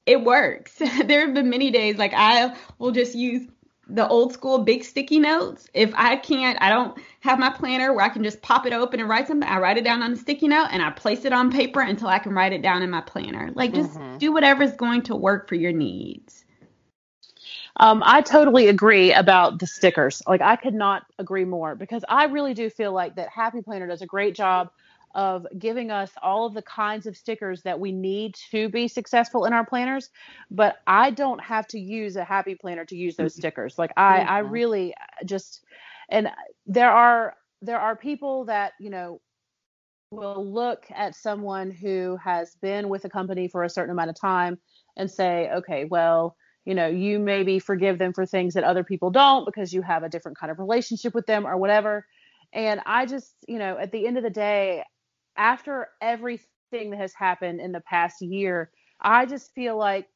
it works. [LAUGHS] there have been many days like I will just use the old school big sticky notes. If I can't, I don't have my planner where I can just pop it open and write something. I write it down on a sticky note and I place it on paper until I can write it down in my planner. Like just mm-hmm. do whatever is going to work for your needs. Um, I totally agree about the stickers. Like I could not agree more because I really do feel like that Happy Planner does a great job of giving us all of the kinds of stickers that we need to be successful in our planners but i don't have to use a happy planner to use those mm-hmm. [LAUGHS] stickers like i i really uh, just and there are there are people that you know will look at someone who has been with a company for a certain amount of time and say okay well you know you maybe forgive them for things that other people don't because you have a different kind of relationship with them or whatever and i just you know at the end of the day after everything that has happened in the past year, I just feel like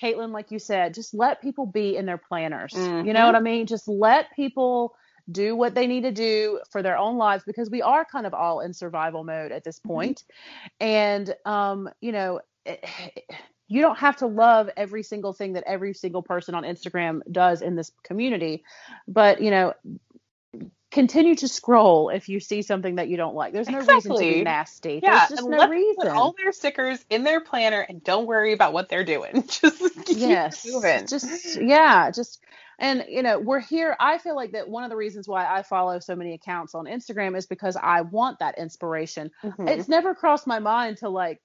Caitlin, like you said, just let people be in their planners. Mm-hmm. You know what I mean? Just let people do what they need to do for their own lives because we are kind of all in survival mode at this mm-hmm. point. Mm-hmm. And um, you know, it, you don't have to love every single thing that every single person on Instagram does in this community, but you know, continue to scroll if you see something that you don't like. There's no exactly. reason to be nasty. Yeah, There's just no reason. Put all their stickers in their planner and don't worry about what they're doing. [LAUGHS] just keep yes, moving. Just yeah, just and you know we're here. I feel like that one of the reasons why I follow so many accounts on Instagram is because I want that inspiration. Mm-hmm. It's never crossed my mind to like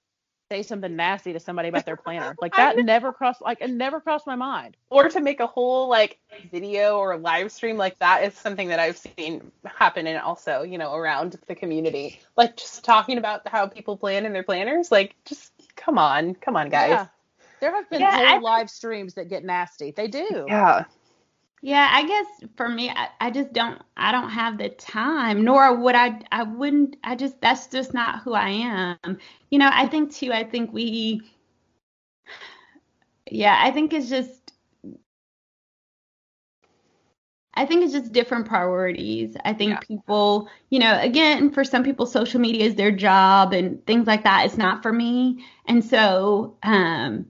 say something nasty to somebody about their planner. [LAUGHS] Like that never crossed like it never crossed my mind. Or to make a whole like video or live stream like that is something that I've seen happen and also, you know, around the community. Like just talking about how people plan in their planners. Like just come on, come on guys. Yeah. There have been yeah, whole I, live streams that get nasty. They do. Yeah. Yeah, I guess for me, I, I just don't, I don't have the time, nor would I, I wouldn't, I just, that's just not who I am. You know, I think too, I think we, Yeah, I think it's just I think it's just different priorities. I think yeah. people, you know, again, for some people, social media is their job and things like that. It's not for me. And so, um,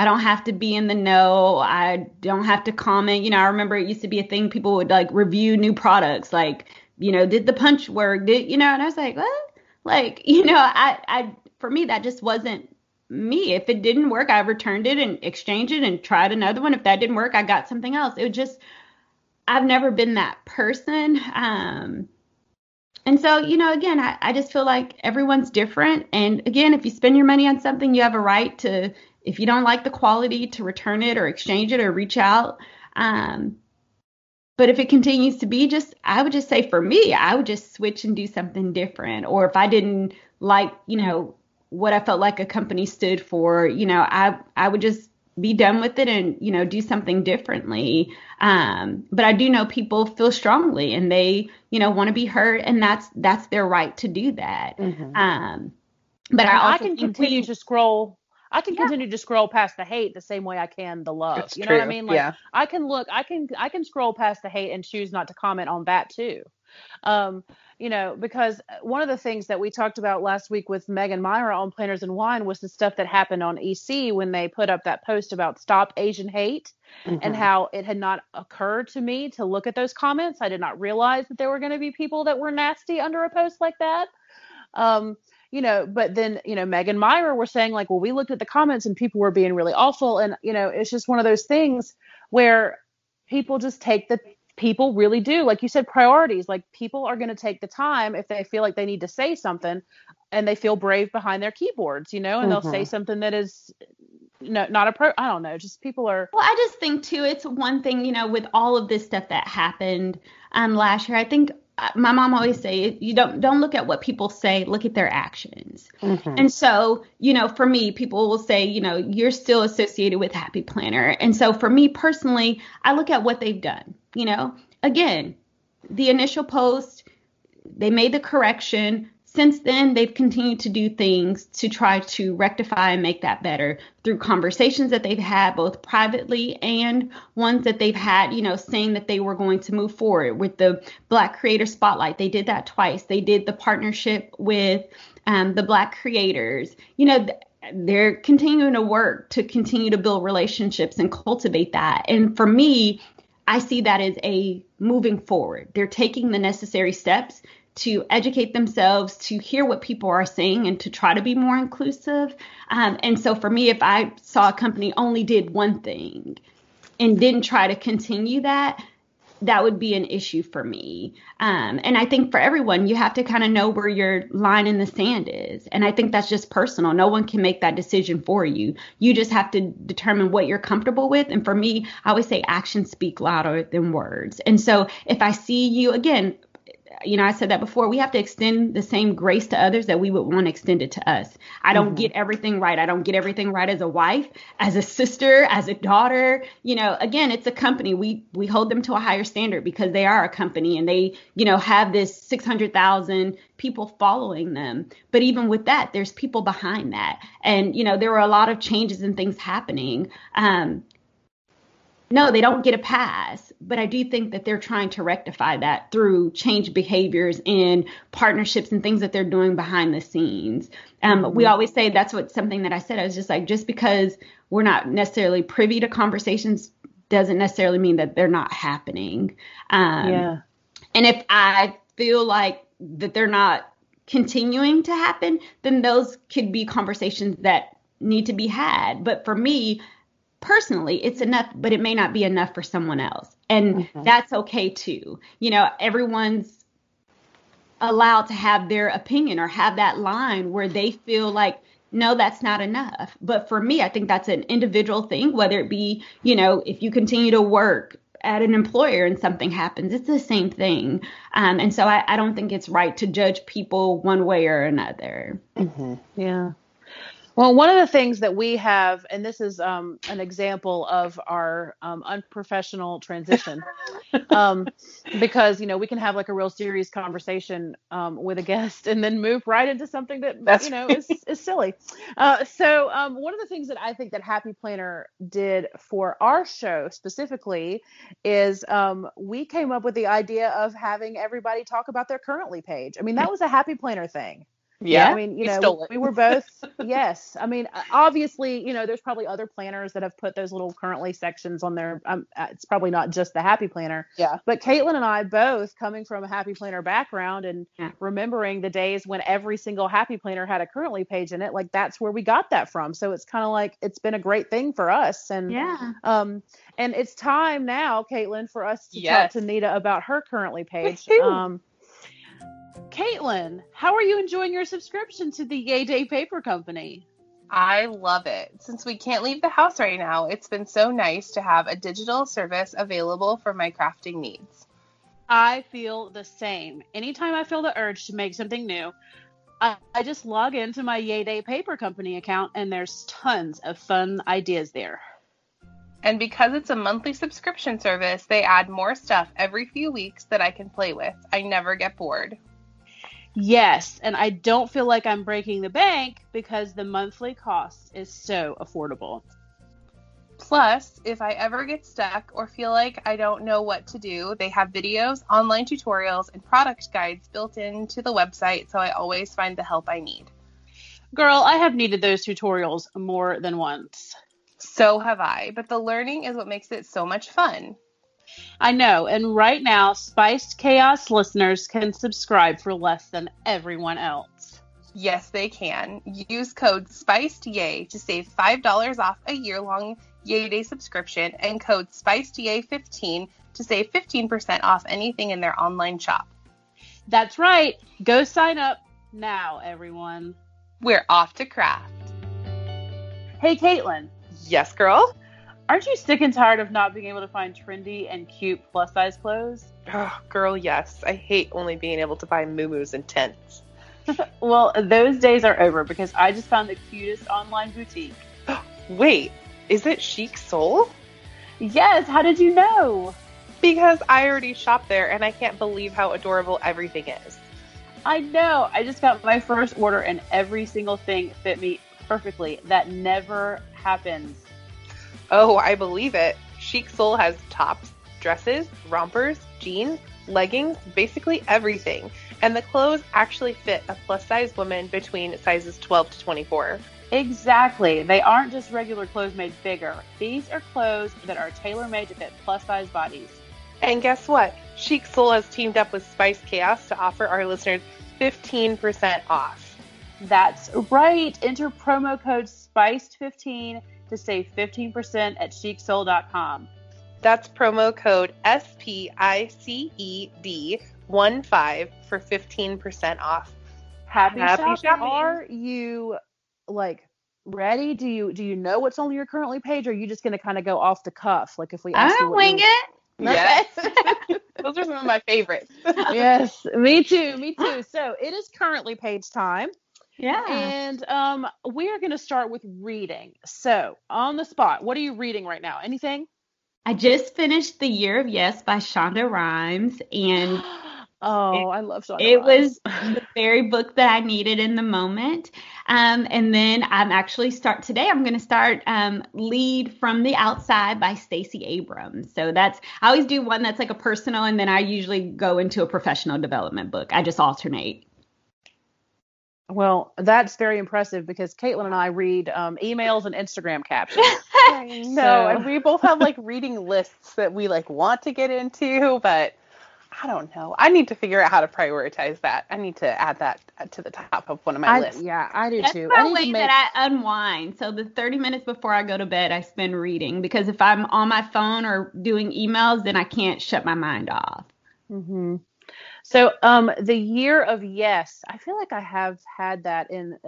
I don't have to be in the know. I don't have to comment. You know, I remember it used to be a thing people would like review new products, like, you know, did the punch work? Did, you know, and I was like, what? Like, [LAUGHS] you know, I, I, for me, that just wasn't me. If it didn't work, I returned it and exchanged it and tried another one. If that didn't work, I got something else. It just, I've never been that person. Um, and so, you know, again, I, I just feel like everyone's different. And again, if you spend your money on something, you have a right to, if you don't like the quality, to return it or exchange it or reach out. Um, but if it continues to be just, I would just say for me, I would just switch and do something different. Or if I didn't like, you know, what I felt like a company stood for, you know, I I would just be done with it and you know do something differently um, but i do know people feel strongly and they you know want to be heard and that's that's their right to do that mm-hmm. um, but I, I, can continue to scroll I can yeah. continue to scroll past the hate the same way I can the love. You know true. what I mean? Like yeah. I can look, I can, I can scroll past the hate and choose not to comment on that too. Um, you know, because one of the things that we talked about last week with Megan Myra on Planners and Wine was the stuff that happened on EC when they put up that post about stop Asian hate mm-hmm. and how it had not occurred to me to look at those comments. I did not realize that there were going to be people that were nasty under a post like that. Um, you know, but then, you know, Megan Myra were saying like, well, we looked at the comments and people were being really awful. And, you know, it's just one of those things where people just take the people really do like you said priorities like people are going to take the time if they feel like they need to say something and they feel brave behind their keyboards you know and mm-hmm. they'll say mm-hmm. something that is no not a pro i don't know just people are well i just think too it's one thing you know with all of this stuff that happened um last year i think my mom always say you don't don't look at what people say look at their actions. Mm-hmm. and so you know for me people will say you know you're still associated with happy planner. And so for me personally i look at what they've done you know. Again the initial post they made the correction since then, they've continued to do things to try to rectify and make that better through conversations that they've had both privately and ones that they've had, you know, saying that they were going to move forward with the Black Creator Spotlight. They did that twice. They did the partnership with um, the Black creators. You know, they're continuing to work to continue to build relationships and cultivate that. And for me, I see that as a moving forward. They're taking the necessary steps to educate themselves, to hear what people are saying, and to try to be more inclusive. Um, and so for me, if I saw a company only did one thing and didn't try to continue that, that would be an issue for me. Um, and I think for everyone, you have to kind of know where your line in the sand is. And I think that's just personal. No one can make that decision for you. You just have to determine what you're comfortable with. And for me, I always say actions speak louder than words. And so if I see you, again, you know, I said that before, we have to extend the same grace to others that we would want extended to us. I don't mm-hmm. get everything right. I don't get everything right as a wife, as a sister, as a daughter. You know, again, it's a company. We we hold them to a higher standard because they are a company and they, you know, have this 600,000 people following them. But even with that, there's people behind that. And, you know, there were a lot of changes and things happening. Um, no, they don't get a pass. But I do think that they're trying to rectify that through change behaviors and partnerships and things that they're doing behind the scenes. Um, mm-hmm. We always say that's what something that I said. I was just like, just because we're not necessarily privy to conversations doesn't necessarily mean that they're not happening. Um, yeah. And if I feel like that they're not continuing to happen, then those could be conversations that need to be had. But for me, personally it's enough but it may not be enough for someone else. And mm-hmm. that's okay too. You know everyone's allowed to have their opinion or have that line where they feel like no that's not enough. But for me i think that's an individual thing whether it be you know if you continue to work at an employer and something happens it's the same thing. Um, and so I, I, don't think it's right to judge people one way or another. Mm-hmm. yeah Well, one of the things that we have, and this is um, an example of our um, unprofessional transition, [LAUGHS] um, because you know we can have like a real serious conversation um, with a guest and then move right into something that That's you know is, is silly. Uh, so um, one of the things that I think that Happy Planner did for our show specifically is um, we came up with the idea of having everybody talk about their currently page. I mean, that was a Happy Planner thing. Yeah, I mean, you know, stole we were both, [LAUGHS] yes. I mean, obviously, you know, there's probably other planners that have put those little currently sections on there. Um, uh, it's probably not just the Happy Planner. Yeah. But Caitlin and I both coming from a Happy Planner background and Yeah. remembering the days when every single Happy Planner had a currently page in it, like that's where we got that from. So it's kind of like it's been a great thing for us. And Yeah. um, and it's time now, Caitlin, for us to Yes. talk to Nita about her currently page. Woohoo. Um, Caitlin, how are you enjoying your subscription to the Yay Day Paper Company? I love it. Since we can't leave the house right now, it's been so nice to have a digital service available for my crafting needs. I feel the same. Anytime I feel the urge to make something new, I, I just log into my Yay Day Paper Company account and there's tons of fun ideas there. And because it's a monthly subscription service, they add more stuff every few weeks that I can play with. I never get bored. Yes, and I don't feel like I'm breaking the bank because the monthly cost is so affordable. Plus, if I ever get stuck or feel like I don't know what to do, they have videos, online tutorials, and product guides built into the website, so I always find the help I need. Girl, I have needed those tutorials more than once. So have I, but the learning is what makes it so much fun. I know, and right now, Spiced Chaos listeners can subscribe for less than everyone else. Yes, they can. Use code SPICEDYAY to save $5 off a year long Yay Day subscription and code SPICEDYAY15 to save 15% off anything in their online shop. That's right. Go sign up now, everyone. We're off to craft. Hey, Caitlin, Yes, girl? Aren't you sick and tired of not being able to find trendy and cute plus size clothes? Oh, girl, yes. I hate only being able to buy moo and tents. [LAUGHS] Well, those days are over because I just found the cutest online boutique. [GASPS] Wait, is it Chic Soul? Yes, how did you know? Because I already shop there and I can't believe how adorable everything is. I know. I just got my first order and every single thing fit me perfectly. That never happens. Oh, I believe it. Chic Soul has tops, dresses, rompers, jeans, leggings, basically everything. And the clothes actually fit a plus size woman between sizes 12 to 24. Exactly. They aren't just regular clothes made bigger. These are clothes that are tailor made to fit plus size bodies. And guess what? Chic Soul has teamed up with Spice Chaos to offer our listeners 15% off. That's right. Enter promo code SPICED15 to save 15% at chicsoul.com. That's promo code S P I C E D 1 5 for 15% off. Happy, Happy shopping. shopping. Are you like ready? Do you do you know what's on your currently page or are you just going to kind of go off the cuff like if we ask you I'm what wing you- it. Yes. [LAUGHS] Those are some of my favorites. yes, me too, me too. So, it is currently page time. Yeah. And um, we are going to start with reading. So, on the spot, what are you reading right now? Anything? I just finished The Year of Yes by Shonda Rhimes, and [GASPS] oh, I love Shonda it Rhimes. was [LAUGHS] the very book that I needed in the moment. Um, and then I'm actually start today. I'm going to start um, Lead from the Outside by Stacey Abrams. So that's I always do one that's like a personal, and then I usually go into a professional development book. I just alternate. Well, that's very impressive because Caitlin and I read um, emails and Instagram captions. [LAUGHS] I know. So- and we both have like reading lists that we like want to get into, but I don't know. I need to figure out how to prioritize that. I need to add that to the top of one of my I, lists. yeah, I do That's too. my I need way to make, that I unwind. So the 30 minutes before I go to bed, I spend reading because if I'm on my phone or doing emails, then I can't shut my mind off. hmm So, um, the year of yes, I feel like I have had that in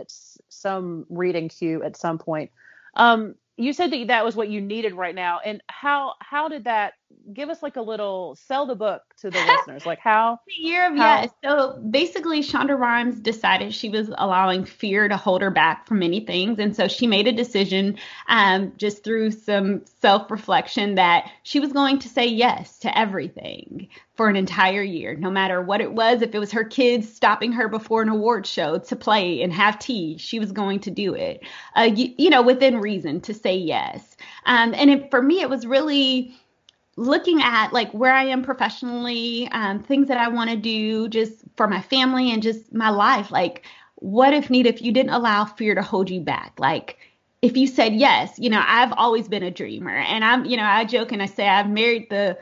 some reading queue at some point. Um, you said that that was what you needed right now, and how how did that give us like a little sell the book to the listeners. Like how [LAUGHS] the year of how, yes. So basically, Shonda Rhimes decided she was allowing fear to hold her back from many things, and so she made a decision, um, just through some self-reflection, that she was going to say yes to everything for an entire year, no matter what it was. If it was her kids stopping her before an award show to play and have tea, she was going to do it. Uh, you, you know, within reason to say yes. Um, and it, for me, it was really looking at like where I am professionally, um, things that I want to do just for my family and just my life. Like, what if need if you didn't allow fear to hold you back? Like, if you said yes, you know, I've always been a dreamer, and I'm, you know, I joke and I say I've married the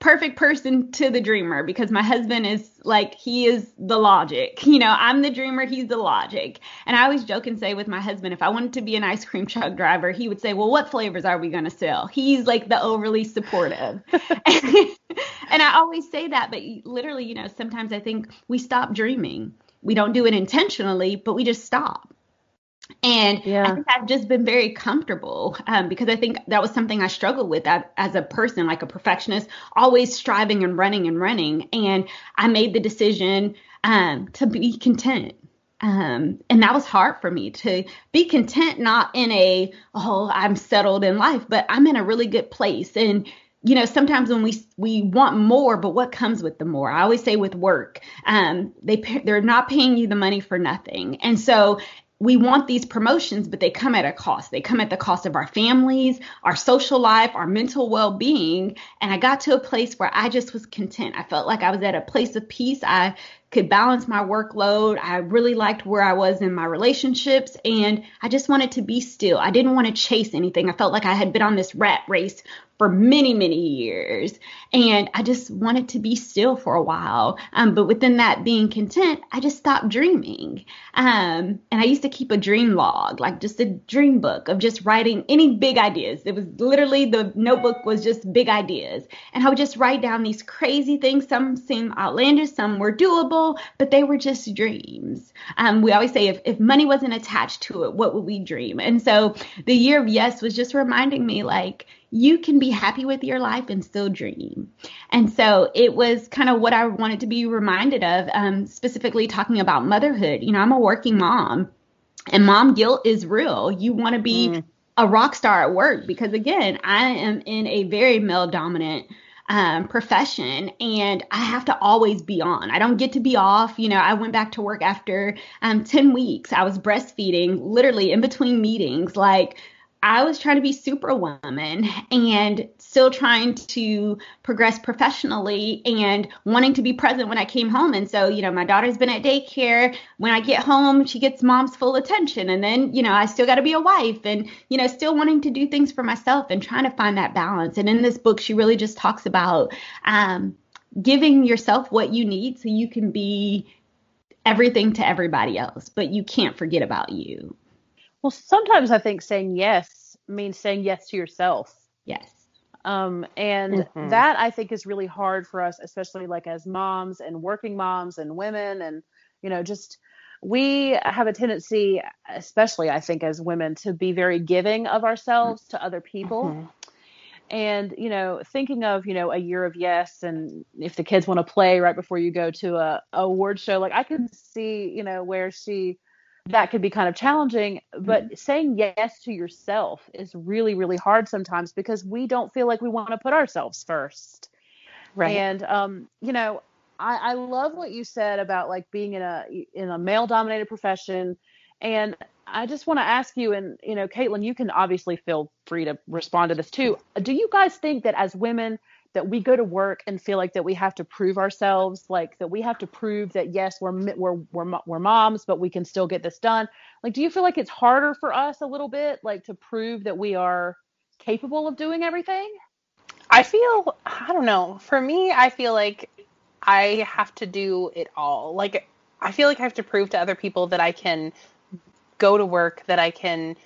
perfect person to the dreamer because my husband is like he is the logic. You know, I'm the dreamer, he's the logic. And I always joke and say with my husband, if I wanted to be an ice cream truck driver, he would say, "Well, what flavors are we going to sell?" He's like the overly supportive. [LAUGHS] [LAUGHS] and I always say that, but literally, you know, sometimes I think we stop dreaming. We don't do it intentionally, but we just stop. And yeah. I think I've just been very comfortable um, because I think that was something I struggled with as a person, like a perfectionist, always striving and running and running. And I made the decision um, to be content. Um, and that was hard for me to be content, not in a, oh, I'm settled in life, but I'm in a really good place. And you know sometimes when we we want more but what comes with the more i always say with work um they they're not paying you the money for nothing and so we want these promotions, but they come at a cost. They come at the cost of our families, our social life, our mental well being. And I got to a place where I just was content. I felt like I was at a place of peace. I could balance my workload. I really liked where I was in my relationships and I just wanted to be still. I didn't want to chase anything. I felt like I had been on this rat race for many, many years. And I just wanted to be still for a while. Um, but within that being content, I just stopped dreaming. Um, and I used to keep a dream log, like just a dream book of just writing any big ideas. It was literally the notebook was just big ideas. And I would just write down these crazy things. Some seemed outlandish, some were doable, but they were just dreams. Um, we always say if, if money wasn't attached to it, what would we dream? And so the year of yes was just reminding me like, you can be happy with your life and still dream. And so it was kind of what I wanted to be reminded of, um, specifically talking about motherhood. You know, I'm a working mom, and mom guilt is real. You want to be mm. a rock star at work because, again, I am in a very male dominant. Um, profession and I have to always be on. I don't get to be off. You know, I went back to work after um, 10 weeks. I was breastfeeding literally in between meetings. Like, I was trying to be superwoman and still trying to progress professionally and wanting to be present when I came home. And so, you know, my daughter's been at daycare. When I get home, she gets mom's full attention. And then, you know, I still got to be a wife and, you know, still wanting to do things for myself and trying to find that balance. And in this book, she really just talks about um, giving yourself what you need so you can be everything to everybody else, but you can't forget about you. Well, sometimes I think saying yes means saying yes to yourself. Yes. Um, and mm-hmm. that I think is really hard for us, especially like as moms and working moms and women, and you know, just we have a tendency, especially I think as women, to be very giving of ourselves to other people. Mm-hmm. And you know, thinking of you know a year of yes, and if the kids want to play right before you go to a, a award show, like I can see you know where she that could be kind of challenging but mm-hmm. saying yes to yourself is really really hard sometimes because we don't feel like we want to put ourselves first. Right. And um you know i i love what you said about like being in a in a male dominated profession and i just want to ask you and you know caitlin you can obviously feel free to respond to this too. Do you guys think that as women that we go to work and feel like that we have to prove ourselves, like that we have to prove that yes, we're we're we're we're moms, but we can still get this done. Like, do you feel like it's harder for us a little bit, like to prove that we are capable of doing everything? I feel I don't know. For me, I feel like I have to do it all. Like I feel like I have to prove to other people that I can go to work, that I can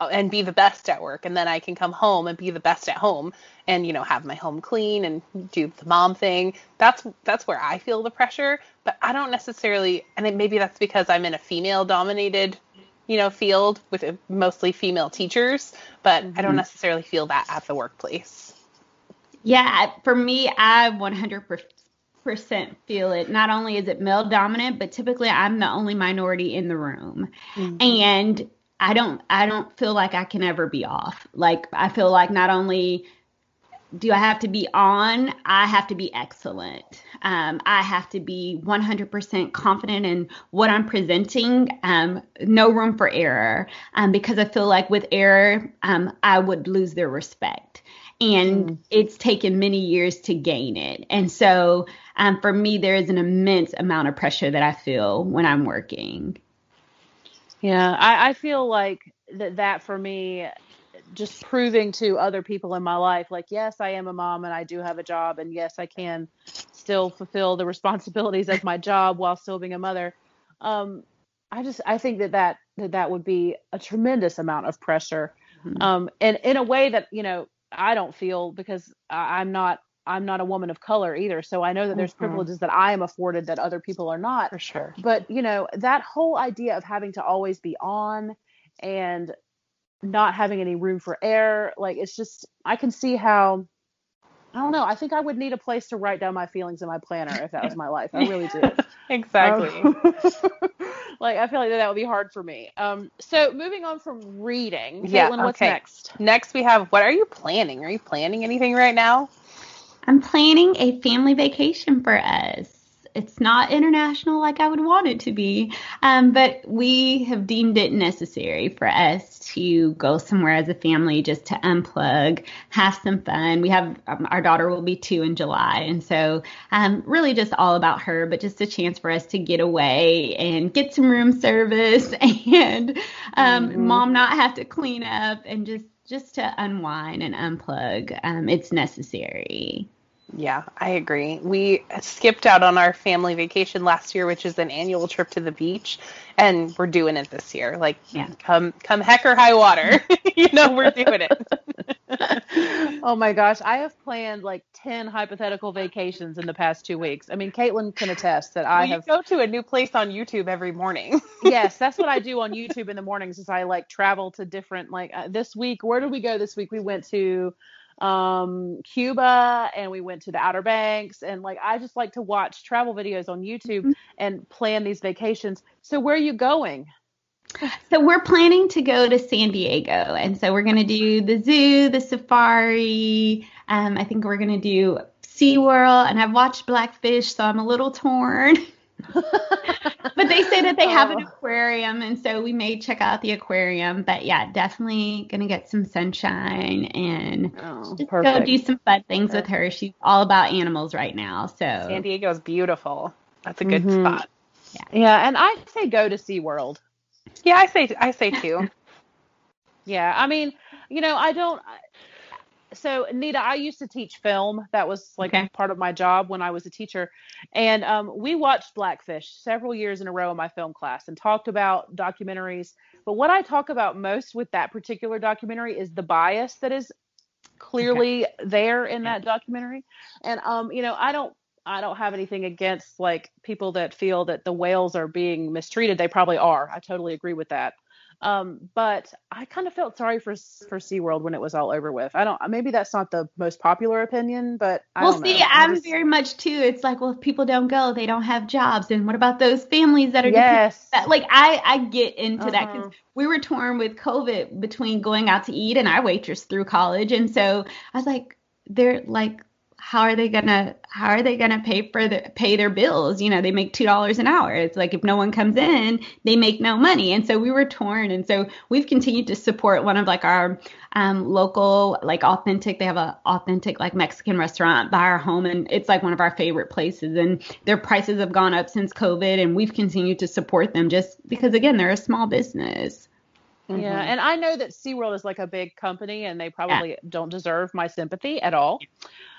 and be the best at work and then I can come home and be the best at home and you know have my home clean and do the mom thing that's that's where I feel the pressure but I don't necessarily and maybe that's because I'm in a female dominated you know field with mostly female teachers but mm-hmm. I don't mm-hmm. necessarily feel that at the workplace Yeah, for me, I 100% feel it. Not only is it male dominant, but typically I'm the only minority in the room. Mm-hmm. And I don't I don't feel like I can ever be off. Like I feel like not only do I have to be on, I have to be excellent. Um, I have to be 100% confident in what I'm presenting. Um, no room for error um, because I feel like with error, um, I would lose their respect. And mm. it's taken many years to gain it. And so um, for me, there is an immense amount of pressure that I feel when I'm working. Yeah, I, I feel like that that for me just proving to other people in my life like yes i am a mom and i do have a job and yes i can still fulfill the responsibilities of my job while still being a mother um, i just i think that that that, that would be a tremendous amount of pressure mm-hmm. um, and in a way that you know i don't feel because I, i'm not i'm not a woman of color either so i know that there's mm-hmm. privileges that i am afforded that other people are not for sure but you know that whole idea of having to always be on and not having any room for error. Like it's just I can see how I don't know. I think I would need a place to write down my feelings in my planner if that was my life. I really do. [LAUGHS] exactly. Um, [LAUGHS] like I feel like that would be hard for me. Um, so moving on from reading, yeah, Caitlin, what's next? Next we have what are you planning? Are you planning anything right now? I'm planning a family vacation for us it's not international like I would want it to be. Um, but we have deemed it necessary for us to go somewhere as a family just to unplug, have some fun. We have um, our daughter will be two in July, and so um, really just all about her, but just a chance for us to get away and get some room service [LAUGHS] and um, mm-hmm. mom not have to clean up and just just to unwind and unplug. Um, it's necessary. Yeah, I agree. We skipped out on our family vacation last year, which is an annual trip to the beach, and we're doing it this year. Like, yeah. come come heck or high water, [LAUGHS] you know, we're doing it. [LAUGHS] oh my gosh, I have planned like ten hypothetical vacations in the past two weeks. I mean, Caitlin can attest that I have go to a new place on YouTube every morning. [LAUGHS] yes, that's what I do on YouTube in the mornings. Is I like travel to different like uh, this week. Where did we go this week? We went to um, Cuba and we went to the Outer Banks. And like, I just like to watch travel videos on YouTube mm-hmm. and plan these vacations. So, where are you going? So, we're planning to go to San Diego. And so, we're going to do the zoo, the safari. Um, I think we're going to do SeaWorld. And I've watched Blackfish, so I'm a little torn. [LAUGHS] [LAUGHS] but they say that they have an oh. aquarium, and so we may check out the aquarium. But yeah, definitely gonna get some sunshine and oh, just go do some fun things with her. She's all about animals right now. So San Diego's beautiful. That's a good mm-hmm. spot. Yeah. yeah, and I say go to SeaWorld. Yeah, I say I say too. [LAUGHS] yeah, I mean, you know, I don't so Nita, I used to teach film. That was like okay. part of my job when I was a teacher. And um, we watched Blackfish several years in a row in my film class and talked about documentaries. But what I talk about most with that particular documentary is the bias that is clearly okay. there in that documentary. And um, you know, I don't I don't have anything against like people that feel that the whales are being mistreated. They probably are. I totally agree with that. Um, but I kind of felt sorry for for SeaWorld when it was all over with. I don't maybe that's not the most popular opinion, but I well, see, I'm just... very much too. It's like, well, if people don't go, they don't have jobs, and what about those families that are yes, that, like I I get into uh-huh. that because we were torn with COVID between going out to eat and I waitress through college, and so I was like, they're like how are they gonna how are they gonna pay for the pay their bills? You know they make two dollars an hour. It's like if no one comes in they make no money. And so we were torn. And so we've continued to support one of like our um, local like authentic they have a authentic like mexican restaurant by our home. And it's like one of our favorite places. And their prices have gone up since covid. And we've continued to support them just because again they're a small business. Mm-hmm. Yeah, and I know that SeaWorld is like a big company and they probably yeah. don't deserve my sympathy at all.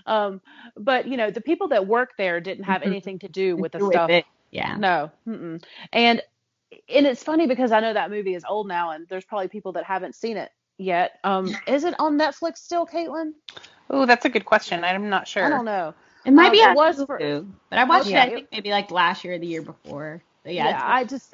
Um, but you know, the people that work there didn't have mm-hmm. anything to do with the with stuff. It. Yeah. No. Mm-mm. And and it's funny because I know that movie is old now and there's probably people that haven't seen it yet. Um, is it on Netflix still, Caitlin? Oh, that's a good question. I'm not sure. I don't know. It might um, be. It was for, but I watched yeah, it. I think maybe like last year or the year before. But yeah, yeah I just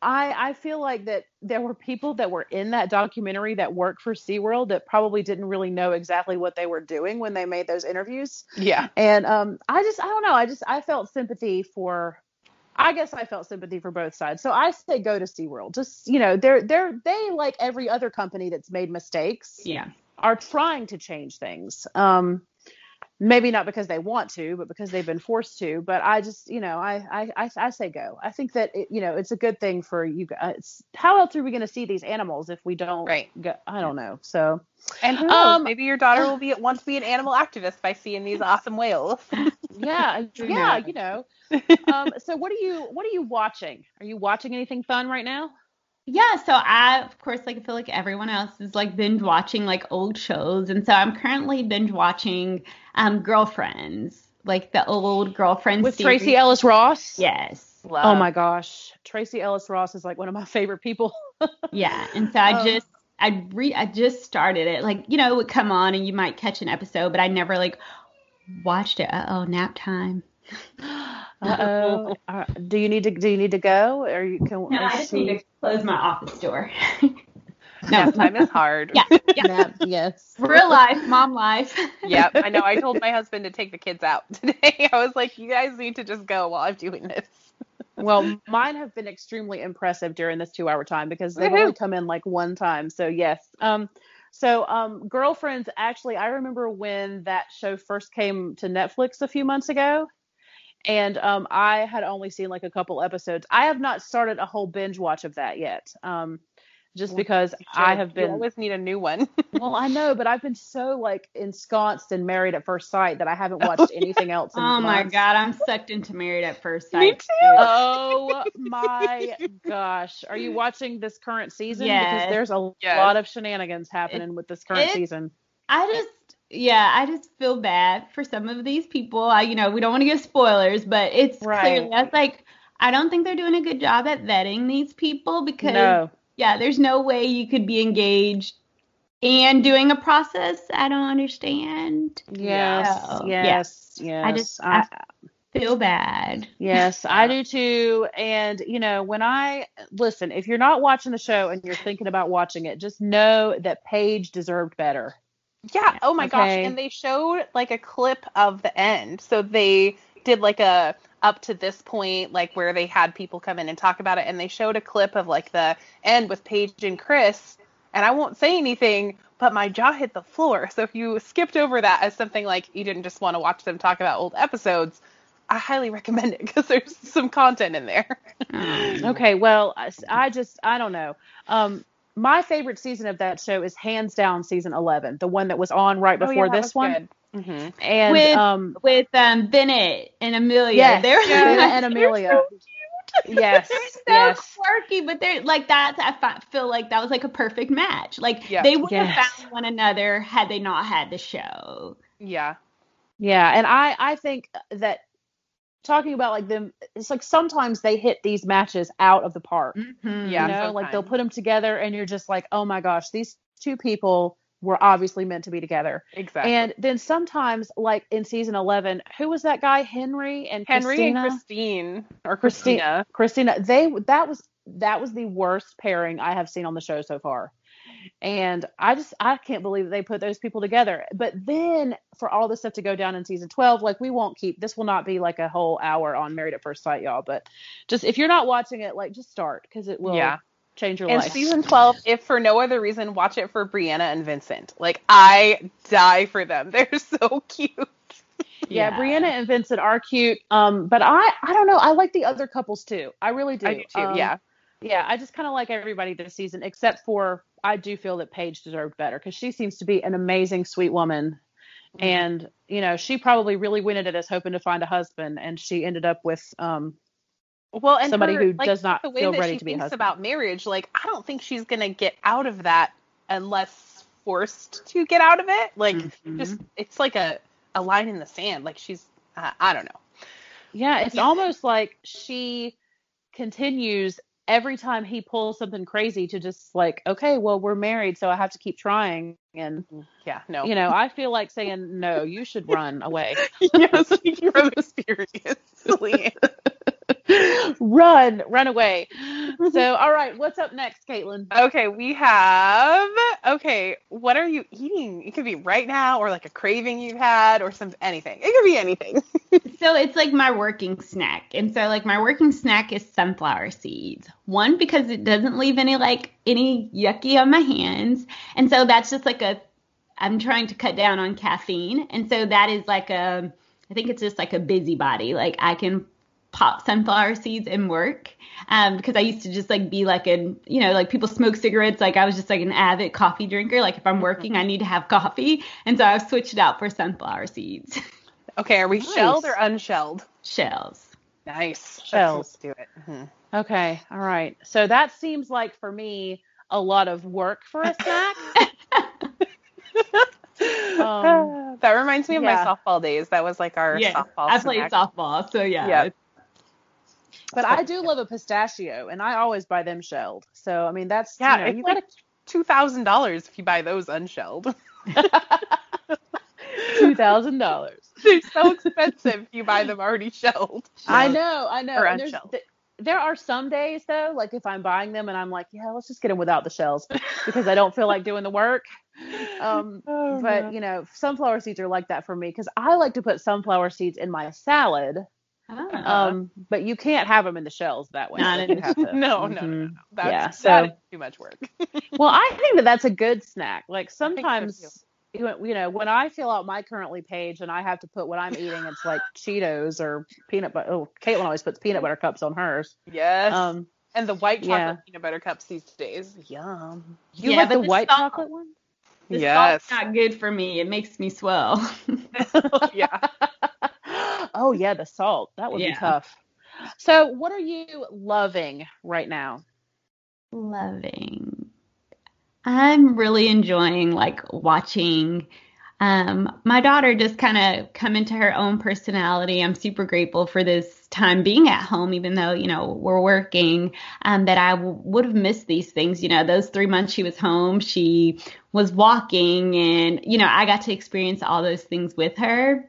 I I feel like that there were people that were in that documentary that worked for SeaWorld that probably didn't really know exactly what they were doing when they made those interviews. Yeah. And um I just I don't know, I just I felt sympathy for I guess I felt sympathy for both sides. So I say go to SeaWorld. Just, you know, they're they're they like every other company that's made mistakes Yeah. are trying to change things. Um maybe not because they want to, but because they've been forced to. But I just, you know, I I I, I say go. I think that it, you know it's a good thing for you guys. How else are we going to see these animals if we don't? Right. Go, I don't know. So And who knows? Um, Maybe your daughter [SIGHS] will be want to be an animal activist by seeing these awesome whales. [LAUGHS] yeah, [LAUGHS] yeah, you know. Um, so what are you what are you watching? Are you watching anything fun right now? Yeah, so I, of course, like I feel like everyone else is like binge watching like old shows, and so I'm currently binge watching um Girlfriends, like the old Girlfriends With series. Tracee Ellis Ross. Yes. Love. Oh my gosh, Tracee Ellis Ross is like one of my [LAUGHS] favorite people. Yeah, and so I Um, just I re I just started it. Like, you know, it would come on and you might catch an episode, but I never like watched it. Uh-oh, nap time. [GASPS] Uh-oh. Uh, do you need to do you need to go or you can No, I is just need to close my office door. [LAUGHS] Nap time is hard. Yeah, yeah. nap? Yes. Real life, mom life. [LAUGHS] Yep. I know. I told my husband to take the kids out [LAUGHS] today. I was like, you guys need to just go while I'm doing this. Well, mine have been extremely impressive during this two hour time because they've Woohoo. only come in like one time. So yes. Um so um girlfriends actually I remember when that show first came to Netflix a few months ago. And um I had only seen like a couple episodes. I have not started a whole binge watch of that yet. Um just because I have You been always need a new one. [LAUGHS] well, I know, but I've been so like ensconced and married at first sight that I haven't oh, watched anything else in Oh my god, I'm sucked into Married at First [LAUGHS] Sight. Me too. Oh my [LAUGHS] gosh. Are you watching this current season? Yes. Because there's a Yes. lot of shenanigans happening with this current it- season. I just, yeah, I just feel bad for some of these people. I, you know, we don't want to give spoilers, but it's Right. clearly, was like, I don't think they're doing a good job at vetting these people because, No. Yeah, there's no way you could be engaged and doing a process. I don't understand. Yes. So, Yes. Yes. I just- I, Feel bad. yes, I do too. And you know, when I listen, if you're not watching the show and you're thinking about watching it, just know that Paige deserved better. Yeah. Oh my gosh. And they showed like a clip of the end. So they did like a up to this point, like where they had people come in and talk about it, and they showed a clip of like the end with Paige and Chris. And I won't say anything, but my jaw hit the floor. So if you skipped over that as something like you didn't just want to watch them talk about old episodes, I highly [LAUGHS] recommend it because there's some content in there. Um, [LAUGHS] Okay, well, I, I just I don't know. Um, my favorite season of that show is hands down season 11, the one that was on right before this one. Hmm And With- um, with um Bennett and Amelia. yes, They're, Jenna and [LAUGHS] Amelia. Yes, They're so yes. quirky, but they're like that's I feel like that was like a perfect match. Like Yeah. they would have found one another had they not had the show. Yeah. Yeah, and I I think that talking about like them, it's like sometimes they hit these matches out of the park. Mhm. Yeah. you know, like they'll put them together, and you're just like, oh my gosh, these two people were obviously meant to be together. Exactly. And then sometimes, like in season 11, who was that guy? Henry and Henry Christina? and Christine or Christi- Christina. Christina, they that was that was the worst pairing I have seen on the show so far. And I just I can't believe that they put those people together. But then for all this stuff to go down in season 12, like we won't keep this will not be like a whole hour on Married at First Sight, y'all. But just if you're not watching it, like just start because it will Yeah. Change your And life. season 12, if for no other reason, watch it for Brianna and Vincent. Like, I die for them. [LAUGHS] They're so cute. yeah, Brianna and Vincent are cute. Um, but I I don't know. I like the other couples too. I really do. I do too. Um, yeah. Yeah, I just kind of like everybody this season, except for I do feel that Paige deserved better because she seems to be an amazing, sweet woman. Mm-hmm. And, you know, she probably really went into this hoping to find a husband, and she ended up with um, Well, and somebody her- who like, does not the way feel that ready she to be a thinks husband. about marriage, like, I don't think she's going to get out of that unless forced to get out of it. Like, Mm-hmm. just, it's like a, a line in the sand. Like, she's, uh, I don't know. Yeah, it's almost like she continues every time he pulls something crazy to just like, okay, well, we're married, so I have to keep trying. And, Yeah, no. you know, I feel like saying, no, you should run away. [LAUGHS] yes, from [LAUGHS] experience. Leanne. [LAUGHS] run, run away. [LAUGHS] so, all right, what's up next, Caitlin? Okay, we have. Okay, what are you eating? It could be right now, or like a craving you've had, or some anything. It could be anything. [LAUGHS] so it's like my working snack, and so like my working snack is sunflower seeds. One because it doesn't leave any like any yucky on my hands, and so that's just like a. I'm trying to cut down on caffeine, and so that is like a. I think it's just like a busybody. Like I can pop sunflower seeds in work um, because I used to just like be like a you know like people smoke cigarettes like I was just like an avid coffee drinker like if I'm working I need to have coffee and so I've switched it out for sunflower seeds. [LAUGHS] Okay, are we Nice. shelled or unshelled? Shells. Nice. Shells. Do it. Mhm. Okay, all right. So that seems like for me a lot of work for a snack. [LAUGHS] [LAUGHS] Um, that reminds me of yeah. my softball days. That was like our Yeah, softball. I played snack. softball so yeah. Yeah. But I do love a pistachio, and I always buy them shelled. So I mean that's Yeah, you know, it's you like two thousand dollars if you buy those unshelled. [LAUGHS] two thousand dollars. [LAUGHS] They're so expensive if you buy them already shelled. I know, I know. Or And unshelled. th- there are some days though, like if I'm buying them and I'm like, yeah, let's just get them without the shells because I don't feel like doing the work. Um, [LAUGHS] Oh, but man. you know, sunflower seeds are like that for me because I like to put sunflower seeds in my salad. Oh. Um, but you can't have them in the shells that way. Not in have to- no, no, no, no, Mhm. no. That's, Yeah, so- is too much work. [LAUGHS] Well, I think that that's a good snack. Like think so, sometimes, you you know, when I fill out my currently page and I have to put what I'm eating, it's like Cheetos or peanut butter. Oh, Caitlin always puts peanut butter cups on hers. yes. Um, and the white chocolate yeah. peanut butter cups these days. Yum. you Yeah, like the the white salt- chocolate one? The yes. salt's not good for me. It makes me swell. [LAUGHS] [LAUGHS] yeah. Oh yeah, the salt. That would be tough. So, what are you loving right now? Loving. I'm really enjoying like watching um, my daughter just kind of come into her own personality. I'm super grateful for this time being at home, even though, you know, we're working, um, that I w- would have missed these things. You know, those three months she was home, she was walking, and, you know, I got to experience all those things with her.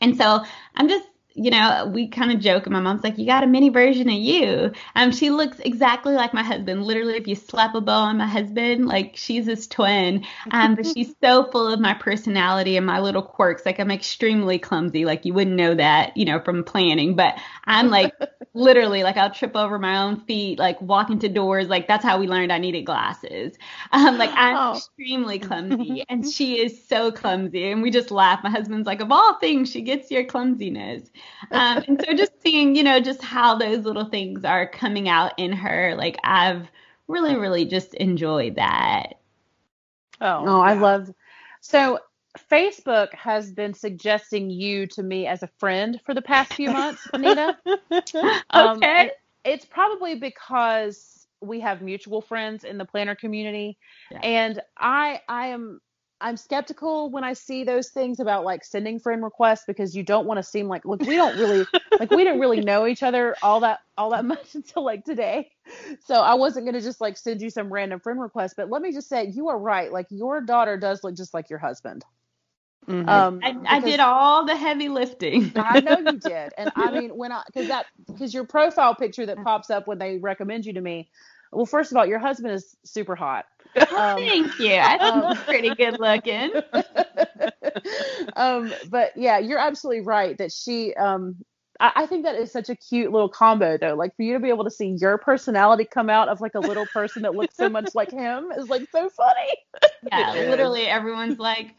And so I'm just, you know, we kind of joke, and my mom's like, "You got a mini version of you." Um, she looks exactly like my husband. Literally, if you slap a bow on my husband, like she's his twin. Um, but she's so full of my personality and my little quirks. Like I'm extremely clumsy. Like you wouldn't know that, you know, from planning. But I'm like [LAUGHS] literally like I'll trip over my own feet, like walk into doors. Like that's how we learned I needed glasses. Um, like I'm Oh. extremely clumsy, [LAUGHS] and she is so clumsy, and we just laugh. My husband's like, of all things, she gets your clumsiness. Um, and so just seeing, you know, just how those little things are coming out in her, like I've really, really just enjoyed that. Oh, Oh, I love. So Facebook has been suggesting you to me as a friend for the past few months, Anita. [LAUGHS] Um, Okay. and It's probably because we have mutual friends in the planner community, Yeah. and I I am I'm skeptical when I see those things about like sending friend requests because you don't want to seem like look we don't really like we didn't really know each other all that all that [LAUGHS] much until like today. So I wasn't gonna just like send you some random friend request. But let me just say you are right. Like your daughter does look just like your husband. Mhm. Um, I, I did all the heavy lifting. [LAUGHS] I know you did, and I mean when I because that because your profile picture that [LAUGHS] pops up when they recommend you to me. Well, first of all, your husband is super hot. [LAUGHS] Um, Thank you. I think um, he's pretty good looking. [LAUGHS] um, but yeah, you're absolutely right that she. Um, I, I think that is such a cute little combo, though. Like for you to be able to see your personality come out of like a little person that looks so much like him is like so funny. Yeah, literally everyone's like,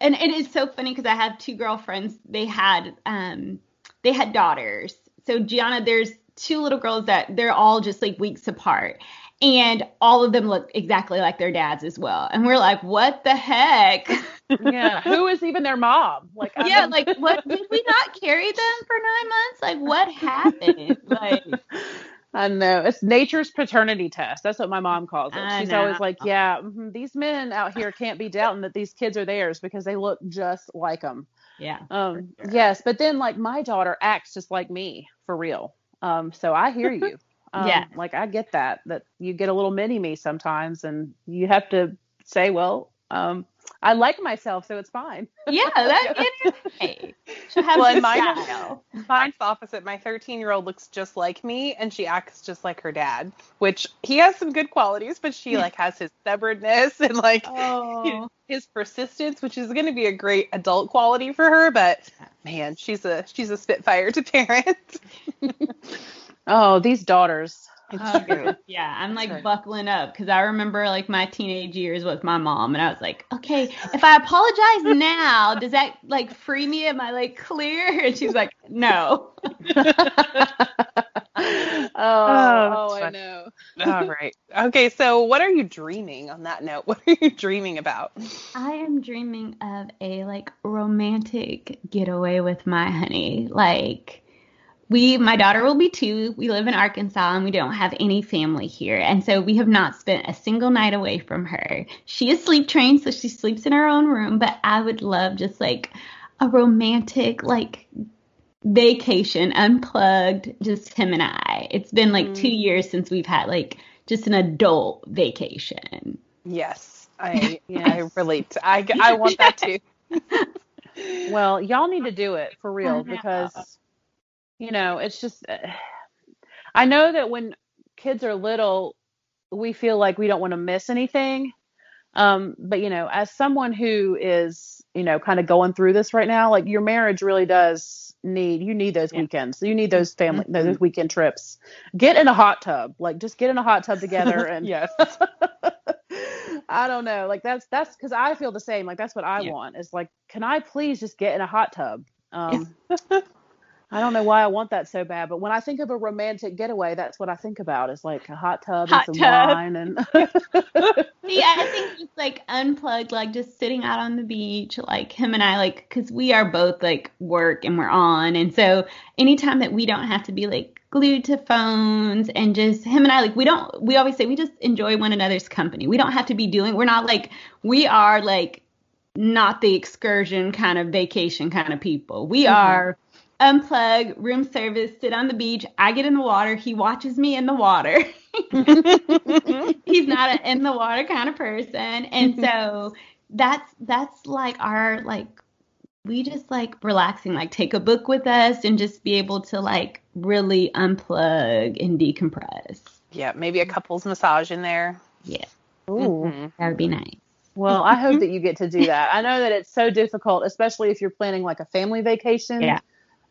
and it is so funny because I have two girlfriends. They had um they had daughters. So Gianna, there's two little girls that they're all just like weeks apart. And all of them look exactly like their dads as well. And we're like, what the heck? [LAUGHS] Yeah, who is even their mom? Like, I yeah, like [LAUGHS] what did we not carry them for nine months? Like what happened? Like [LAUGHS] I know it's nature's paternity test. That's what my mom calls it. I She's always like, "Yeah, mhm, these men out here can't be doubting that these kids are theirs because they look just like them." yeah. Um, yes, but then like my daughter acts just like me for real. Um, so I hear you. [LAUGHS] Um, Yeah. like I get that that you get a little mini me sometimes, and you have to say, "Well, um, I like myself, so it's fine. Yeah, that it is. Hey, Well, mine- style. Mine's the opposite. My 13 year old looks just like me, and she acts just like her dad, which he has some good qualities, but she like has his stubbornness [LAUGHS] and like Oh. his persistence, which is going to be a great adult quality for her. But man, she's a she's a spitfire to [LAUGHS] parent. [LAUGHS] Oh, these daughters. Oh, girl. Um, yeah, I'm like Sure. buckling up because I remember like my teenage years with my mom, and I was like, okay, [LAUGHS] if I apologize now, does that like free me? Am I like clear? [LAUGHS] And she's like, no. [LAUGHS] Oh, oh, Oh, I know. All right. Okay, so what are you dreaming on that note? What are you dreaming about? I am dreaming of a like romantic getaway with my honey. Like we my daughter will be 2. We live in Arkansas and we don't have any family here. And so we have not spent a single night away from her. She is sleep trained so she sleeps in her own room, but I would love just like a romantic like vacation unplugged just him and I. It's been like 2 Mm. years since we've had like just an adult vacation. Yes, I [LAUGHS] I relate. I I want that too. [LAUGHS] Well, y'all need to do it for real because, you know, it's just. uh, I know that when kids are little, we feel like we don't want to miss anything. Um, but you know, as someone who is, you know, kind of going through this right now, like your marriage really does need you need those Yeah. weekends. You need those family Mhm. those weekend trips. Get in a hot tub. Like just get in a hot tub together [LAUGHS] and yes. [LAUGHS] I don't know. Like that's that's because I feel the same. Like that's what I Yeah. want. Is like, can I please just get in a hot tub? Um, [LAUGHS] I don't know why I want that so bad, but when I think of a romantic getaway, that's what I think about. It's like a hot tub Hot and some tub. wine and. [LAUGHS] [LAUGHS] See, I think just like unplugged, like just sitting out on the beach, like him and I, like, because we are both like work and we're on. And so anytime that we don't have to be like glued to phones and just him and I, like, we don't, we always say we just enjoy one another's company. We don't have to be doing, we're not like, we are like not the excursion kind of vacation kind of people. We Mhm. are unplug, room service, sit on the beach. I get in the water. He watches me in the water. [LAUGHS] he's not an in the water kind of person and so that's that's like our like we just like relaxing like take a book with us and just be able to like really unplug and decompress yeah, maybe a couple's massage in there. yeah Ooh. Mhm. that would be nice Well, I hope [LAUGHS] that you get to do that. I know that it's so difficult, especially if you're planning like a family vacation. Yeah.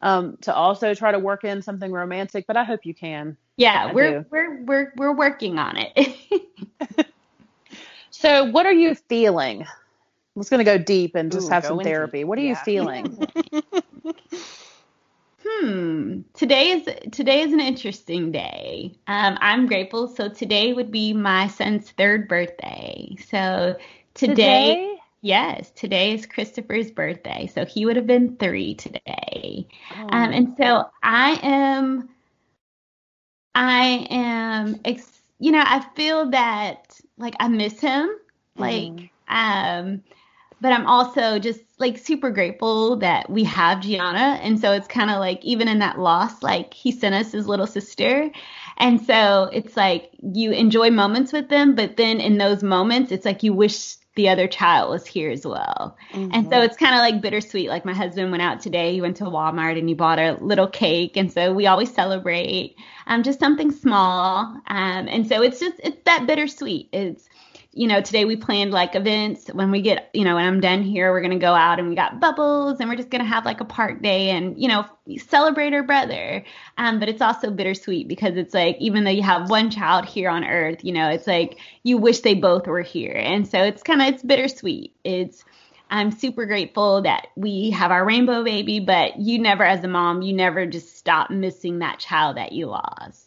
Um, to also try to work in something romantic, but I hope you can. yeah I we're do. we're we're we're working on it [LAUGHS] So, what are you feeling? I was going to go deep and just Ooh, have some going deep. therapy. What are you feeling? [LAUGHS] Hmm. Today is today is an interesting day. Um, I'm grateful. So today would be my son's third birthday. So today, yes, today is Christopher's birthday. So he would have been three today. Oh. Um, and so I am, I am, ex- you know, I feel that like I miss him, like, um, but I'm also just like super grateful that we have Gianna. And so it's kind of like, even in that loss, like he sent us his little sister. And so it's like you enjoy moments with them, but then in those moments, it's like you wish the other child was here as well. And Mm-hmm. so it's kind of like bittersweet. Like my husband went out today, he went to Walmart and he bought a little cake. And so we always celebrate um, just something small. Um, and so it's just, it's that bittersweet. It's, you know, today we planned like events. When we get, you know, when I'm done here, we're going to go out and we got bubbles and we're just going to have like a park day and, you know, celebrate our brother. Um, but it's also bittersweet because it's like, even though you have one child here on earth, you know, it's like you wish they both were here. And so it's kind of, it's bittersweet. It's, I'm super grateful that we have our rainbow baby, but you never, as a mom, you never just stop missing that child that you lost.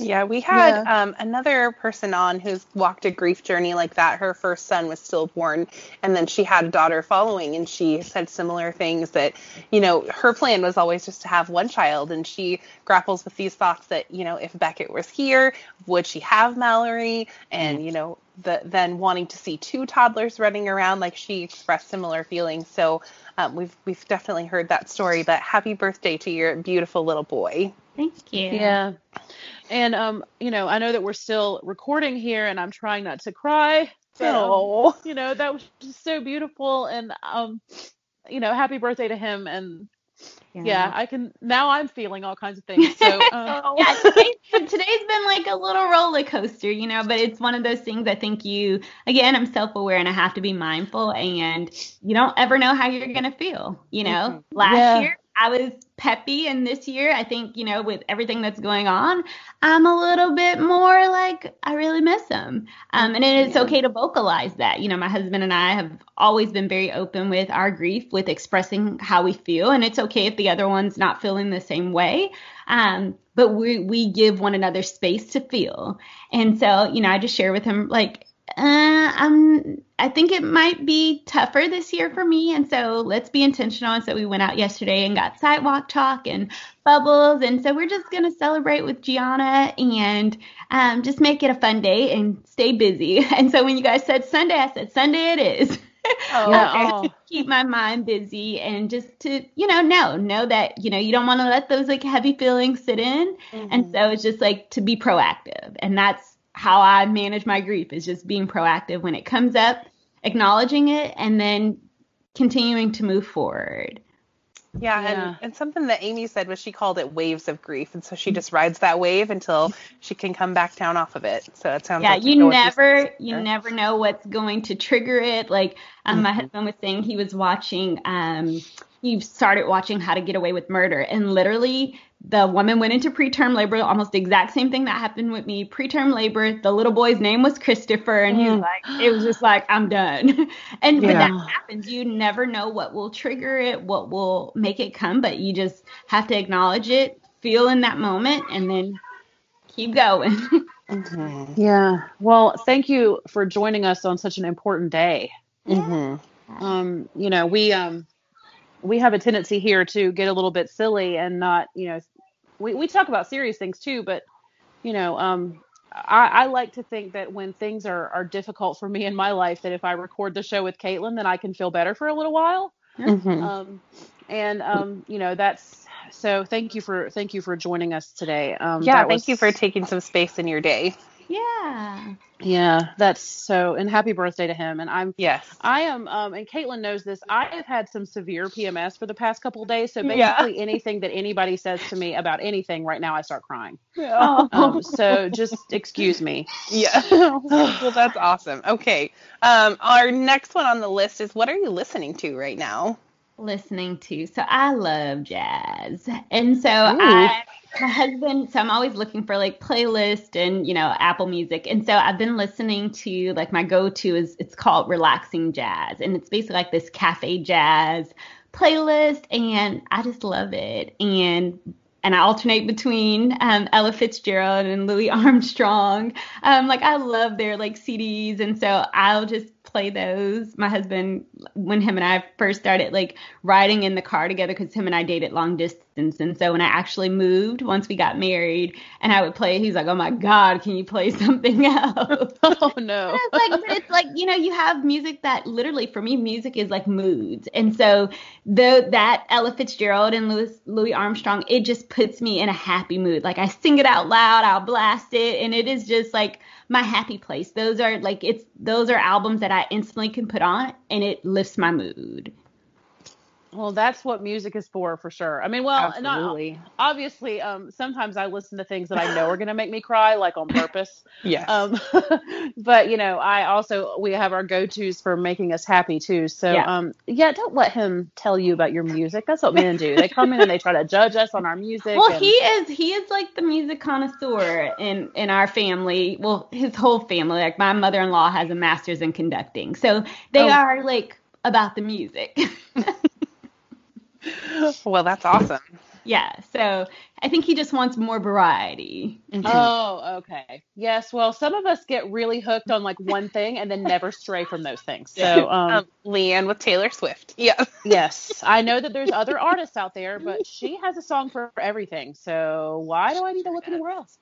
Yeah, we had um, another person on who's walked a grief journey like that. Her first son was stillborn, and then she had a daughter following, and she said similar things that, you know, her plan was always just to have one child, and she grapples with these thoughts that, you know, if Beckett was here, would she have Mallory? And, you know, the, then wanting to see two toddlers running around, like she expressed similar feelings. So um, we've we've definitely heard that story. But happy birthday to your beautiful little boy. Thank you. Yeah. And um, you know, I know that we're still recording here and I'm trying not to cry But, um, Oh. you know, that was just so beautiful and um you know, happy birthday to him and yeah, I can now I'm feeling all kinds of things. So [LAUGHS] uh, yeah, today's, today's been like a little roller coaster, you know, but it's one of those things I think you, again, I'm self aware and I have to be mindful, and you don't ever know how you're going to feel, you know. Last Yeah. year, I was peppy, and this year, I think, you know, with everything that's going on, I'm a little bit more like, I really miss him. Um, and it's okay to vocalize that. You know, my husband and I have always been very open with our grief, with expressing how we feel, and it's okay if the other one's not feeling the same way. Um, but we we give one another space to feel. And so, you know, I just share with him like, uh, I'm I think it might be tougher this year for me, and so let's be intentional. And so we went out yesterday and got sidewalk chalk and bubbles, and so we're just gonna celebrate with Gianna and um, just make it a fun day and stay busy. [LAUGHS] And so when you guys said Sunday, I said Sunday it is. [LAUGHS] yeah, oh, keep my mind busy and just to you know know know that you know you don't want to let those like heavy feelings sit in and so it's just like to be proactive and that's how i manage my grief is just being proactive when it comes up acknowledging it and then continuing to move forward Yeah, Yeah. And, and something that Amy said was she called it waves of grief, and so she just rides that wave until she can come back down off of it. So it sounds yeah like you you're never you do. never know what's going to trigger it like um, my Mhm. husband was saying he was watching um he started watching how to get away with murder and literally the woman went into preterm labor almost the exact same thing that happened with me preterm labor the little boy's name was christopher and he was Mm. like it was just like i'm done [LAUGHS] and but that happens you never know what will trigger it what will make it come but you just have to acknowledge it feel in that moment and then keep going Mhm. yeah. Well, thank you for joining us on such an important day. Mhm. um you know we um we have a tendency here to get a little bit silly and not you know we, we talk about serious things too but you know um I, I like to think that when things are, are difficult for me in my life that if I record the show with Caitlin then I can feel better for a little while Mhm. um and um you know that's so thank you for thank you for joining us today um yeah, that thank you for taking some space in your day. Yeah yeah that's so and happy birthday to him and I'm Yes. I am, um, and Caitlin knows this. I have had some severe PMS for the past couple of days. So Yeah. basically, anything that anybody says to me about anything right now, I start crying. oh, Um, so just excuse me. Yeah. [LAUGHS] well, that's awesome. Okay. Um, our next one on the list is what are you listening to right now? Listening to. So I love jazz. And so I my husband, so I'm always looking for like playlist and, you know, Apple Music. And so I've been listening to like my go-to is it's called Relaxing Jazz. And it's basically like this cafe jazz playlist and I just love it. And and I alternate between um, Ella Fitzgerald and Louis [LAUGHS] Armstrong. Um, like I love their like CDs, and so I'll just play those. My husband, when him and I first started like riding in the car together, because him and I dated long distance, and so when I actually moved, once we got married, and I would play, he's like, "Oh my God, can you play [LAUGHS] something else?" [LAUGHS] Oh no. it's like, but it's like you know, you have music that literally for me, music is like moods, and so the that Ella Fitzgerald and Louis Louis Armstrong, it just puts me in a happy mood. Like I sing it out loud, I'll blast it, and it is just like my happy place. Those are like it's those are albums that I instantly can put on, and it lifts my mood. Well, that's what music is for, for sure. I mean, well, not Absolutely. obviously. Um, sometimes I listen to things that I know are going to make me cry, like on purpose. [LAUGHS] Yes. Um, [LAUGHS] but you know, I also we have our go-tos for making us happy too. So Yeah. um, yeah, don't let him tell you about your music. That's what men do. They come in and they try to judge us on our music. Well, and- he is he is like the music connoisseur in in our family. Well, his whole family. Like my mother-in-law has a master's in conducting, so they Oh. are like about the music. [LAUGHS] well, that's awesome. Yeah. So I think he just wants more variety. Oh, okay. Yes. Well, some of us get really hooked on like one thing and then never stray from those things. So, um, Um, Leanne with Taylor Swift. Yeah. [LAUGHS] yes, I know that there's other artists out there, but she has a song for everything. So why do I need to look anywhere else?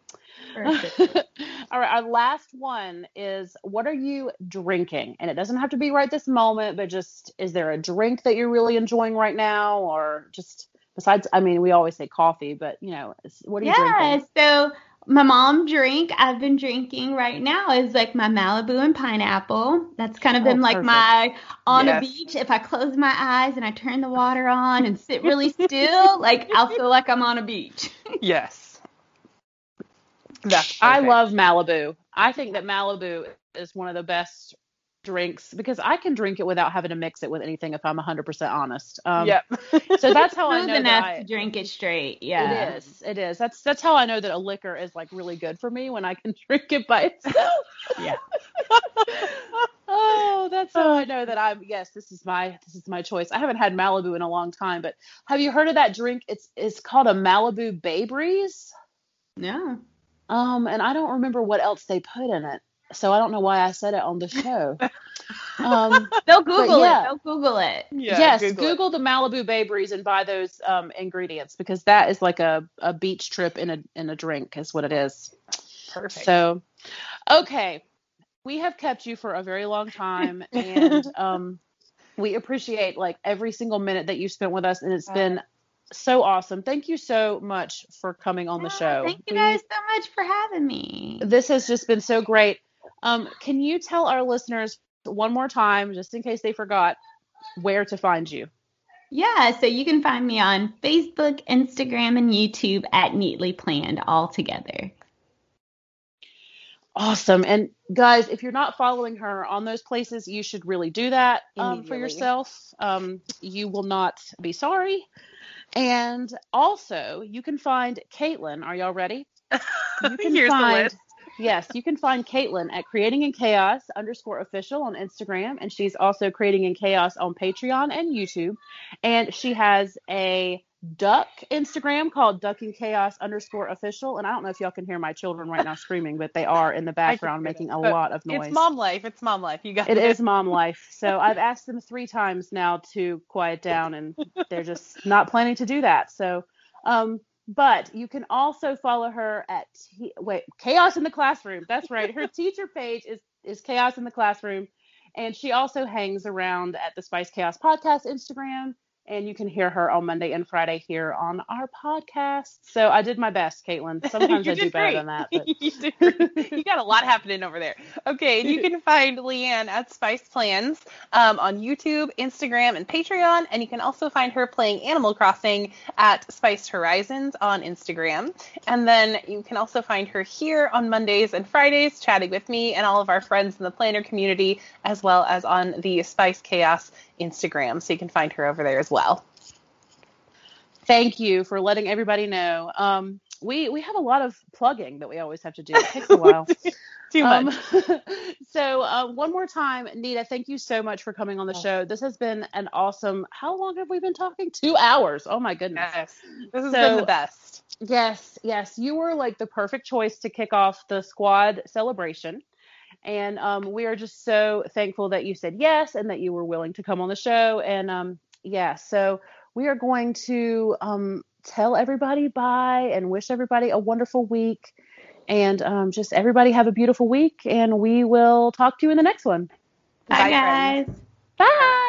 [LAUGHS] All right. Our last one is what are you drinking? And it doesn't have to be right this moment, but just is there a drink that you're really enjoying right now, or just besides? I mean, we always say coffee, but you know, what are you Yeah. drinking? So my mom drink I've been drinking right now is like my Malibu and pineapple. That's kind of oh, been Oh, like perfect. my on Yes. a beach. If I close my eyes and I turn the water on and sit [LAUGHS] really still, like I'll feel like I'm on a beach. [LAUGHS] Yes. That's I love Malibu. I think that Malibu is one of the best drinks because I can drink it without having to mix it with anything if I'm 100% honest. Um, yep. So that's how [LAUGHS] I Smooth know that enough I, to drink it straight. Yeah. It is. It is. That's that's how I know that a liquor is like really good for me when I can [LAUGHS] drink it by itself. Yeah. [LAUGHS] oh, that's how I know that I'm. Yes, this is my this is my choice. I haven't had Malibu in a long time, but have you heard of that drink? It's it's called a Malibu Bay Breeze. Yeah. Um, and I don't remember what else they put in it, so I don't know why I said it on the [LAUGHS] show. [LAUGHS] um, They'll Google yeah. it. They'll Google it. Yeah, yes, Google it. The Malibu Bay Breeze and buy those um, ingredients because that is like a, a beach trip in a in a drink is what it is. Perfect. So, okay, we have kept you for a very long time, [LAUGHS] and um, we appreciate like every single minute that you spent with us, and it's been so awesome. Thank you so much for coming on the show. Thank you We- guys so much for having me. this has just been so great. Um, can you tell our listeners one more time, just in case they forgot, where to find you? Yeah, so you can find me on Facebook, Instagram, and YouTube at Neatly Planned all together. Awesome. And guys, if you're not following her on those places, you should really do that um, for yourself. Um, you will not be sorry. And also, you can find Caitlin. Are y'all ready? [LAUGHS] You can Here's the find list. Yes, you can find Caitlin at Creating in Chaos underscore official on Instagram, and she's also Creating in Chaos on Patreon and YouTube. And she has a duck Instagram called Duck in Chaos underscore official. And I don't know if y'all can hear my children right now [LAUGHS] screaming, but they are in the background making a lot of noise. It's mom life. It's mom life. You got It is mom life. So I've asked them three times now to quiet down, and they're just not planning to do that. So, um, but you can also follow her at T- wait Chaos in the Classroom. That's right. Her teacher page is is Chaos in the Classroom, and she also hangs around at the Spice Chaos Podcast Instagram. And you can hear her on Monday and Friday here on our podcast. So I did my best, Caitlin. [LAUGHS] Sometimes I do better than that. [LAUGHS] But you, did great. [LAUGHS] you got a lot happening over there. Okay, and you can find Leanne at Spice Plans um, on YouTube, Instagram, and Patreon. And you can also find her playing Animal Crossing at Spiced Horizons on Instagram. And then you can also find her here on Mondays and Fridays, chatting with me and all of our friends in the planner community, as well as on the Spice Chaos Instagram. So you can find her over there as well. thank you for letting everybody know. Um, we we have a lot of plugging that we always have to do. It takes a [LAUGHS] while. Too Um, much. [LAUGHS] so uh, one more time, Nita, thank you so much for coming on the show. This has been an awesome. How long have we been talking? Two hours. Oh my goodness. yes, this has So- been the best. Yes, yes, you were like the perfect choice to kick off the squad celebration. And um, we are just so thankful that you said yes and that you were willing to come on the show. And um, yeah, so we are going to um, tell everybody bye and wish everybody a wonderful week. And um, just everybody have a beautiful week. And we will talk to you in the next one. Bye, Bye, guys. friends. Bye.